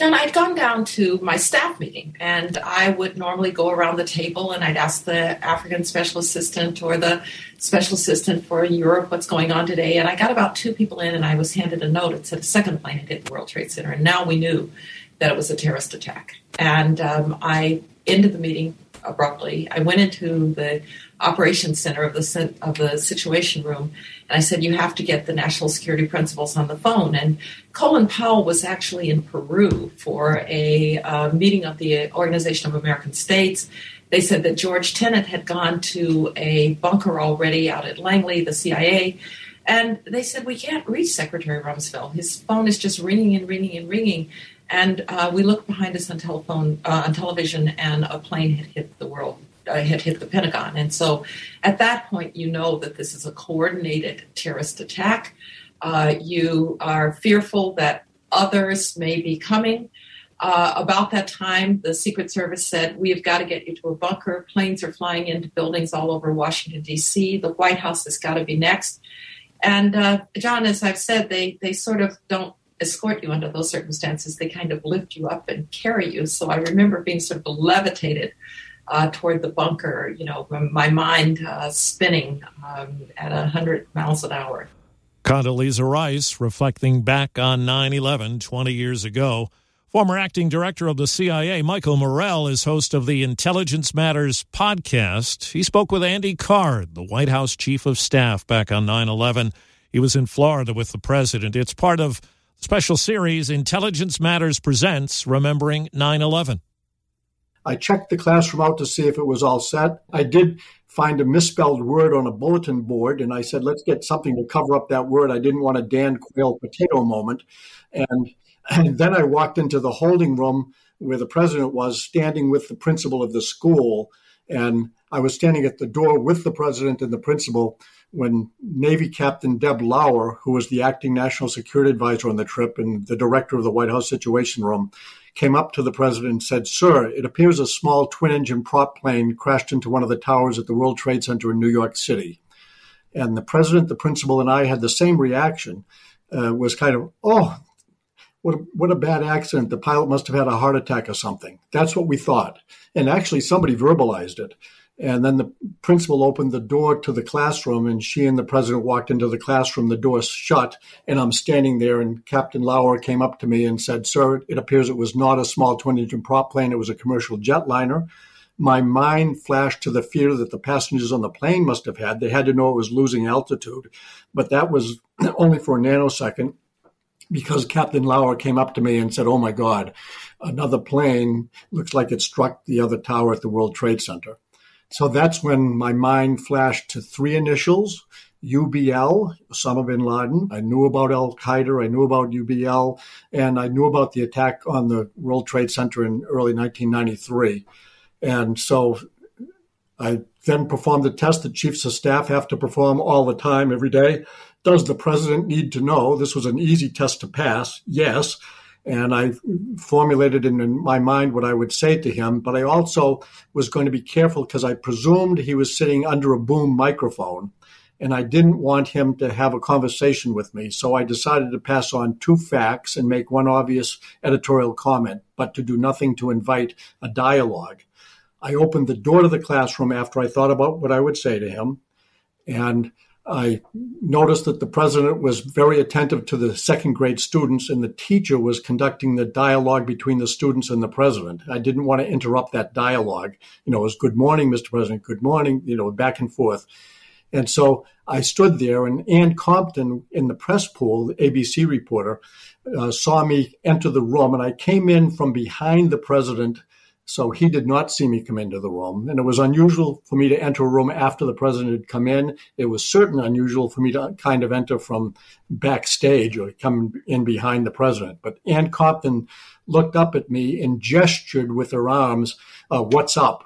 John, I'd gone down to my staff meeting, and I would normally go around the table and I'd ask the African special assistant or the special assistant for Europe what's going on today. And I got about two people in, and I was handed a note. It said a second plane had hit the World Trade Center, and now we knew that it was a terrorist attack. And um, I ended the meeting abruptly. I went into the operations center of the of the situation room, and I said, "You have to get the national security principals on the phone." And Colin Powell was actually in Peru for a uh, meeting of the Organization of American States. They said that George Tenet had gone to a bunker already out at Langley, the CIA, and they said we can't reach Secretary Rumsfeld. His phone is just ringing and ringing and ringing. And uh, we looked behind us on telephone, uh, on television, and a plane had hit the world, had hit the Pentagon. And so, at that point, you know that this is a coordinated terrorist attack. Uh, you are fearful that others may be coming. Uh, about that time, the Secret Service said, We have got to get you to a bunker. Planes are flying into buildings all over Washington, D.C. The White House has got to be next. And uh, John, as I've said, they, they sort of don't escort you under those circumstances. They kind of lift you up and carry you. So I remember being sort of levitated uh, toward the bunker, you know, my mind uh, spinning um, at 100 miles an hour. Condoleezza Rice reflecting back on 9 11 20 years ago. Former acting director of the CIA, Michael Morell, is host of the Intelligence Matters podcast. He spoke with Andy Card, the White House chief of staff, back on 9 11. He was in Florida with the president. It's part of special series Intelligence Matters presents Remembering 9 11. I checked the classroom out to see if it was all set. I did find a misspelled word on a bulletin board, and I said, let's get something to cover up that word. I didn't want a Dan Quayle potato moment. And and then I walked into the holding room where the president was standing with the principal of the school. And I was standing at the door with the president and the principal when Navy Captain Deb Loewer, who was the acting national security advisor on the trip and the director of the White House Situation Room, came up to the president and said, Sir, it appears a small twin engine prop plane crashed into one of the towers at the World Trade Center in New York City. And the president, the principal, and I had the same reaction. Uh, was kind of, oh, what a, what a bad accident. The pilot must have had a heart attack or something. That's what we thought. And actually, somebody verbalized it. And then the principal opened the door to the classroom, and she and the president walked into the classroom. The door shut, and I'm standing there. And Captain Loewer came up to me and said, Sir, it appears it was not a small twin engine prop plane, it was a commercial jetliner. My mind flashed to the fear that the passengers on the plane must have had. They had to know it was losing altitude, but that was [CLEARS THROAT] only for a nanosecond because Captain Loewer came up to me and said, Oh my God, another plane looks like it struck the other tower at the World Trade Center. So that's when my mind flashed to three initials UBL, Osama bin Laden. I knew about Al Qaeda, I knew about UBL, and I knew about the attack on the World Trade Center in early 1993. And so I then performed the test that chiefs of staff have to perform all the time, every day. Does the president need to know? This was an easy test to pass. Yes. And I formulated in my mind what I would say to him, but I also was going to be careful because I presumed he was sitting under a boom microphone and I didn't want him to have a conversation with me. So I decided to pass on two facts and make one obvious editorial comment, but to do nothing to invite a dialogue. I opened the door to the classroom after I thought about what I would say to him. And I noticed that the president was very attentive to the second grade students, and the teacher was conducting the dialogue between the students and the president. I didn't want to interrupt that dialogue. You know, it was good morning, Mr. President, good morning, you know, back and forth. And so I stood there, and Ann Compton in the press pool, the ABC reporter, uh, saw me enter the room, and I came in from behind the president so he did not see me come into the room. And it was unusual for me to enter a room after the president had come in. It was certainly unusual for me to kind of enter from backstage or come in behind the president. But Ann Compton looked up at me and gestured with her arms, uh, What's up?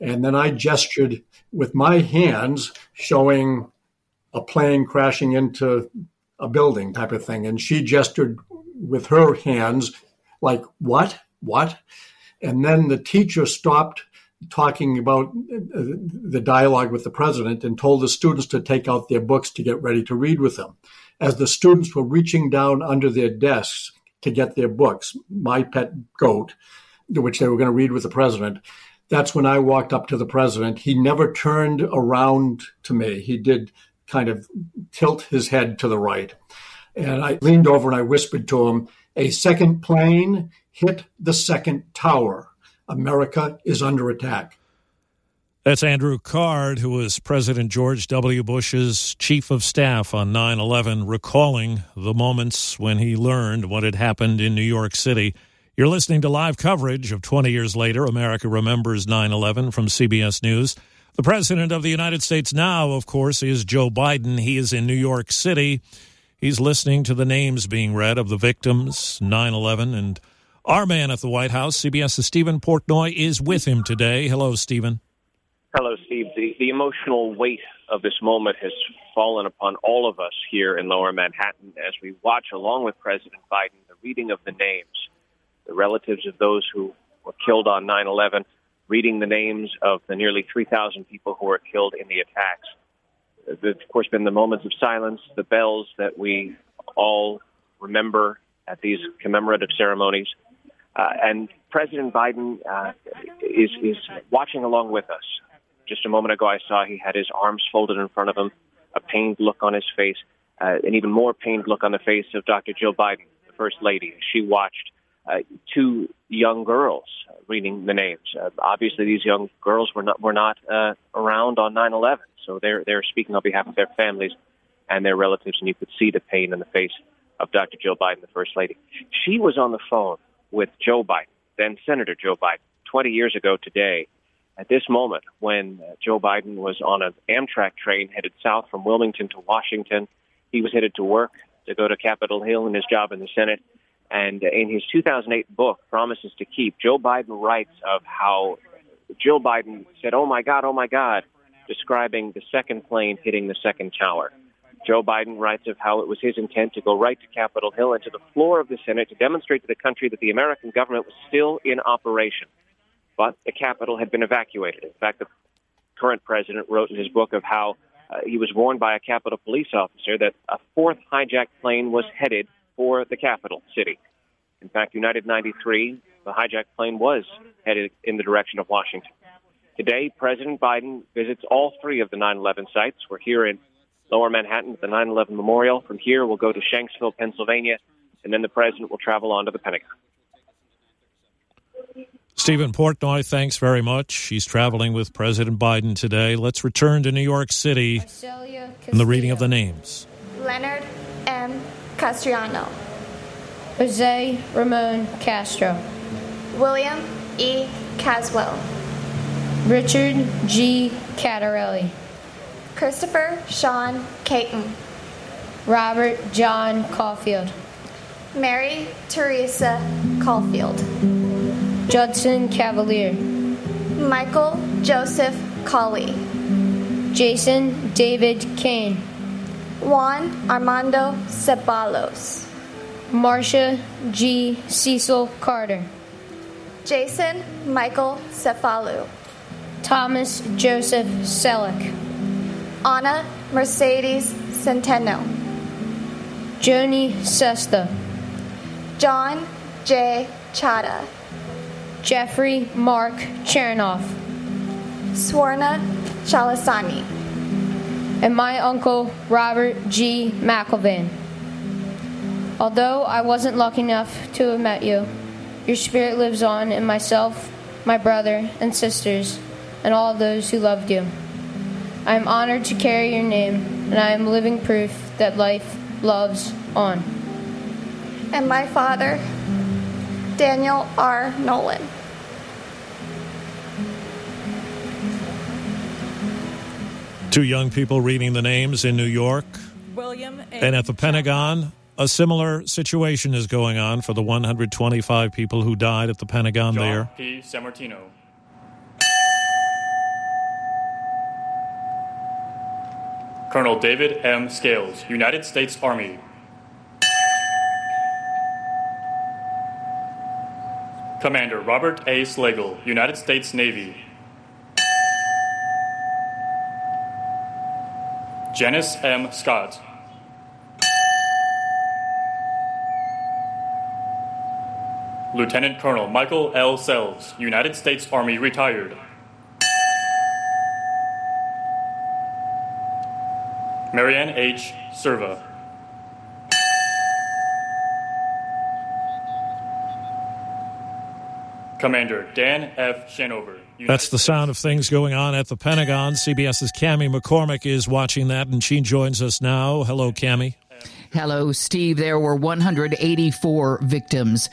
And then I gestured with my hands, showing a plane crashing into a building type of thing. And she gestured with her hands, like, What? What? And then the teacher stopped talking about uh, the dialogue with the president and told the students to take out their books to get ready to read with them. As the students were reaching down under their desks to get their books, My Pet Goat, which they were going to read with the president, that's when I walked up to the president. He never turned around to me. He did kind of tilt his head to the right. And I leaned over and I whispered to him, A second plane hit the second tower. America is under attack. That's Andrew Card, who was President George W. Bush's chief of staff on 9 11, recalling the moments when he learned what had happened in New York City. You're listening to live coverage of 20 years later, America Remembers 9 11 from CBS News. The President of the United States now, of course, is Joe Biden. He is in New York City. He's listening to the names being read of the victims, 9 11. And our man at the White House, CBS's Stephen Portnoy, is with him today. Hello, Stephen. Hello, Steve. The, the emotional weight of this moment has fallen upon all of us here in lower Manhattan as we watch, along with President Biden, the reading of the names, the relatives of those who were killed on 9 11, reading the names of the nearly 3,000 people who were killed in the attacks. Of course, been the moments of silence, the bells that we all remember at these commemorative ceremonies. Uh, and President Biden uh, is, is watching along with us. Just a moment ago, I saw he had his arms folded in front of him, a pained look on his face, uh, an even more pained look on the face of Dr. Jill Biden, the First Lady. She watched uh, two young girls reading the names. Uh, obviously, these young girls were not were not uh, around on 9/11, so they're they're speaking on behalf of their families and their relatives, and you could see the pain in the face of Dr. Jill Biden, the First Lady. She was on the phone with Joe Biden, then Senator Joe Biden, 20 years ago today, at this moment when uh, Joe Biden was on an Amtrak train headed south from Wilmington to Washington. He was headed to work to go to Capitol Hill in his job in the Senate. And in his 2008 book, Promises to Keep, Joe Biden writes of how Joe Biden said, Oh my God, oh my God, describing the second plane hitting the second tower. Joe Biden writes of how it was his intent to go right to Capitol Hill and to the floor of the Senate to demonstrate to the country that the American government was still in operation but the Capitol had been evacuated. In fact, the current president wrote in his book of how uh, he was warned by a Capitol police officer that a fourth hijacked plane was headed for the capital city. In fact, United 93, the hijacked plane was headed in the direction of Washington. Today, President Biden visits all three of the 9 11 sites. We're here in Lower Manhattan at the 9 11 Memorial. From here, we'll go to Shanksville, Pennsylvania, and then the president will travel on to the Pentagon. Stephen Portnoy, thanks very much. He's traveling with President Biden today. Let's return to New York City and the reading of the names. Leonard M. Castrianno. Jose Ramon Castro. William E. Caswell. Richard G. Catarelli. Christopher Sean Caton. Robert John Caulfield. Mary Teresa Caulfield. Judson Cavalier. Michael Joseph Cawley. Jason David Cayne. Juan Armando Ceballos. Marcia G. Cecil Carter. Jason Michael Cefalu. Thomas Joseph Celic. Anna Mercedes Centeno. Joni Cesta. John J. Chada, Jeffrey Mark Chairnoff. Swarna Chalasani. And my uncle Robert G. McIlvaine. Although I wasn't lucky enough to have met you, your spirit lives on in myself, my brother and sisters, and all those who loved you. I am honored to carry your name, and I am living proof that life loves on. And my father, Daniel R. Nolan. Two young people reading the names in New York. William A. And at the Pentagon, a similar situation is going on for the 125 people who died at the Pentagon John there. P. Sammartino. Colonel David M. Scales, United States Army. Commander Robert A. Schlegel, United States Navy. Janice M. Scott. Lieutenant Colonel Michael L. Sells, United States Army retired. Marianne H. Serva. Commander Dan F. Shanower. That's the sound of things going on at the Pentagon. CBS's Cami McCormick is watching that, and she joins us now. Hello, Cami. Hello, Steve. There were 184 victims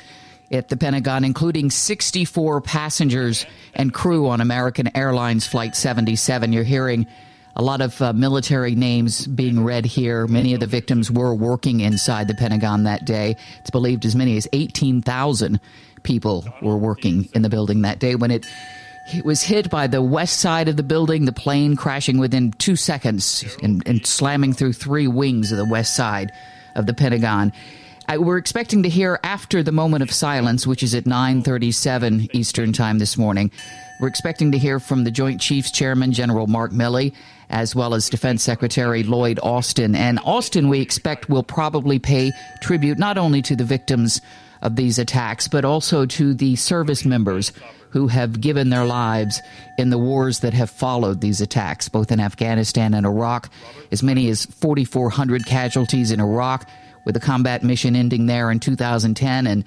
at the Pentagon, including 64 passengers and crew on American Airlines Flight 77. You're hearing a lot of uh, military names being read here. Many of the victims were working inside the Pentagon that day. It's believed as many as 18,000 people were working in the building that day when it it was hit by the west side of the building, the plane crashing within two seconds and, and slamming through three wings of the west side of the Pentagon. I, we're expecting to hear after the moment of silence, which is at 9:37 Eastern Time this morning. We're expecting to hear from the Joint Chiefs Chairman General Mark Milley, as well as Defense Secretary Lloyd Austin. And Austin, we expect, will probably pay tribute not only to the victims of these attacks, but also to the service members who have given their lives in the wars that have followed these attacks, both in Afghanistan and Iraq. As many as 4,400 casualties in Iraq, with the combat mission ending there in 2010, and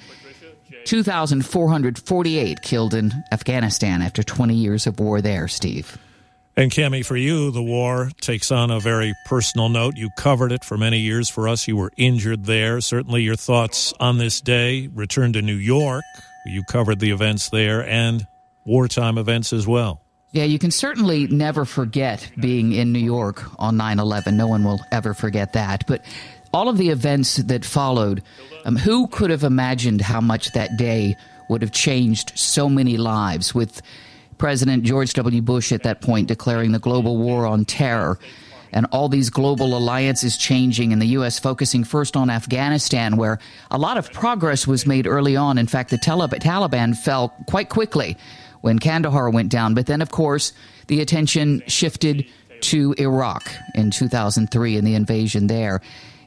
2,448 killed in Afghanistan after 20 years of war there, Steve. And Cami, for you, the war takes on a very personal note. You covered it for many years for us. You were injured there. Certainly, your thoughts on this day. Return to New York. You covered the events there and wartime events as well. Yeah, you can certainly never forget being in New York on 9 11. No one will ever forget that. But all of the events that followed, um, who could have imagined how much that day would have changed so many lives with President George W. Bush at that point declaring the global war on terror and all these global alliances changing and the U.S. focusing first on Afghanistan, where a lot of progress was made early on. In fact, the Taliban fell quite quickly when Kandahar went down. But then, of course, the attention shifted to Iraq in 2003 and the invasion there.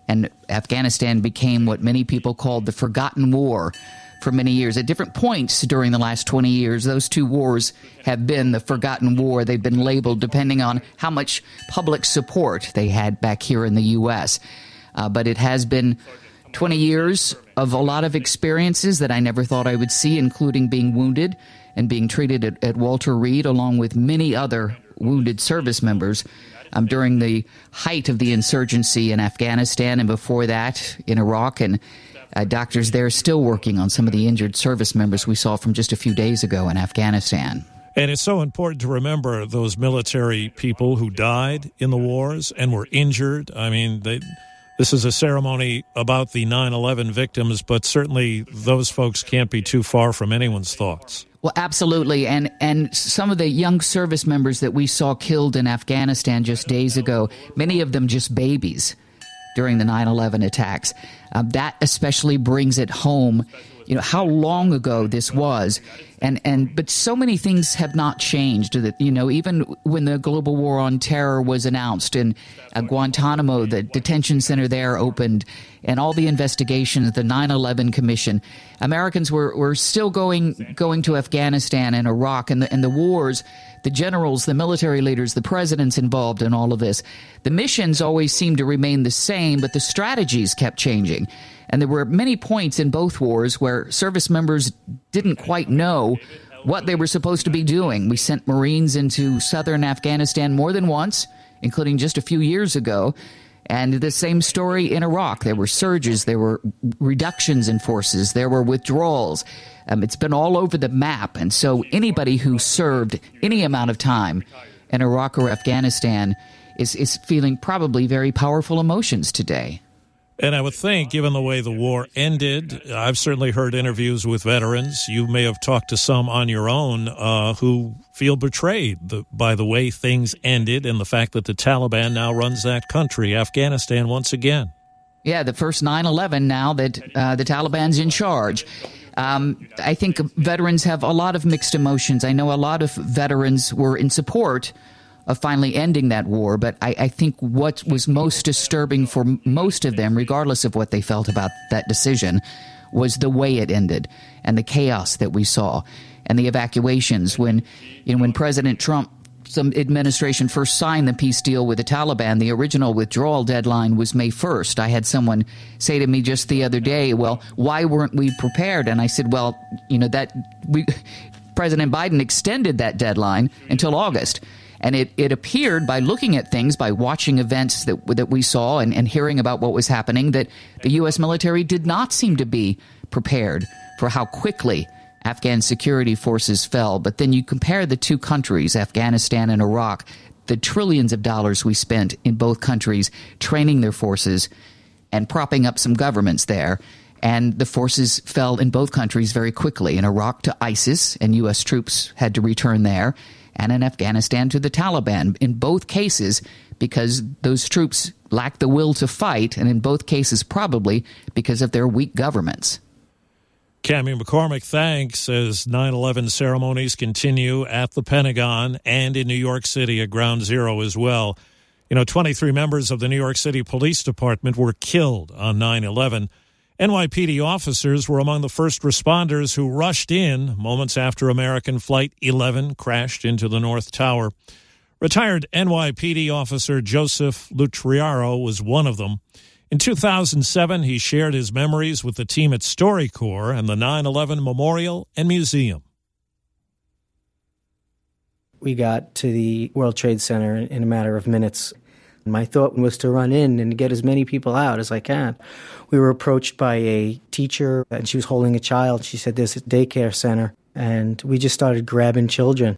And Afghanistan became what many people called the forgotten war for many years. At different points during the last 20 years, those two wars have been the forgotten war. They've been labeled depending on how much public support they had back here in the U.S. Uh, but it has been 20 years of a lot of experiences that I never thought I would see, including being wounded and being treated at, at Walter Reed, along with many other wounded service members. Um, during the height of the insurgency in Afghanistan and before that in Iraq and uh, doctors there still working on some of the injured service members we saw from just a few days ago in Afghanistan. And it's so important to remember those military people who died in the wars and were injured. I mean, they, this is a ceremony about the 9 11 victims, but certainly those folks can't be too far from anyone's thoughts. Well, absolutely, and and some of the young service members that we saw killed in Afghanistan just days ago, many of them just babies during the 9/11 attacks. Um, that especially brings it home, you know, how long ago this was, and and but so many things have not changed. That you know, even when the global war on terror was announced in uh, Guantanamo, the detention center there opened, and all the investigations, the 9/11 Commission, Americans were were still going going to Afghanistan and Iraq and the and the wars the generals, the military leaders, the presidents involved in all of this. The missions always seemed to remain the same, but the strategies kept changing. And there were many points in both wars where service members didn't quite know what they were supposed to be doing. We sent Marines into southern Afghanistan more than once, including just a few years ago. And the same story in Iraq. There were surges, there were reductions in forces, there were withdrawals. Um, it's been all over the map. And so anybody who served any amount of time in Iraq or Afghanistan is, is feeling probably very powerful emotions today. And I would think, given the way the war ended, I've certainly heard interviews with veterans. You may have talked to some on your own uh, who feel betrayed by the way things ended and the fact that the Taliban now runs that country, Afghanistan, once again. Yeah, the first 9 11 now that uh, the Taliban's in charge. Um, I think veterans have a lot of mixed emotions. I know a lot of veterans were in support of finally ending that war, but I, I think what was most disturbing for most of them, regardless of what they felt about that decision, was the way it ended and the chaos that we saw and the evacuations when you know when President Trump Trump's administration first signed the peace deal with the Taliban, the original withdrawal deadline was May 1st. I had someone say to me just the other day, well, why weren't we prepared? And I said, well, you know, that we, [LAUGHS] President Biden extended that deadline until August. And it, it appeared by looking at things, by watching events that, that we saw and, and hearing about what was happening, that the U.S. military did not seem to be prepared for how quickly Afghan security forces fell. But then you compare the two countries, Afghanistan and Iraq, the trillions of dollars we spent in both countries training their forces and propping up some governments there. And the forces fell in both countries very quickly. In Iraq to ISIS, and U.S. troops had to return there, and in Afghanistan to the Taliban. In both cases, because those troops lacked the will to fight, and in both cases, probably because of their weak governments. Cami McCormick, thanks. As 9 11 ceremonies continue at the Pentagon and in New York City at Ground Zero as well. You know, 23 members of the New York City Police Department were killed on 9 11. NYPD officers were among the first responders who rushed in moments after American Flight 11 crashed into the North Tower. Retired NYPD officer Joseph Lutriaro was one of them. In 2007, he shared his memories with the team at StoryCorps and the 9 11 Memorial and Museum. We got to the World Trade Center in a matter of minutes. My thought was to run in and get as many people out as I can. We were approached by a teacher, and she was holding a child. She said, There's a daycare center. And we just started grabbing children.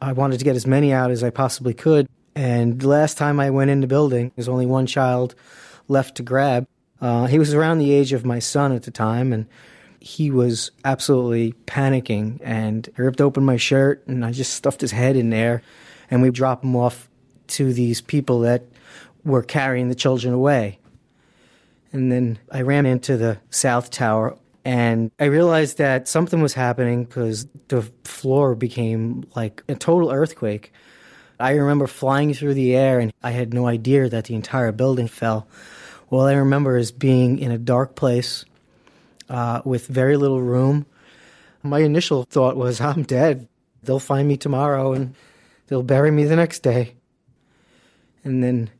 I wanted to get as many out as I possibly could. And the last time I went in the building, there's only one child left to grab. Uh, he was around the age of my son at the time, and he was absolutely panicking. And he ripped open my shirt, and I just stuffed his head in there, and we dropped him off to these people that were carrying the children away. And then I ran into the South Tower, and I realized that something was happening because the floor became like a total earthquake. I remember flying through the air, and I had no idea that the entire building fell. All I remember is being in a dark place uh, with very little room. My initial thought was, I'm dead. They'll find me tomorrow and they'll bury me the next day. And then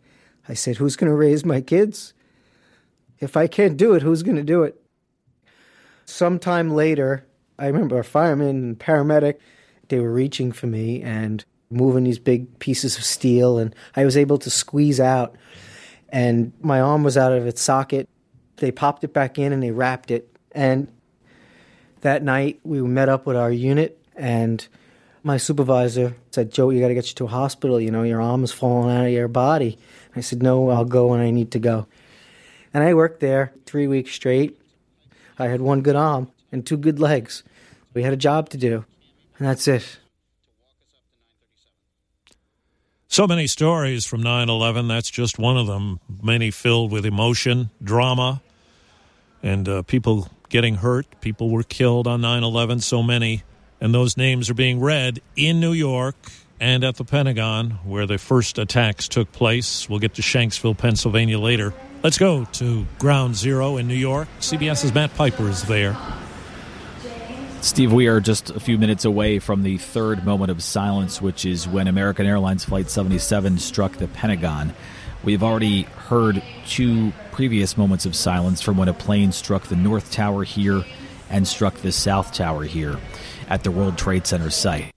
I said, Who's going to raise my kids? If I can't do it, who's going to do it? Sometime later, I remember a fireman and paramedic, they were reaching for me and moving these big pieces of steel, and I was able to squeeze out and my arm was out of its socket. They popped it back in and they wrapped it. And that night we met up with our unit and my supervisor said, Joe, you got to get you to a hospital. You know, your arm is falling out of your body. I said, No, I'll go when I need to go. And I worked there three weeks straight. I had one good arm and two good legs. We had a job to do, and that's it. So many stories from 9 11. That's just one of them. Many filled with emotion, drama, and uh, people getting hurt. People were killed on 9 11. So many. And those names are being read in New York and at the Pentagon, where the first attacks took place. We'll get to Shanksville, Pennsylvania later. Let's go to Ground Zero in New York. CBS's Matt Piper is there. Steve, we are just a few minutes away from the third moment of silence, which is when American Airlines Flight 77 struck the Pentagon. We've already heard two previous moments of silence from when a plane struck the North Tower here and struck the South Tower here at the World Trade Center site.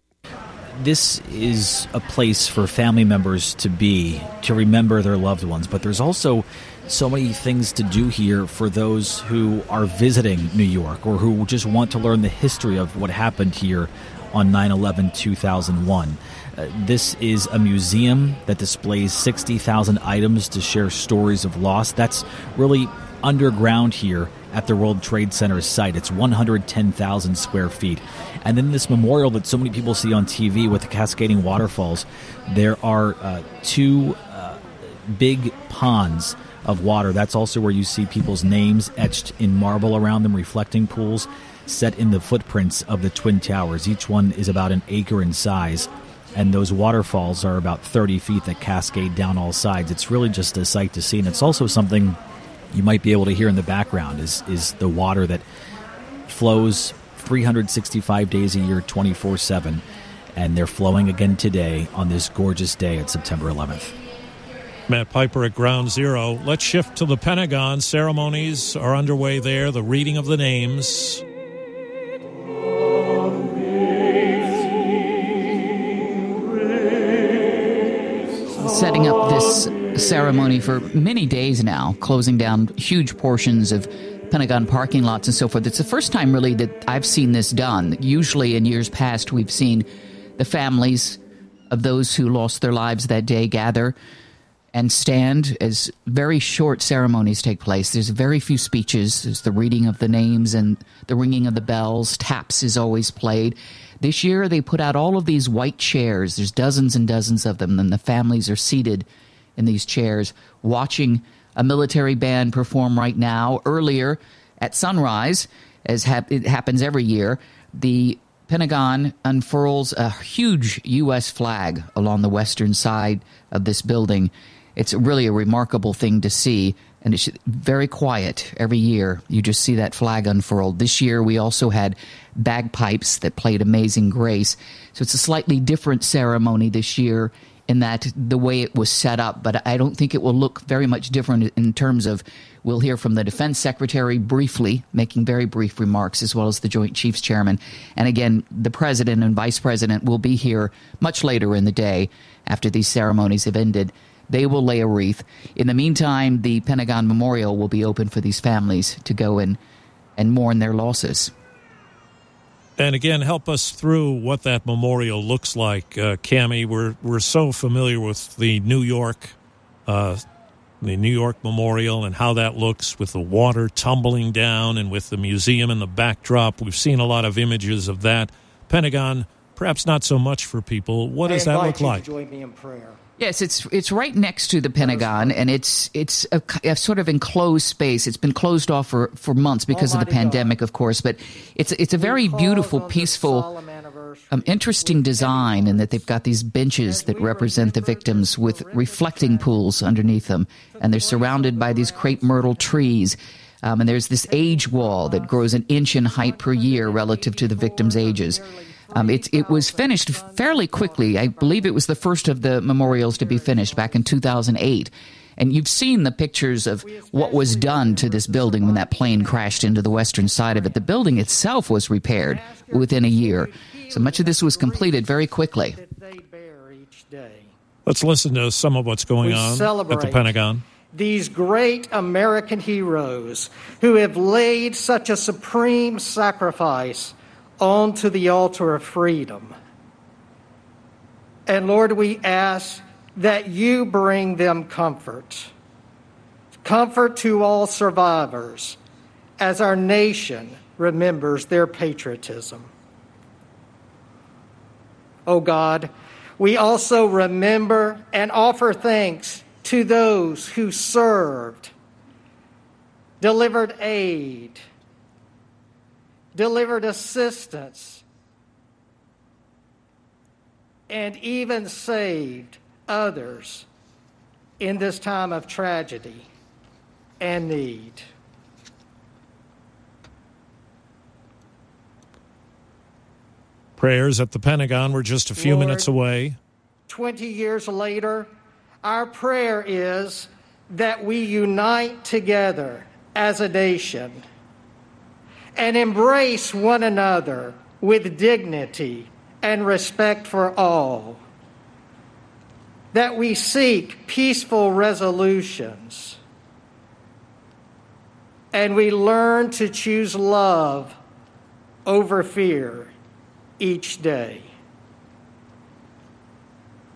This is a place for family members to be, to remember their loved ones, but there's also so many things to do here for those who are visiting New York or who just want to learn the history of what happened here on 9 11 2001. Uh, this is a museum that displays 60,000 items to share stories of loss. That's really underground here at the World Trade Center site. It's 110,000 square feet. And then this memorial that so many people see on TV with the cascading waterfalls, there are uh, two uh, big ponds of water. That's also where you see people's names etched in marble around them, reflecting pools set in the footprints of the Twin Towers. Each one is about an acre in size, and those waterfalls are about 30 feet that cascade down all sides. It's really just a sight to see, and it's also something you might be able to hear in the background is, is the water that flows 365 days a year, 24 7 and they're flowing again today on this gorgeous day at September 11th. Matt Piper at Ground Zero. Let's shift to the Pentagon. Ceremonies are underway there, the reading of the names. Setting up this ceremony for many days now, closing down huge portions of Pentagon parking lots and so forth. It's the first time, really, that I've seen this done. Usually, in years past, we've seen the families of those who lost their lives that day gather and stand as very short ceremonies take place. There's very few speeches. There's the reading of the names and the ringing of the bells. Taps is always played. This year, they put out all of these white chairs. There's dozens and dozens of them, and the families are seated in these chairs watching a military band perform right now. Earlier at sunrise, as it happens every year, the Pentagon unfurls a huge U.S. flag along the western side of this building. It's really a remarkable thing to see, and it's very quiet every year. You just see that flag unfurled. This year, we also had bagpipes that played Amazing Grace. So it's a slightly different ceremony this year in that the way it was set up, but I don't think it will look very much different in terms of we'll hear from the defense secretary briefly, making very brief remarks, as well as the Joint Chiefs Chairman. And again, the president and vice president will be here much later in the day after these ceremonies have ended. They will lay a wreath. In the meantime, the Pentagon Memorial will be open for these families to go and, and mourn their losses. And again, help us through what that memorial looks like, uh, Cami. We're we're so familiar with the New York, uh, the New York Memorial, and how that looks with the water tumbling down, and with the museum in the backdrop. We've seen a lot of images of that. Pentagon, perhaps not so much for people. What does that look like? join me in prayer. Yes, it's it's right next to the Pentagon, and it's it's a, a, sort of enclosed space. It's been closed off for, for months because Almighty of the pandemic, God. of course. But it's it's a very beautiful, peaceful, um, interesting design, in that they've got these benches that represent the victims with reflecting pools underneath them, and they're surrounded by these crepe myrtle trees. Um, and there's this age wall that grows an inch in height per year relative to the victims' ages. Um, it, it was finished fairly quickly. I believe it was the first of the memorials to be finished back in 2008. And you've seen the pictures of what was done to this building when that plane crashed into the western side of it. The building itself was repaired within a year. So much of this was completed very quickly. Let's listen to some of what's going we on at the Pentagon. These great American heroes who have laid such a supreme sacrifice onto the altar of freedom. And Lord, we ask that you bring them comfort. Comfort to all survivors as our nation remembers their patriotism. Oh God, we also remember and offer thanks to those who served, delivered aid, delivered assistance, and even saved others in this time of tragedy and need. Prayers at the Pentagon were just a few Lord, minutes away. 20 years later, our prayer is that we unite together as a nation and embrace one another with dignity and respect for all. That we seek peaceful resolutions and we learn to choose love over fear each day.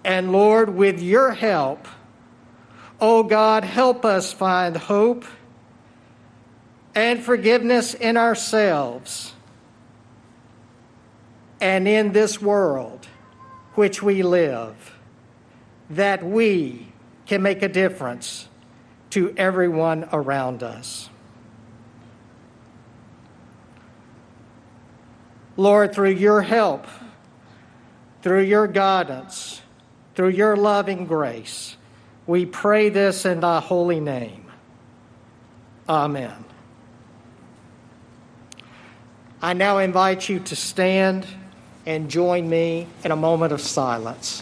And Lord, with your help, oh God, help us find hope and forgiveness in ourselves and in this world which we live, that we can make a difference to everyone around us. Lord, through your help, through your guidance, through your loving grace, we pray this in thy holy name. Amen. I now invite you to stand and join me in a moment of silence.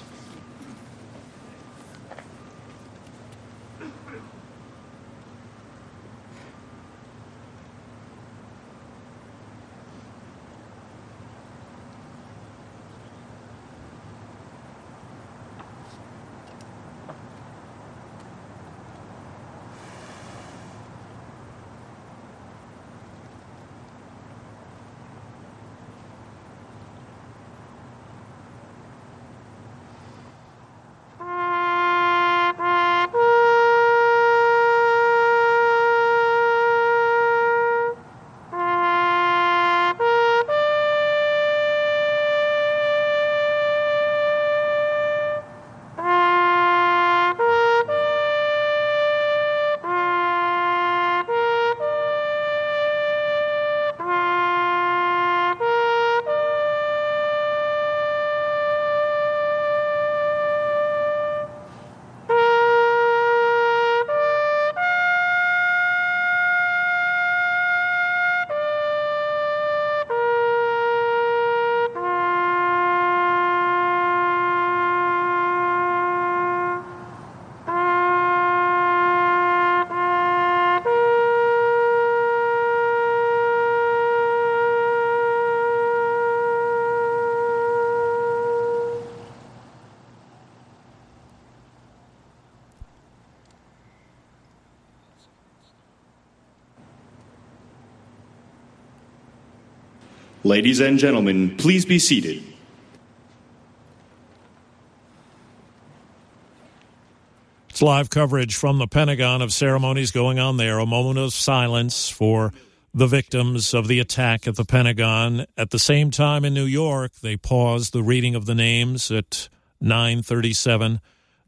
Ladies and gentlemen, please be seated. It's live coverage from the Pentagon of ceremonies going on there. A moment of silence for the victims of the attack at the Pentagon. At the same time in New York, they paused the reading of the names at 937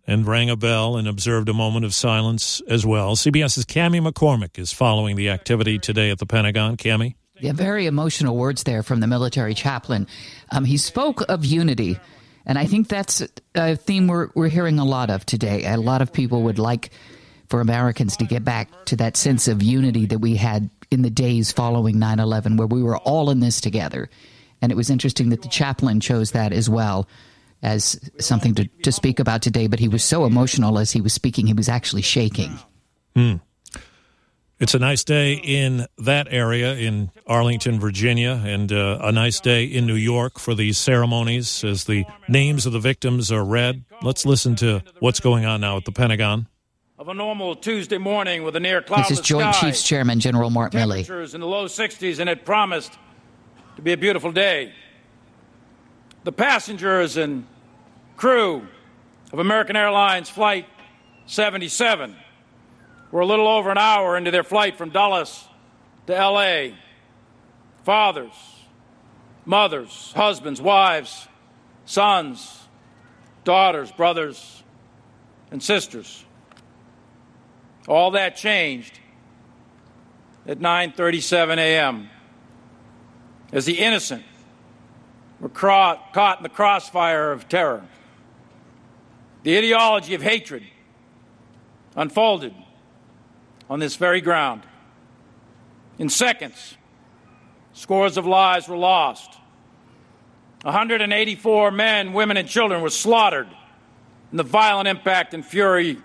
and rang a bell and observed a moment of silence as well. CBS's Cami McCormick is following the activity today at the Pentagon. Cami? Yeah, very emotional words there from the military chaplain. Um, he spoke of unity, and I think that's a theme we're, we're hearing a lot of today. A lot of people would like for Americans to get back to that sense of unity that we had in the days following 9 11, where we were all in this together. And it was interesting that the chaplain chose that as well as something to, to speak about today, but he was so emotional as he was speaking, he was actually shaking. Hmm. It's a nice day in that area in Arlington, Virginia, and uh, a nice day in New York for these ceremonies as the names of the victims are read. Let's listen to what's going on now at the Pentagon. Of a normal Tuesday morning with a near cloudless This is Joint sky, Chiefs Chairman General Mark Milley. temperatures in the low 60s, and it promised to be a beautiful day. The passengers and crew of American Airlines Flight 77 were a little over an hour into their flight from Dallas to L.A. Fathers, mothers, husbands, wives, sons, daughters, brothers, and sisters. All that changed at 9:37 a.m. as the innocent were caught, caught in the crossfire of terror. The ideology of hatred unfolded on this very ground. In seconds, scores of lives were lost. 184 men, women, and children were slaughtered in the violent impact and fury.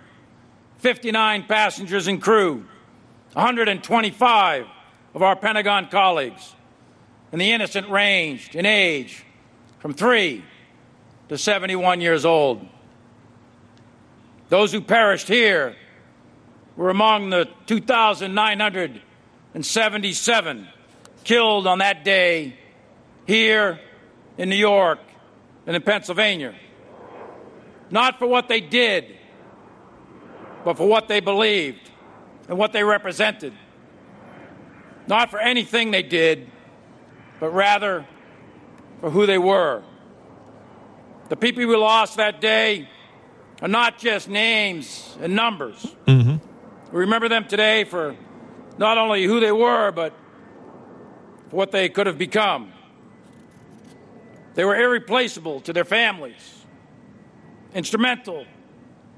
59 passengers and crew, 125 of our Pentagon colleagues, and the innocent ranged in age from 3 to 71 years old. Those who perished here were among the 2,977 killed on that day here in New York and in Pennsylvania. Not for what they did, but for what they believed and what they represented. Not for anything they did, but rather for who they were. The people we lost that day are not just names and numbers. Mm-hmm. We remember them today for not only who they were, but for what they could have become. They were irreplaceable to their families, instrumental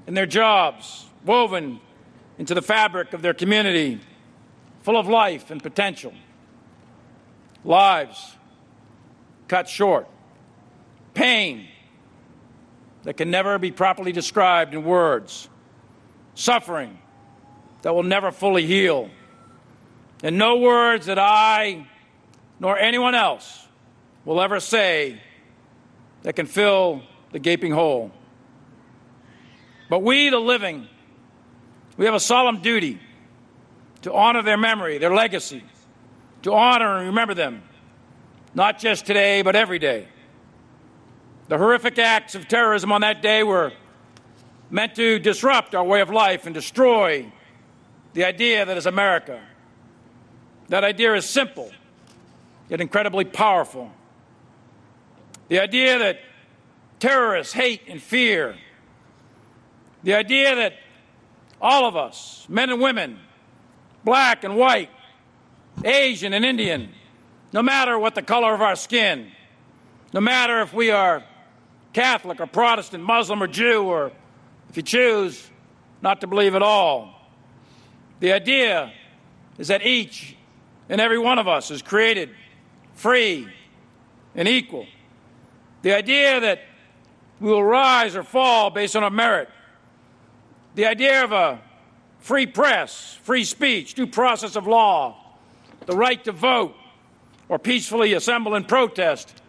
in their jobs, woven into the fabric of their community, full of life and potential. Lives cut short pain that can never be properly described in words, suffering that will never fully heal, and no words that I nor anyone else will ever say that can fill the gaping hole. But we, the living, we have a solemn duty to honor their memory, their legacy, to honor and remember them, not just today, but every day. The horrific acts of terrorism on that day were meant to disrupt our way of life and destroy the idea that is America. That idea is simple, yet incredibly powerful. The idea that terrorists hate and fear. The idea that all of us, men and women, black and white, Asian and Indian, no matter what the color of our skin, no matter if we are Catholic or Protestant, Muslim or Jew, or if you choose not to believe at all. The idea is that each and every one of us is created free and equal. The idea that we will rise or fall based on our merit. The idea of a free press, free speech, due process of law, the right to vote or peacefully assemble and protest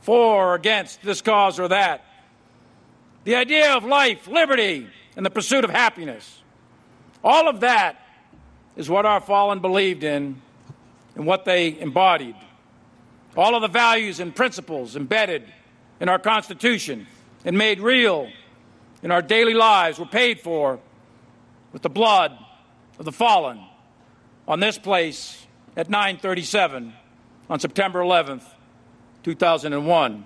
for or against this cause or that. The idea of life, liberty, and the pursuit of happiness. All of that is what our fallen believed in and what they embodied. All of the values and principles embedded in our Constitution and made real in our daily lives were paid for with the blood of the fallen on this place at 937 on September 11th, 2001.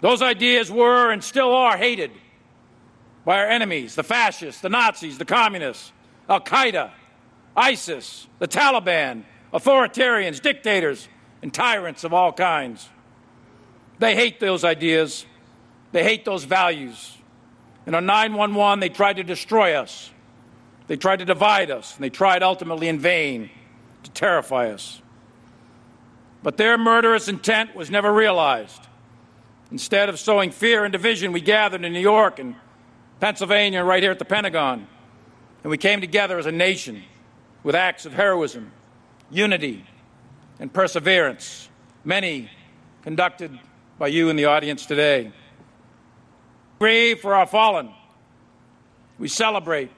Those ideas were and still are hated by our enemies the fascists, the Nazis, the communists, Al Qaeda, ISIS, the Taliban, authoritarians, dictators, and tyrants of all kinds. They hate those ideas, they hate those values. And on 911, they tried to destroy us, they tried to divide us, and they tried ultimately in vain to terrify us. But their murderous intent was never realized. Instead of sowing fear and division, we gathered in New York and Pennsylvania, right here at the Pentagon, and we came together as a nation with acts of heroism, unity, and perseverance, many conducted by you in the audience today. We grieve for our fallen. We celebrate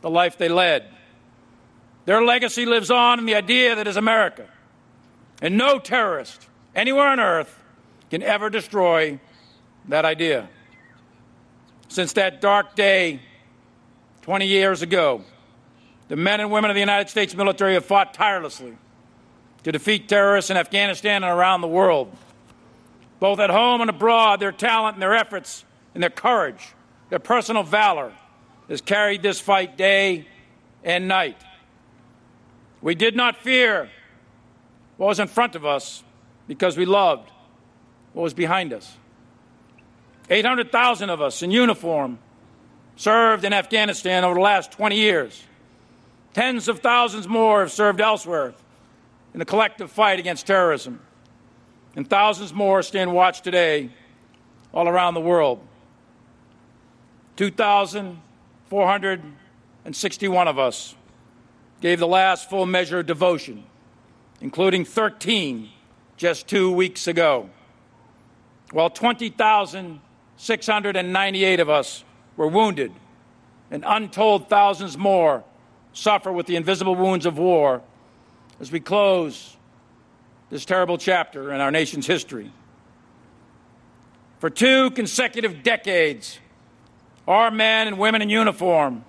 the life they led. Their legacy lives on in the idea that is America. And no terrorist anywhere on earth can ever destroy that idea. Since that dark day 20 years ago, the men and women of the United States military have fought tirelessly to defeat terrorists in Afghanistan and around the world. Both at home and abroad, their talent and their efforts and their courage, their personal valor has carried this fight day and night. We did not fear what was in front of us because we loved what was behind us. 800,000 of us in uniform served in Afghanistan over the last 20 years. Tens of thousands more have served elsewhere in the collective fight against terrorism. And thousands more stand watch today all around the world. 2,461 of us gave the last full measure of devotion, including 13 just two weeks ago, while 20,698 of us were wounded, and untold thousands more suffer with the invisible wounds of war as we close this terrible chapter in our nation's history. For two consecutive decades, our men and women in uniform,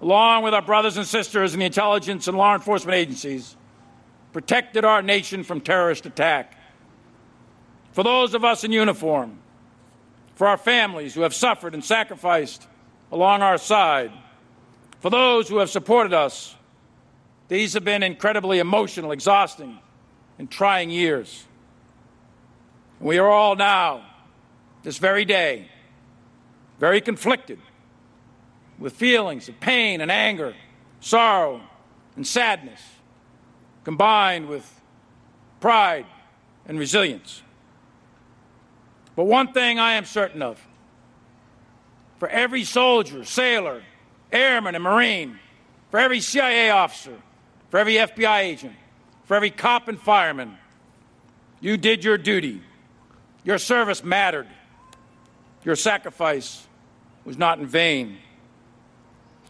along with our brothers and sisters in the intelligence and law enforcement agencies, protected our nation from terrorist attack. For those of us in uniform, for our families who have suffered and sacrificed along our side, for those who have supported us, these have been incredibly emotional, exhausting, and trying years. We are all now, this very day, very conflicted with feelings of pain and anger, sorrow and sadness, combined with pride and resilience. But one thing I am certain of for every soldier, sailor, airman, and Marine, for every CIA officer, for every FBI agent, for every cop and fireman, you did your duty. Your service mattered. Your sacrifice was not in vain.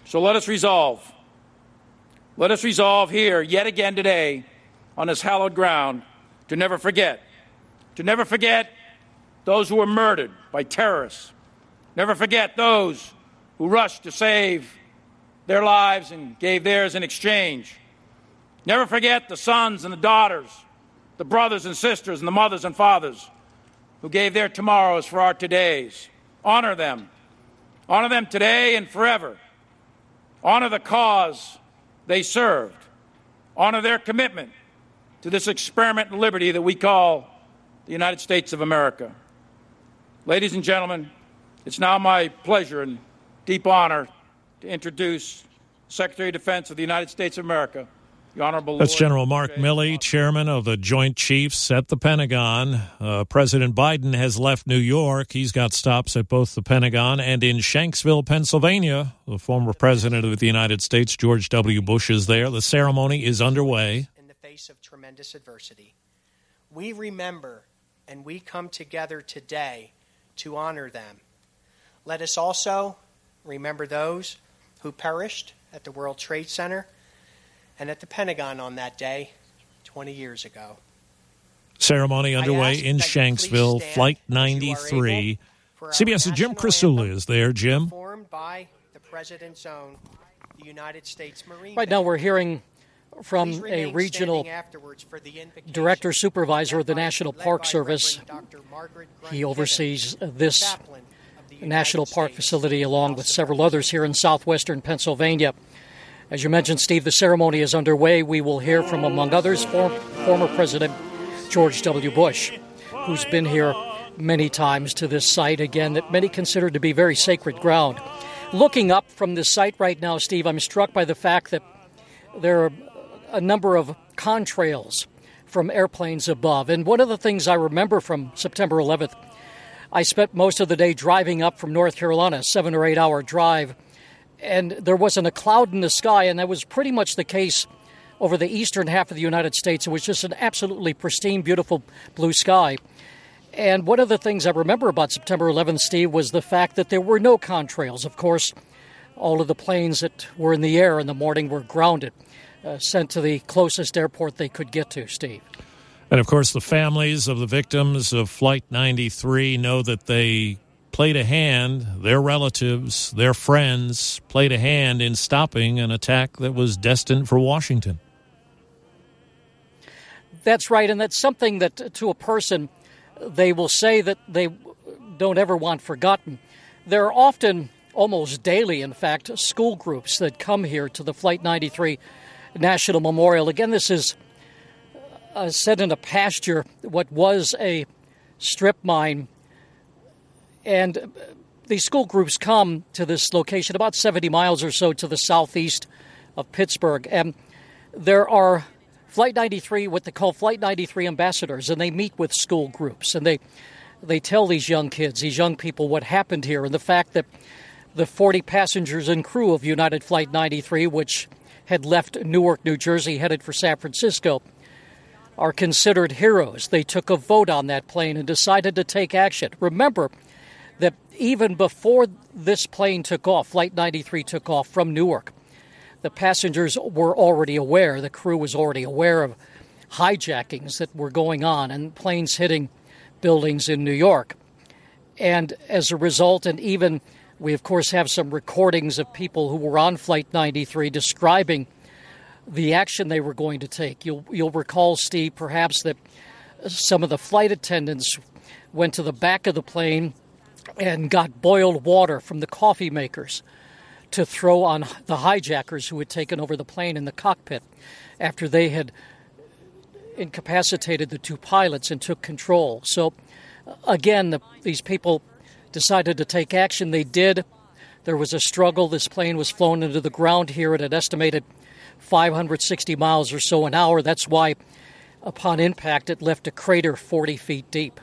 So let us resolve. Let us resolve here, yet again today, on this hallowed ground, to never forget. To never forget those who were murdered by terrorists. Never forget those who rushed to save their lives and gave theirs in exchange. Never forget the sons and the daughters, the brothers and sisters, and the mothers and fathers who gave their tomorrows for our todays. Honor them. Honor them today and forever. Honor the cause they served. Honor their commitment to this experiment in liberty that we call the United States of America. Ladies and gentlemen, it's now my pleasure and deep honor to introduce Secretary of Defense of the United States of America, the Honorable. That's Lord General Mark J. Milley, chairman of the Joint Chiefs at the Pentagon. Uh, President Biden has left New York. He's got stops at both the Pentagon and in Shanksville, Pennsylvania. The former president of the United States, George W. Bush, is there. The ceremony is underway. in the face of tremendous adversity. We remember and we come together today to honor them. Let us also remember those who perished at the World Trade Center and at the Pentagon on that day 20 years ago. Ceremony underway in that you please Shanksville, Flight as you are 93. able for CBS's Jim national Krasula is there. Jim. Formed by the President's own the United States Marine Right now, we're hearing Please from a regional standing afterwards for the invocation director supervisor of the National Park Service. Reverend Dr. Margaret He oversees this chaplain of the national park facility along with several others here in southwestern Pennsylvania. As you mentioned, Steve, the ceremony is underway. We will hear from, among others, form, former President George W. Bush, who's been here many times to this site, again, that many consider to be very sacred ground. Looking up from this site right now, Steve, I'm struck by the fact that there are a number of contrails from airplanes above. And one of the things I remember from September 11th, I spent most of the day driving up from North Carolina, seven or eight hour drive, and there wasn't a cloud in the sky, and that was pretty much the case over the eastern half of the United States. It was just an absolutely pristine, beautiful blue sky. And one of the things I remember about September 11th, Steve, was the fact that there were no contrails. Of course, all of the planes that were in the air in the morning were grounded, uh, sent to the closest airport they could get to, Steve. And of course, the families of the victims of Flight 93 know that they played a hand, their relatives, their friends played a hand in stopping an attack that was destined for Washington. That's right, and that's something that uh, to a person they will say that they don't ever want forgotten. There are often, almost daily, in fact, school groups that come here to the Flight 93 National Memorial. Again, this is uh, set in a pasture, what was a strip mine, and uh, these school groups come to this location about 70 miles or so to the southeast of Pittsburgh, and there are Flight 93, what they call Flight 93 ambassadors, and they meet with school groups and they they tell these young kids, these young people, what happened here. And the fact that the 40 passengers and crew of United Flight 93, which had left Newark, New Jersey, headed for San Francisco, are considered heroes. They took a vote on that plane and decided to take action. Remember that even before this plane took off, Flight 93 took off from Newark, the passengers were already aware, the crew was already aware of hijackings that were going on and planes hitting buildings in New York. And as a result, and even we, of course, have some recordings of people who were on Flight 93 describing the action they were going to take. You'll, you'll recall, Steve, perhaps that some of the flight attendants went to the back of the plane and got boiled water from the coffee makers to throw on the hijackers who had taken over the plane in the cockpit after they had incapacitated the two pilots and took control. So, again, the, these people decided to take action. They did. There was a struggle. This plane was flown into the ground here at an estimated 560 miles or so an hour. That's why, upon impact, it left a crater 40 feet deep.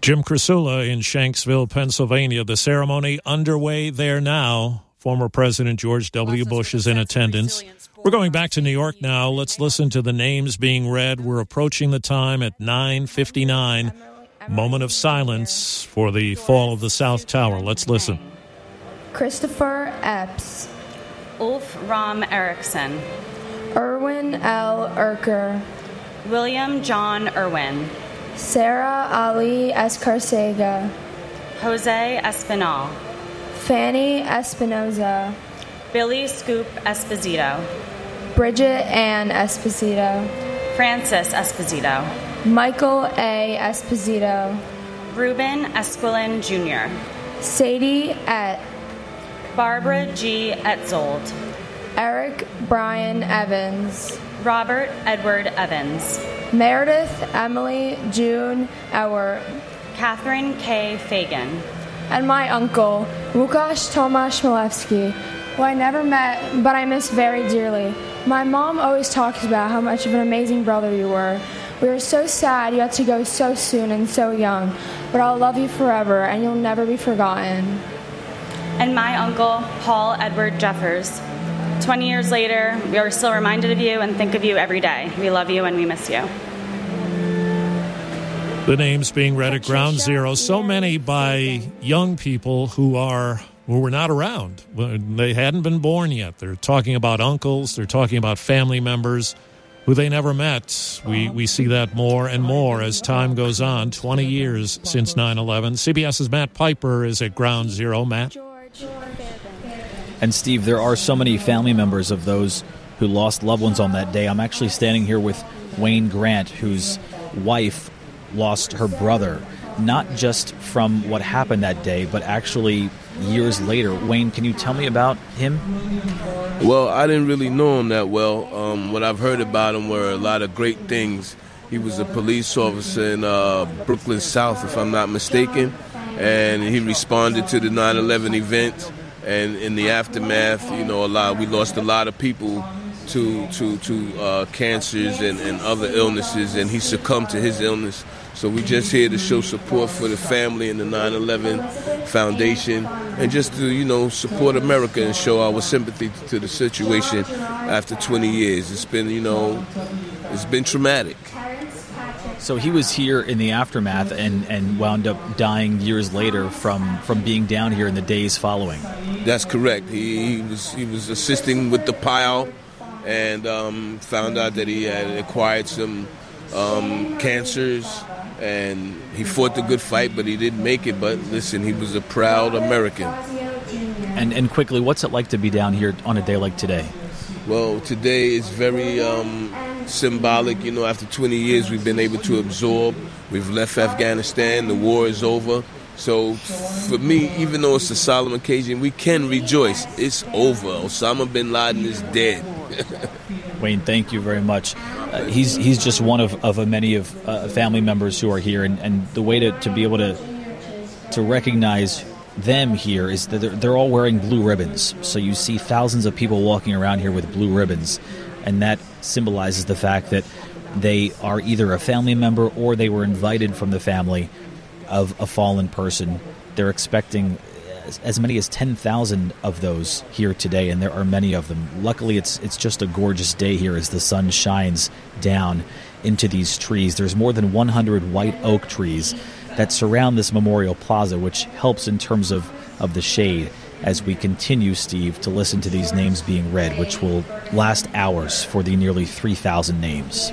Jim Krasula in Shanksville, Pennsylvania. The ceremony underway there now. Former President George W. Bush is in attendance. We're going back to New York now. Let's listen to the names being read. We're approaching the time at 9:59. Moment of silence for the fall of the South Tower. Let's listen. Christopher Epps, Ulf Ramm Ericson, Erwin L. Erker, William John Erwin, Sarah Ali Escarcega, Jose Espinal, Fanny Espinoza, Billy Scoop Esposito, Bridget Ann Esposito, Francis Esposito, Michael A. Esposito, Ruben Esquilin Jr., Sadie Ette, Barbara G. Etzold, Eric Brian Evans, Robert Edward Evans, Meredith Emily June Ewart, Catherine K. Fagan, and my uncle, Łukasz Tomasz Milewski, who I never met but I miss very dearly. My mom always talks about how much of an amazing brother you were. We are so sad you had to go so soon and so young, but I'll love you forever and you'll never be forgotten. and my uncle, Paul Edward Jeffers. 20 years later, we are still reminded of you and think of you every day. We love you and we miss you. The names being read at ground zero. So many by young people who are who were not around. They hadn't been born yet. They're talking about uncles. They're talking about family members who they never met. We we see that more and more as time goes on. Twenty years since 9/11. CBS's Matt Piper is at ground zero. Matt. And Steve, there are so many family members of those who lost loved ones on that day. I'm actually standing here with Wayne Grant, whose wife lost her brother, not just from what happened that day, but actually years later. Wayne, can you tell me about him? Well, I didn't really know him that well. Um, what I've heard about him were a lot of great things. He was a police officer in uh, Brooklyn South, if I'm not mistaken, and he responded to the 9/11 event. And in the aftermath, you know, a lot we lost a lot of people to to to uh, cancers and, and other illnesses, and he succumbed to his illness. So we're just here to show support for the family and the 9/11 Foundation, and just to you know support America and show our sympathy to the situation after 20 years. It's been you know it's been traumatic. So he was here in the aftermath and, and wound up dying years later from, from being down here in the days following. That's correct. He, he was he was assisting with the pile, and um, found out that he had acquired some um, cancers, and he fought the good fight, but he didn't make it. But listen, he was a proud American. And and quickly, what's it like to be down here on a day like today? Well, today is very um, symbolic. You know, after 20 years, we've been able to absorb. We've left Afghanistan. The war is over. So, for me, even though it's a solemn occasion, we can rejoice. It's over. Osama bin Laden is dead. [LAUGHS] Wayne, thank you very much. Uh, he's he's just one of, of many of uh, family members who are here, and, and the way to, to be able to to recognize them here is that they're, they're all wearing blue ribbons. So you see thousands of people walking around here with blue ribbons, and that symbolizes the fact that they are either a family member or they were invited from the family of a fallen person. They're expecting as, many as 10,000 of those here today, and there are many of them. Luckily, it's, it's just a gorgeous day here as the sun shines down into these trees. There's more than 100 white oak trees that surround this memorial plaza, which helps in terms of, of the shade as we continue, Steve, to listen to these names being read, which will last hours for the nearly 3,000 names.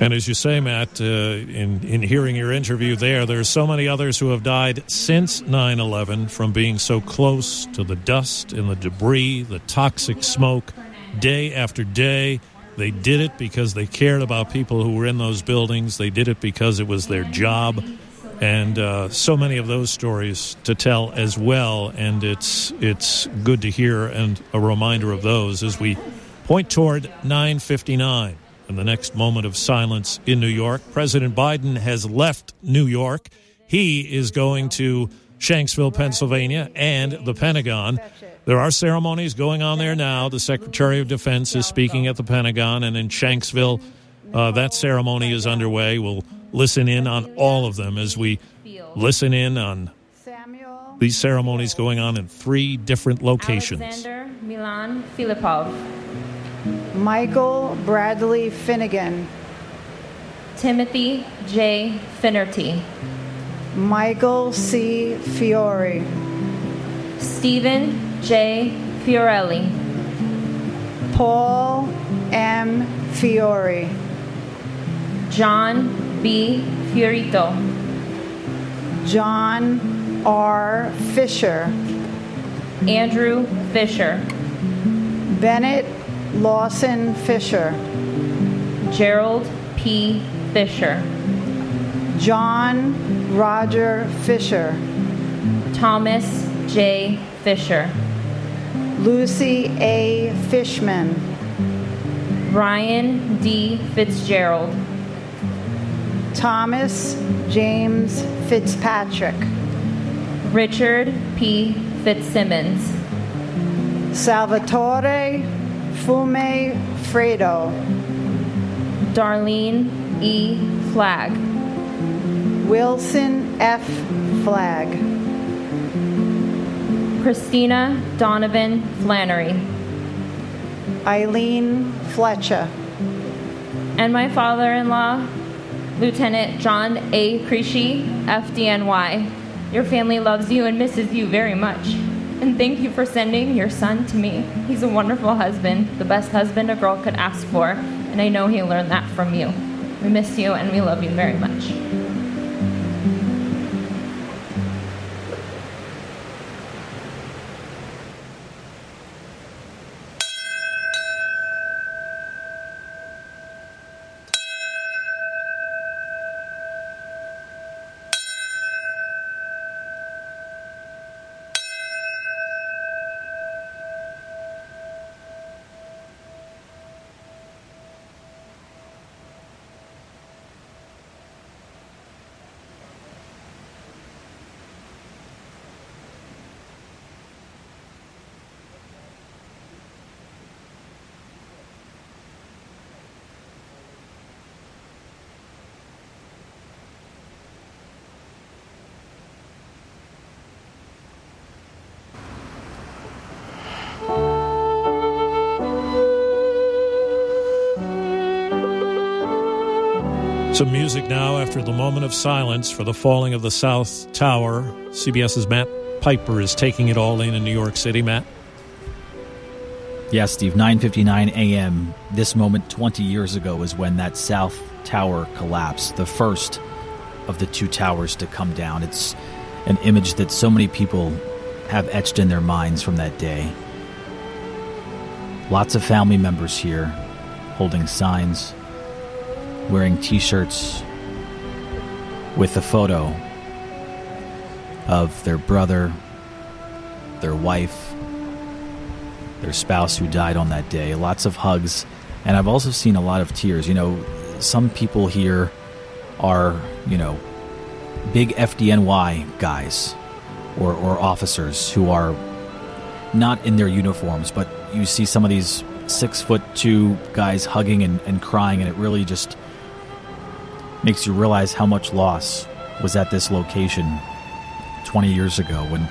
And as you say, Matt, uh, in, in hearing your interview there, there's so many others who have died since 9 11 from being so close to the dust and the debris, the toxic smoke, day after day. They did it because they cared about people who were in those buildings. They did it because it was their job. And uh, so many of those stories to tell as well. And it's, it's good to hear and a reminder of those as we point toward 959 and the next moment of silence in New York. President Biden has left New York. He is going to Shanksville, Pennsylvania, and the Pentagon. There are ceremonies going on there now. The Secretary of Defense is speaking at the Pentagon, and in Shanksville, Uh, that ceremony is underway. We'll listen in on all of them as we listen in on these ceremonies going on in three different locations. Alexander Milan Filipov. Michael Bradley Finnegan. Timothy J. Finnerty. Michael C. Fiore. Stephen J. Fiorelli. Paul M. Fiore. John B. Fiorito. John R. Fisher. Andrew Fisher. Bennett Lawson Fisher. Gerald P. Fisher. John Roger Fisher. Thomas J. Fisher. Lucy A. Fishman. Ryan D. Fitzgerald. Thomas James Fitzpatrick. Richard P. Fitzsimmons. Salvatore Fume Fredo. Darlene E. Flagg. Wilson F. Flagg. Christina Donovan Flannery. Eileen Fletcher. And my father in law, Lieutenant John A. Creasy, FDNY. Your family loves you and misses you very much. And thank you for sending your son to me. He's a wonderful husband, the best husband a girl could ask for, and I know he learned that from you. We miss you and we love you very much. Some music now after the moment of silence for the falling of the South Tower. CBS's Matt Piper is taking it all in in New York City. Matt? Yes, Steve, 9:59 a.m. This moment 20 years ago is when that South Tower collapsed, the first of the two towers to come down. It's an image that so many people have etched in their minds from that day. Lots of family members here holding signs, wearing t-shirts with a photo of their brother, their wife, their spouse who died on that day. Lots of hugs, and I've also seen a lot of tears. You know, some people here are, you know, big FDNY guys or, or officers who are not in their uniforms, but you see some of these six foot two guys hugging and, and crying, and it really just makes you realize how much loss was at this location 20 years ago when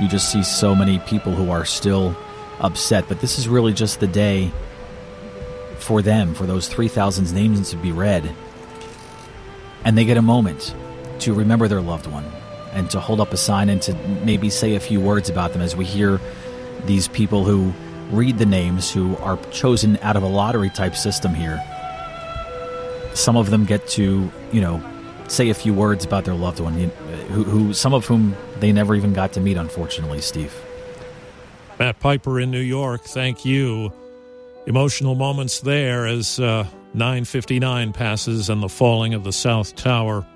you just see so many people who are still upset. But this is really just the day for them, for those 3,000 names to be read. And they get a moment to remember their loved one and to hold up a sign and to maybe say a few words about them as we hear these people who read the names who are chosen out of a lottery type system here some of them get to, you know, say a few words about their loved one, who, who some of whom they never even got to meet, unfortunately, Steve. Matt Piper in New York, thank you. Emotional moments there as uh, 959 passes and the falling of the South Tower.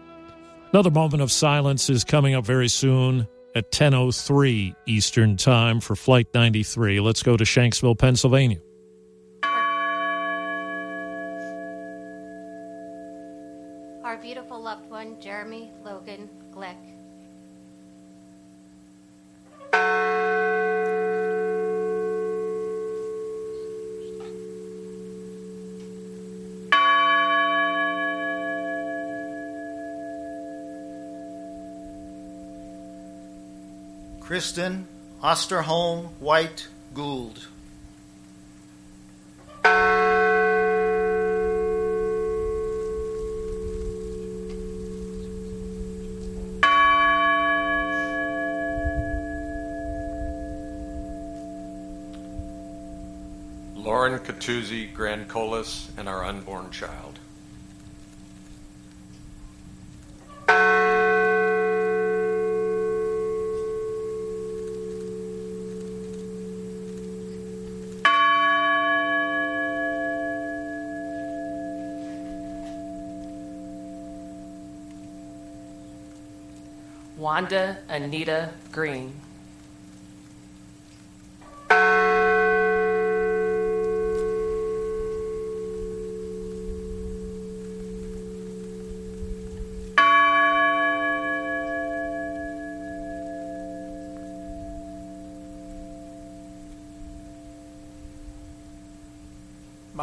Another moment of silence is coming up very soon at 10.03 Eastern Time for Flight 93. Let's go to Shanksville, Pennsylvania. beautiful loved one, Jeremy Logan Glick. Kristen Osterholm White Gould. Lauren Catuzzi Grandcolas and our unborn child. Wanda Anita Green.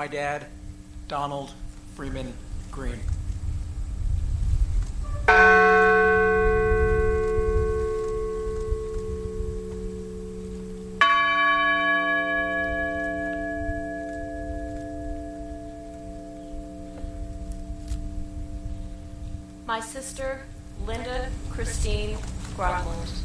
My dad, Donald Freeman Greene. My sister, Linda Christine Gronlund.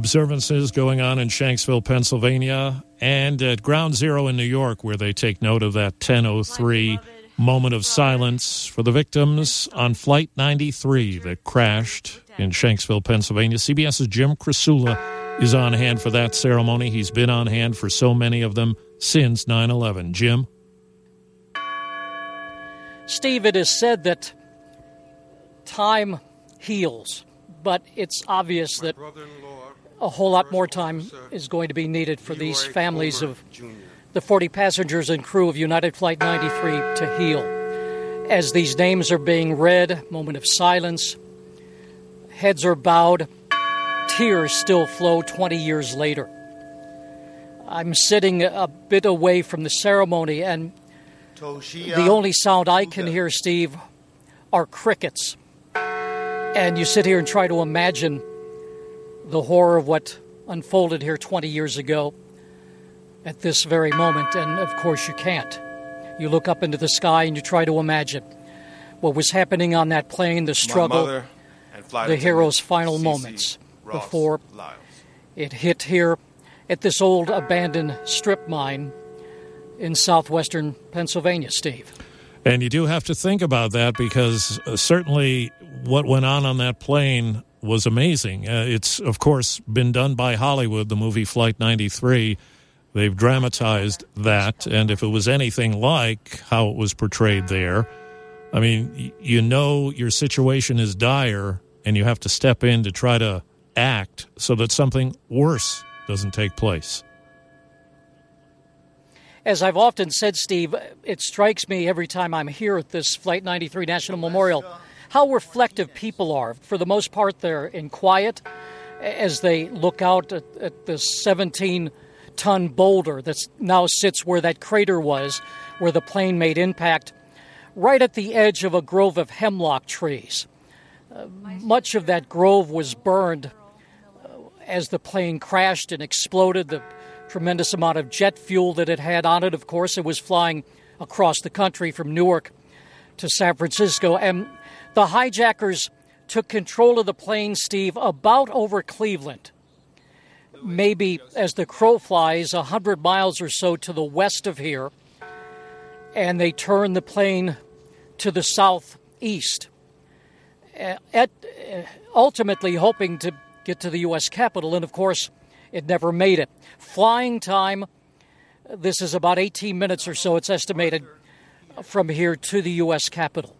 Observances going on in Shanksville, Pennsylvania, and at Ground Zero in New York, where they take note of that 1003 moment of silence for the victims on Flight 93 that crashed in Shanksville, Pennsylvania. CBS's Jim Krasula is on hand for that ceremony. He's been on hand for so many of them since 9 11. Jim? Steve, it is said that time heals, but it's obvious that a whole lot more time is going to be needed for these families of the 40 passengers and crew of United Flight 93 to heal. As these names are being read, moment of silence, heads are bowed, tears still flow 20 years later. I'm sitting a bit away from the ceremony, and the only sound I can hear, Steve, are crickets. And you sit here and try to imagine the horror of what unfolded here 20 years ago at this very moment, and of course you can't. You look up into the sky and you try to imagine what was happening on that plane, the struggle, the hero's final moments Ross before Lyles. it hit here at this old abandoned strip mine in southwestern Pennsylvania, Steve. And you do have to think about that because uh, certainly what went on on that plane was amazing. Uh, it's, of course, been done by Hollywood, the movie Flight 93. They've dramatized that. And if it was anything like how it was portrayed there, I mean, you know your situation is dire and you have to step in to try to act so that something worse doesn't take place. As I've often said, Steve, it strikes me every time I'm here at this Flight 93 National Memorial how reflective people are. For the most part, they're in quiet as they look out at, at the 17 ton boulder that now sits where that crater was, where the plane made impact, right at the edge of a grove of hemlock trees. Uh, much of that grove was burned uh, as the plane crashed and exploded. The tremendous amount of jet fuel that it had on it, of course, it was flying across the country from Newark to San Francisco. And the hijackers took control of the plane, Steve, about over Cleveland. Maybe as the crow flies, a hundred miles or so to the west of here, and they turned the plane to the southeast. Uh, At, uh, ultimately, hoping to get to the U.S. Capitol, and of course, it never made it. Flying time, this is about 18 minutes or so, it's estimated, from here to the U.S. Capitol.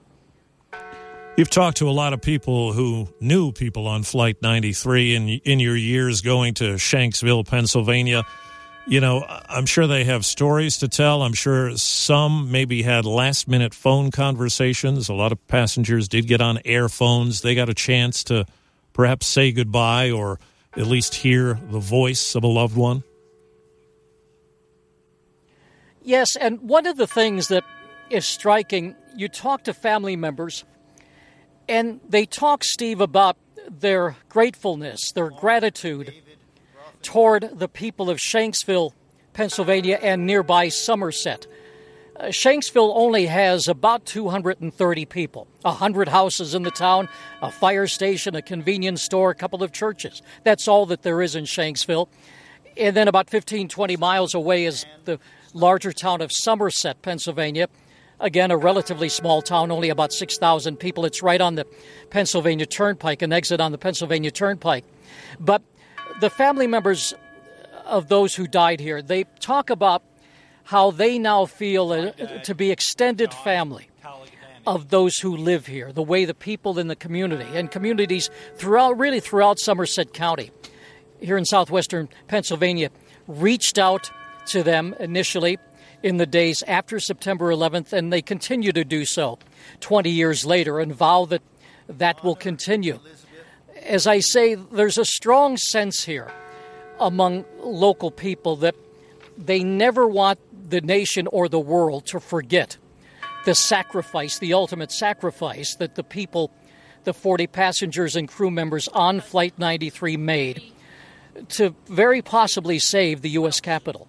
You've talked to a lot of people who knew people on Flight 93 in, in your years going to Shanksville, Pennsylvania. You know, I'm sure they have stories to tell. I'm sure some maybe had last minute phone conversations. A lot of passengers did get on air phones. They got a chance to perhaps say goodbye or at least hear the voice of a loved one? Yes, and one of the things that is striking, you talk to family members, and they talk, Steve, about their gratefulness, their gratitude toward the people of Shanksville, Pennsylvania, and nearby Somerset. Uh, Shanksville only has about 230 people, 100 houses in the town, a fire station, a convenience store, a couple of churches. That's all that there is in Shanksville. And then about 15, 20 miles away is the larger town of Somerset, Pennsylvania. Again, a relatively small town, only about 6,000 people. It's right on the Pennsylvania Turnpike, an exit on the Pennsylvania Turnpike. But the family members of those who died here, they talk about how they now feel uh, to be extended family of those who live here, the way the people in the community and communities throughout, really throughout Somerset County, here in southwestern Pennsylvania, reached out to them initially in the days after September 11th, and they continue to do so 20 years later and vow that that will continue. As I say, there's a strong sense here among local people that they never want the nation or the world to forget the sacrifice, the ultimate sacrifice that the people, the 40 passengers and crew members on Flight 93 made to very possibly save the U.S. Capitol.